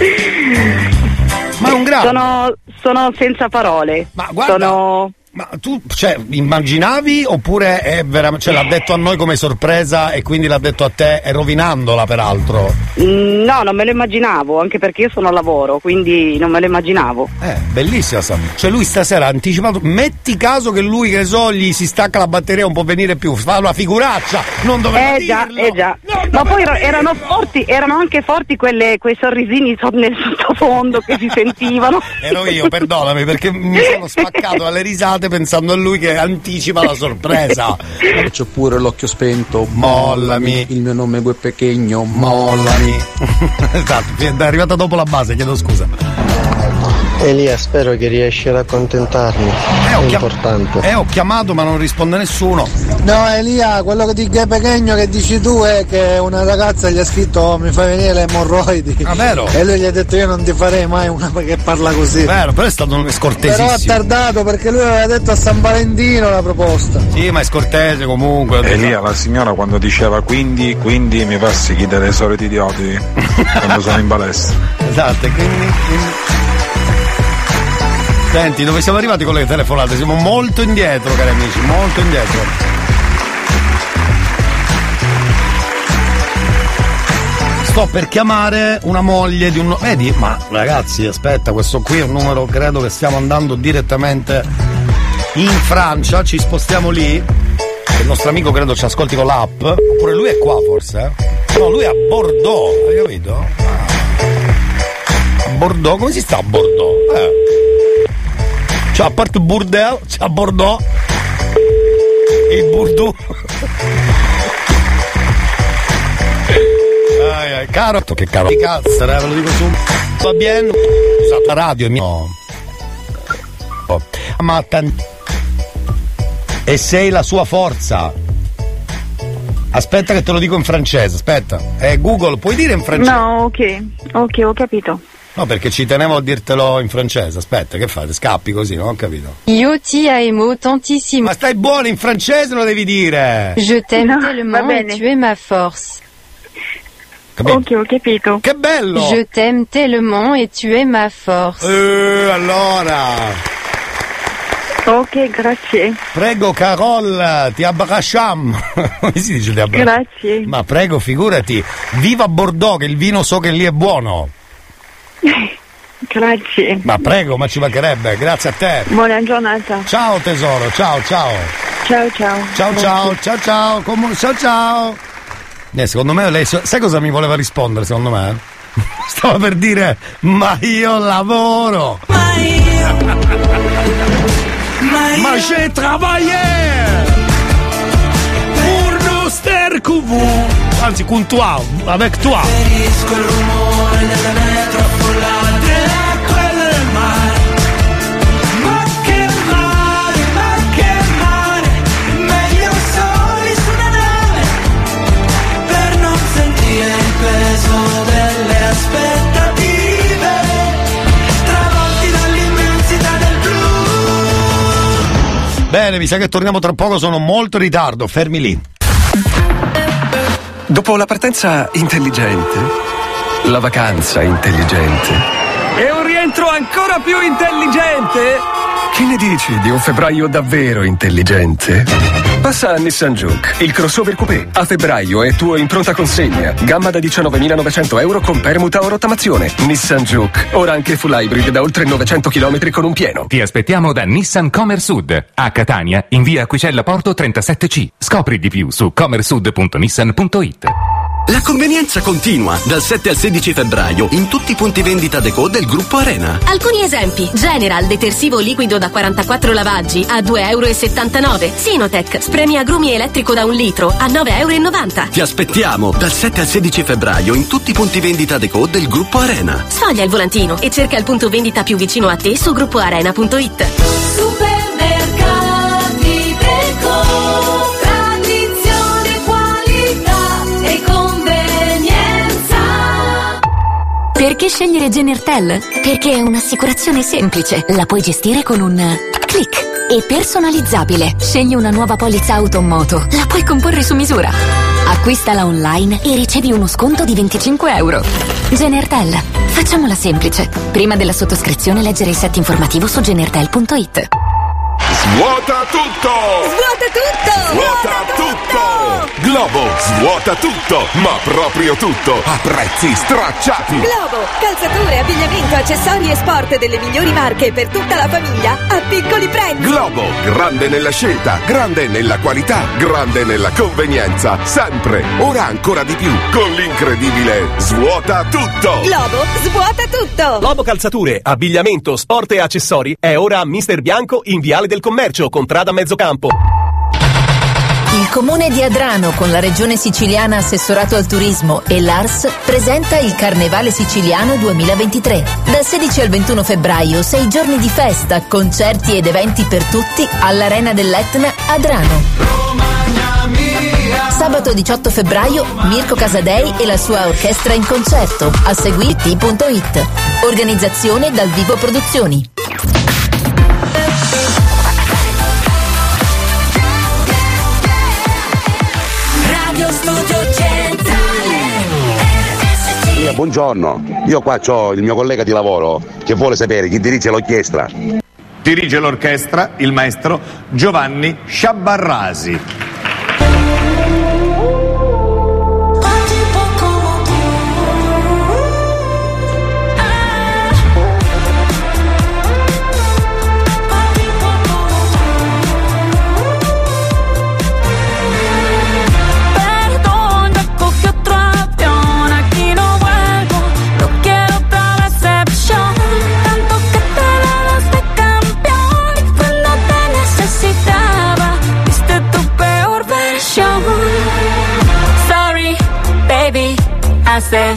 Ma è un grande. Sono, sono senza parole. Ma guarda, Sono... Ma tu, cioè, immaginavi oppure è veramente, cioè, l'ha detto a noi come sorpresa e quindi l'ha detto a te e rovinandola peraltro? Mm, No, non me lo immaginavo, anche perché io sono al lavoro, quindi non me lo immaginavo. Eh, bellissima sta. Cioè lui stasera ha anticipato, metti caso che lui, che ne so, gli si stacca la batteria non può venire più, fa una figuraccia, non doveva Eh già, dirlo. eh già. Ma poi ero- erano forti, erano anche forti quelle, quei sorrisini so- nel sottofondo che si sentivano. Ero io, perdonami, perché mi sono spaccato alle risate pensando a lui che anticipa la sorpresa. C'ho pure l'occhio spento, Mollami. Il mio nome è Gue Pechegno, mollami. esatto, è arrivata dopo la base, chiedo scusa. Elia, spero che riesci ad accontentarmi. Eh, è ho chiam- importante. Eh, ho chiamato ma non risponde nessuno. No Elia, quello che di Gue Pechegno che dici tu è che una ragazza gli ha scritto "Oh, mi fai venire le emorroidi. Ah, vero? E lui gli ha detto io non ti farei mai una che parla così. Vero, però è stato un Però ha tardato perché lui aveva detto a San Valentino la proposta. Sì, ma è scortese comunque. Elia, la signora quando diceva quindi, quindi mi passi chi delle soliti idioti quando sono in palestra. Esatto, e quindi, quindi- Senti, dove siamo arrivati con le telefonate? Siamo molto indietro, cari amici, molto indietro. Sto per chiamare una moglie di un. Vedi? Ma ragazzi, aspetta, questo qui è un numero, credo che stiamo andando direttamente in Francia, ci spostiamo lì. Il nostro amico credo ci ascolti con l'app. Oppure lui è qua forse? No, lui è a Bordeaux, hai capito? A Bordeaux, come si sta a Bordeaux? Eh. Cioè, a parte Bourdel, c'è a Bordeaux. Il Bordeaux. Ai, ai, caro, che caro. Che cazzo, eh, ve lo dico su. Va bene. Usato la radio è mio. Oh. Ma tan- E sei la sua forza. Aspetta che te lo dico in francese, aspetta. Eh, Google, puoi dire in francese? No, ok, ok, ho capito. No, perché ci tenevo a dirtelo in francese. Aspetta, che fate? Scappi così, non ho capito. Io ti aimo tantissimo. Ma stai buono, in francese lo devi dire. Je t'aime No, tellement et tu es ma force. Ok, ho capito. Che bello! Je t'aime tellement et tu es ma force. Eh, allora. Ok, grazie. Prego, Carol, ti abbracciam. Come si dice ti abbracciam? Grazie. Ma prego, figurati. Viva Bordeaux, che il vino so che lì è buono. Grazie. Ma prego, ma ci mancherebbe. Grazie a te. Buona giornata. Ciao tesoro, ciao, ciao. Ciao, ciao. Ciao, ciao, ciao, ciao. Ciao, ciao. Eh, secondo me lei. Sai cosa mi voleva rispondere, secondo me? Stava per dire, ma io lavoro. Ma io. Ma io. Ma j'ai travaillé pour nous ter QV. Anzi, con toi, avec toi. Preferisco il rumore delle metro Bene, mi sa che torniamo tra poco, sono molto in ritardo, fermi lì. Dopo la partenza intelligente, la vacanza intelligente. E un rientro ancora più intelligente? Che ne dici di un febbraio davvero intelligente? Passa a Nissan Juke, il crossover coupé. A febbraio è tuo in pronta consegna. Gamma da 19.900 euro con permuta o rottamazione. Nissan Juke, ora anche full hybrid da oltre 900 km con un pieno. Ti aspettiamo da Nissan Comer Sud, a Catania, in via Aquicella Porto 37C. Scopri di più su comersud.nissan.it. La convenienza continua dal 7 al 16 febbraio in tutti i punti vendita Deco del gruppo Arena. Alcuni esempi. General detersivo liquido da 44 lavaggi a 2,79 euro. Sinotec spremi agrumi elettrico da un litro a 9,90 euro. Ti aspettiamo dal 7 al 16 febbraio in tutti i punti vendita Deco del gruppo Arena. Sfoglia il volantino e cerca il punto vendita più vicino a te su gruppoarena.it. Supermercati Perché scegliere Genertel? Perché è un'assicurazione semplice. La puoi gestire con un clic. E personalizzabile. Scegli una nuova polizza auto o moto. La puoi comporre su misura. Acquistala online e ricevi uno sconto di 25 euro. Genertel. Facciamola semplice. Prima della sottoscrizione leggere il set informativo su genertel.it. Svuota tutto! Svuota tutto! Svuota tutto! Globo svuota tutto, ma proprio tutto, a prezzi stracciati! Globo, calzature, abbigliamento, accessori e sport delle migliori marche per tutta la famiglia a piccoli prezzi. Globo, grande nella scelta, grande nella qualità, grande nella convenienza, sempre, ora ancora di più, con l'incredibile Svuota tutto! Globo, svuota tutto! Globo Calzature, abbigliamento, sport e accessori è ora a Mister Bianco in Viale del Commercio, contrada Mezzocampo. Il comune di Adrano con la regione siciliana assessorato al turismo e l'ARS presenta il Carnevale Siciliano 2023. Dal 16 al 21 febbraio, sei giorni di festa, concerti ed eventi per tutti all'Arena dell'Etna Adrano. Sabato 18 febbraio, Mirko Casadei e la sua orchestra in concerto a seguiti.it. Organizzazione dal Vivo Produzioni. Buongiorno, io qua ho il mio collega di lavoro che vuole sapere chi dirige l'orchestra. Dirige l'orchestra il maestro Giovanni Sciabarrasi. dices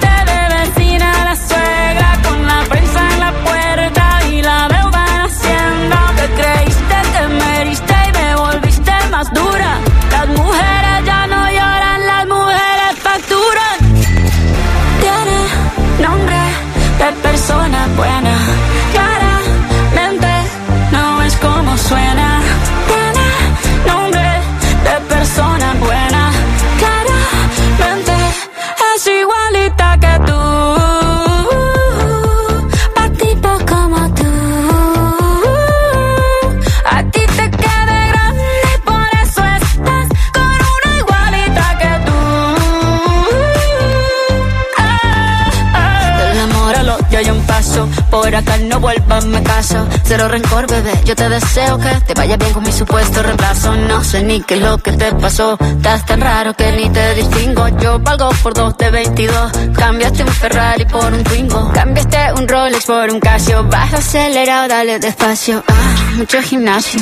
Por acá no vuelvas, me caso. Cero rencor, bebé. Yo te deseo que te vaya bien con mi supuesto reemplazo. No sé ni qué es lo que te pasó. Estás tan raro que ni te distingo. Yo valgo por dos de 22. Cambiaste un Ferrari por un Twingo. Cambiaste un Rolex por un Casio. Vas acelerado, dale despacio. Ah, mucho gimnasio.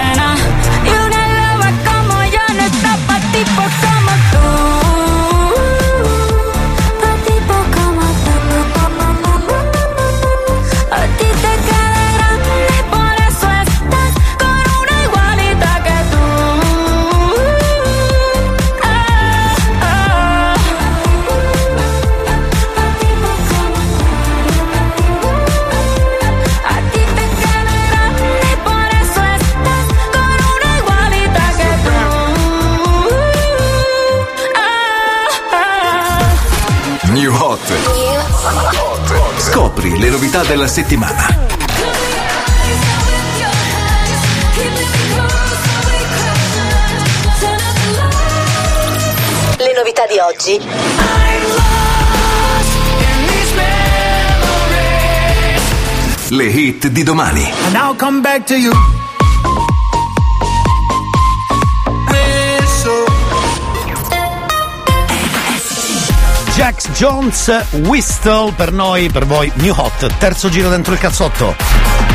Scopri le novità della settimana. Le novità di oggi. Le hit di domani. And I'll come back to you. Jax Jones, Whistle per noi, per voi, New Hot, terzo giro dentro il cazzotto.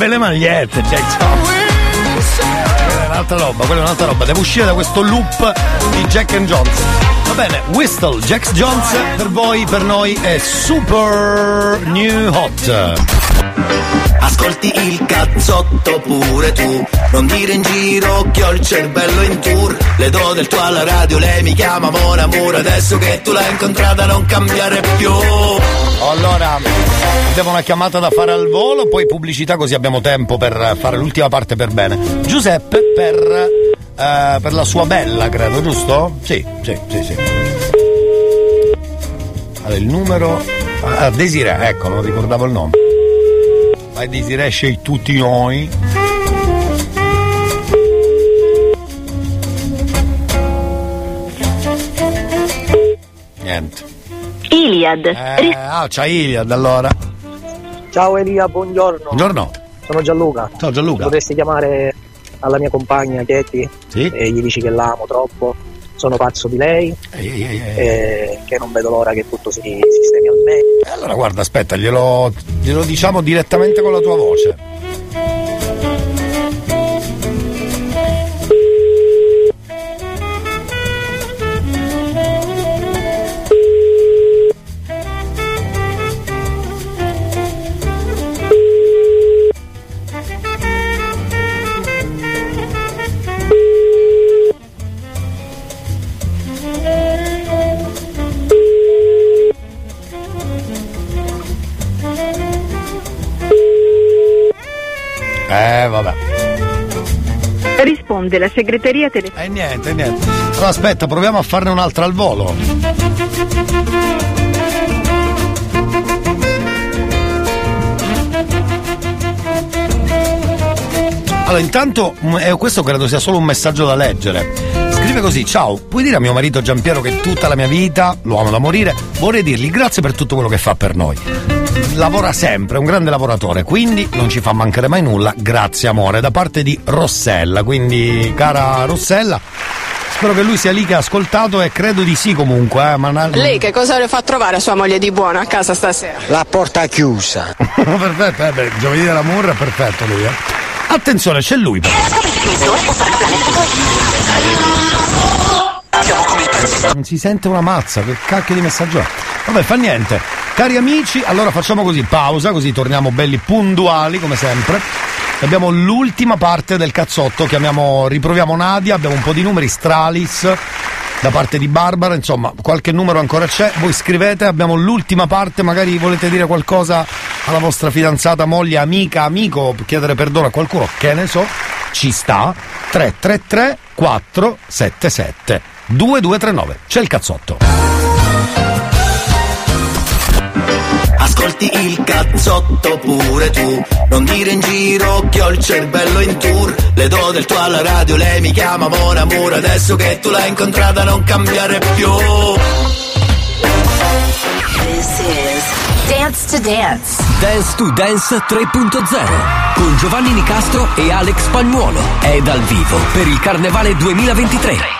Belle magliette, Jones. Quella è un'altra roba, quella è un'altra roba. Devo uscire da questo loop di Jack and Jones. Va bene, Whistle, Jax Jones per voi, per noi è super new hot. Ascolti il cazzotto pure tu Non dire in giro che ho il cervello in tour Le do del tuo alla radio, lei mi chiama Mon Amour Adesso che tu l'hai incontrata non cambiare più Allora, abbiamo una chiamata da fare al volo, poi pubblicità così abbiamo tempo per fare l'ultima parte per bene. Giuseppe per, eh, per la sua bella, credo, giusto? Sì, sì, sì, sì. Il numero... Ah, Desiree, ecco, non ricordavo il nome. Vai Desiree, scegli tutti noi. Niente. Iliad. Eh, ah, c'ha Iliad allora. Ciao Elia, buongiorno. Buongiorno. Sono Gianluca. Ciao Gianluca. Potresti chiamare alla mia compagna Katie Sì? e gli dici che l'amo troppo. Sono pazzo di lei e che non vedo l'ora che tutto si sistemi al meglio. Allora guarda, aspetta, glielo, glielo diciamo direttamente con la tua voce. Risponde la segreteria telefonica. E niente, niente. Allora aspetta, proviamo a farne un'altra al volo. Allora, intanto, mm, eh, questo credo sia solo un messaggio da leggere. Scrive così: Ciao, puoi dire a mio marito Giampiero che tutta la mia vita lo amo da morire? Vorrei dirgli grazie per tutto quello che fa per noi. Lavora sempre, è un grande lavoratore, quindi non ci fa mancare mai nulla. Grazie, amore, da parte di Rossella. Quindi, cara Rossella, spero che lui sia lì che ha ascoltato e credo di sì comunque. Eh, ma na- Lei che cosa le fa trovare a sua moglie di buono a casa stasera? La porta chiusa. perfetto, eh, beh, giovedì dell'amore è perfetto lui, eh. Attenzione, c'è lui però. Non si sente una mazza, che cacchio di messaggio è? Vabbè, fa niente. Cari amici, allora facciamo così, pausa, così torniamo belli puntuali come sempre. Abbiamo l'ultima parte del cazzotto, chiamiamo, riproviamo Nadia, abbiamo un po' di numeri, Stralis da parte di Barbara, insomma, qualche numero ancora c'è, voi scrivete, abbiamo l'ultima parte, magari volete dire qualcosa alla vostra fidanzata, moglie, amica, amico, chiedere perdono a qualcuno, che ne so, ci sta, 333 477 2239, c'è il cazzotto. Ascolti il cazzotto pure tu. Non dire in giro che ho il cervello in tour. Le do del tuo alla radio, lei mi chiama Mon Amour. Adesso che tu l'hai incontrata non cambiare più. This is Dance to Dance. Dance to Dance 3.0 con Giovanni Nicastro e Alex Spagnuolo. È dal vivo per il Carnevale 2023.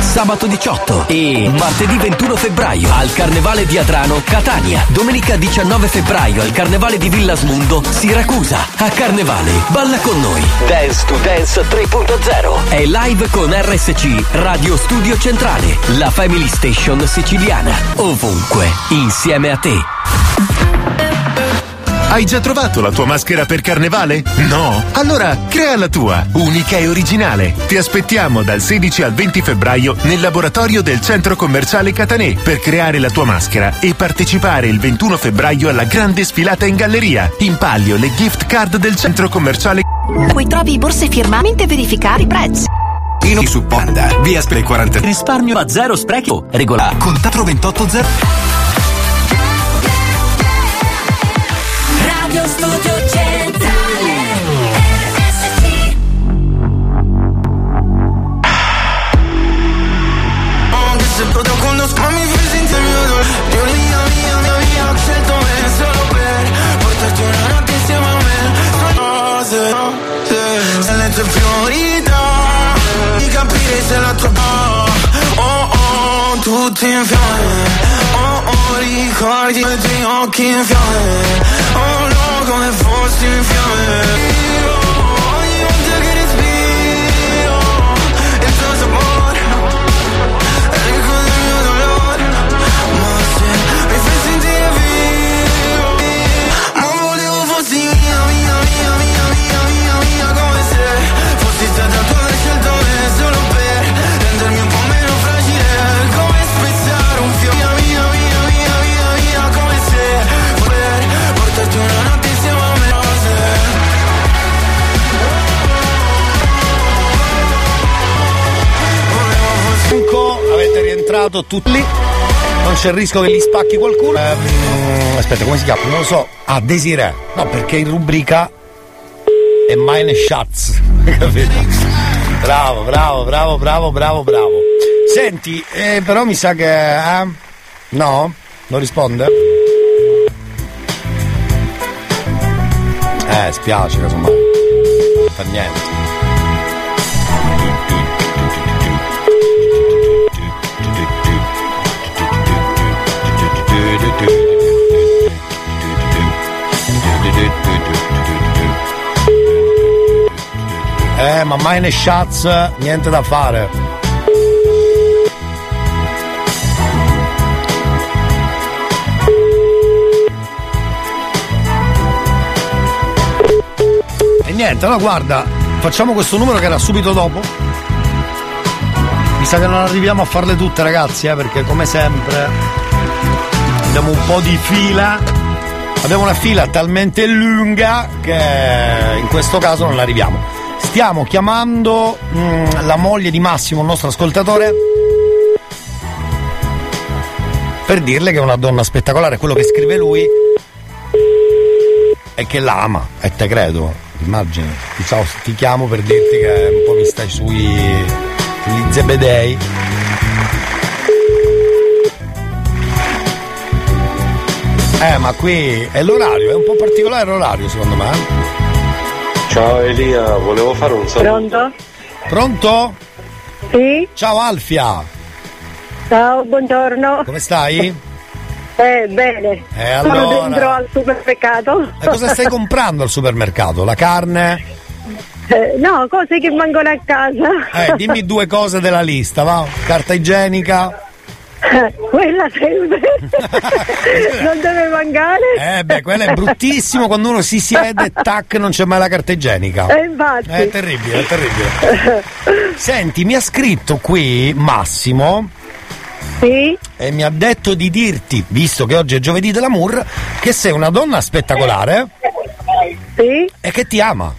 Sabato 18 e martedì 21 febbraio al Carnevale di Adrano, Catania. Domenica 19 febbraio al Carnevale di Villasmundo, Siracusa. A Carnevale, balla con noi. Dance to Dance 3.0 è live con RSC Radio Studio Centrale, la Family Station siciliana. Ovunque, insieme a te. Hai già trovato la tua maschera per carnevale? No? Allora crea la tua, unica e originale. Ti aspettiamo dal 16 al 20 febbraio nel laboratorio del centro commerciale Catanè per creare la tua maschera e partecipare il 21 febbraio alla grande sfilata in galleria. In palio le gift card del centro commerciale. Qui trovi borse firmamente e verificare i prezzi. Pino su Panda, via Spre 40. Risparmio a zero sprechi. Regola. Contatto 280. Studio Centrale RSC Anche se priorità. Di capire se la tua Oh oh siamo tutti in fiamme Oh oh ricordi i tuoi occhi in fiamme Oh no come fossi in fiamme Io, rientrato tutti. Non c'è il rischio che li spacchi qualcuno. Ehm, aspetta, come si chiama? Non lo so. Ah, Desiree. No, perché in rubrica è Mine Shots. Bravo, bravo, bravo, bravo, bravo, bravo. Senti, eh, però mi sa che. eh? No? Non risponde? Eh, spiace, casomai. Fa niente. Eh, ma Mine Shots, niente da fare. E niente, allora guarda, facciamo questo numero che era subito dopo. Mi sa che non arriviamo a farle tutte ragazzi, eh, perché come sempre abbiamo un po' di fila. Abbiamo una fila talmente lunga che in questo caso non arriviamo. Stiamo chiamando mm, la moglie di Massimo, il nostro ascoltatore, per dirle che è una donna spettacolare, quello che scrive lui e che l'ama, e te credo, immagini. Ciao, ti chiamo per dirti che un po' mi stai sui gli zebedei. Eh, ma qui è l'orario, è un po' particolare l'orario secondo me. Ciao Elia, volevo fare un saluto. Pronto? Pronto? Sì? Ciao Alfia, Ciao, buongiorno. come stai? Eh, bene. Eh, Sono allora. dentro al supermercato. E cosa stai comprando al supermercato? La carne? Eh, no, cose che mancano a casa. Eh, dimmi due cose della lista, va? Carta igienica? Quella sempre. non deve mancare. Eh beh, quella è bruttissimo quando uno si siede e tac non c'è mai la carta igienica. Eh, infatti. È terribile, è terribile. Senti, mi ha scritto qui Massimo. Sì. E mi ha detto di dirti, visto che oggi è giovedì dell'amour, che sei una donna spettacolare. Sì. E che ti ama.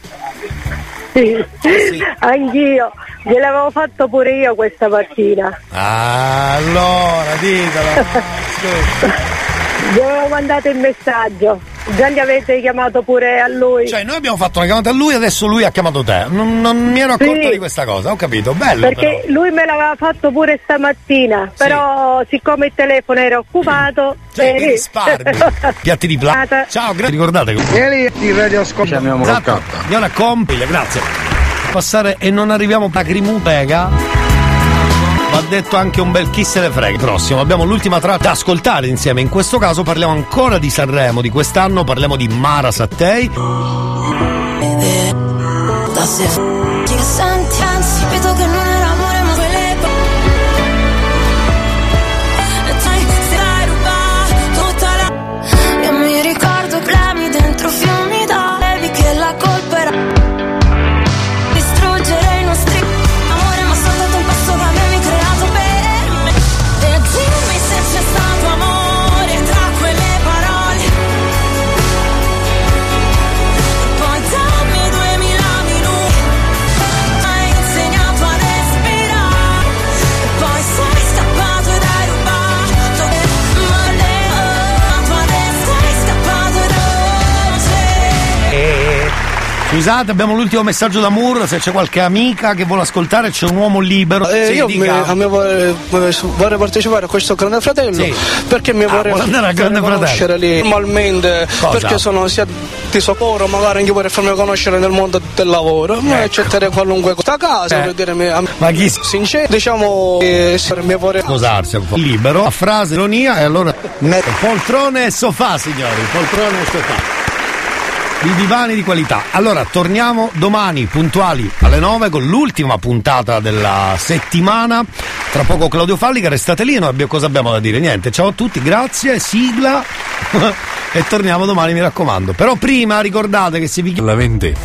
Sì. Anch'io. Gliel'avevo fatto pure io questa mattina. Ah, allora, ditelo. Gli avevo mandato il messaggio. Già gli avete chiamato pure a lui. Cioè, noi abbiamo fatto una chiamata a lui, adesso lui ha chiamato te. Non, non mi ero accorto Sì. di questa cosa, ho capito, bello. Perché lui me l'aveva fatto pure stamattina, però siccome il telefono era occupato, Cioè, eh, risparmi. Piatti di plastica. Ciao, grazie. Ricordate che. di Radio Ascolta. Chiamiamo Esatto. Diana compile, grazie. Passare e non arriviamo a Grimupega. Va detto anche un bel chi se ne frega. Prossimo, abbiamo l'ultima tratta da ascoltare insieme. In questo caso parliamo ancora di Sanremo di quest'anno, parliamo di Mara Sattei. Scusate, abbiamo l'ultimo messaggio da Mur. Se c'è qualche amica che vuole ascoltare, c'è un uomo libero. Eh, Sì, io mi, a me vorrei, vorrei partecipare a questo Grande Fratello Sì. perché mi Ah, vorrei andare farmi Grande Fratello. conoscere lì normalmente Cosa? perché sono sia di soccorro magari anche vorrei farmi conoscere nel mondo del lavoro ma accetterei qualunque cosa a casa Ecco. Eh. dire mi- a- Ma chi sincero diciamo che se mi vorrei Sposarsi un po'. Libero, a frase ironia e allora poltrone e sofà, signori, poltrone e sofà. I divani di qualità. Allora, torniamo domani puntuali alle 9 con l'ultima puntata della settimana. Tra poco Claudio Fallica, restate lì, noi abbiamo, cosa abbiamo da dire? Niente, ciao a tutti, grazie, sigla e torniamo domani, mi raccomando. Però prima ricordate che se vi La vendetta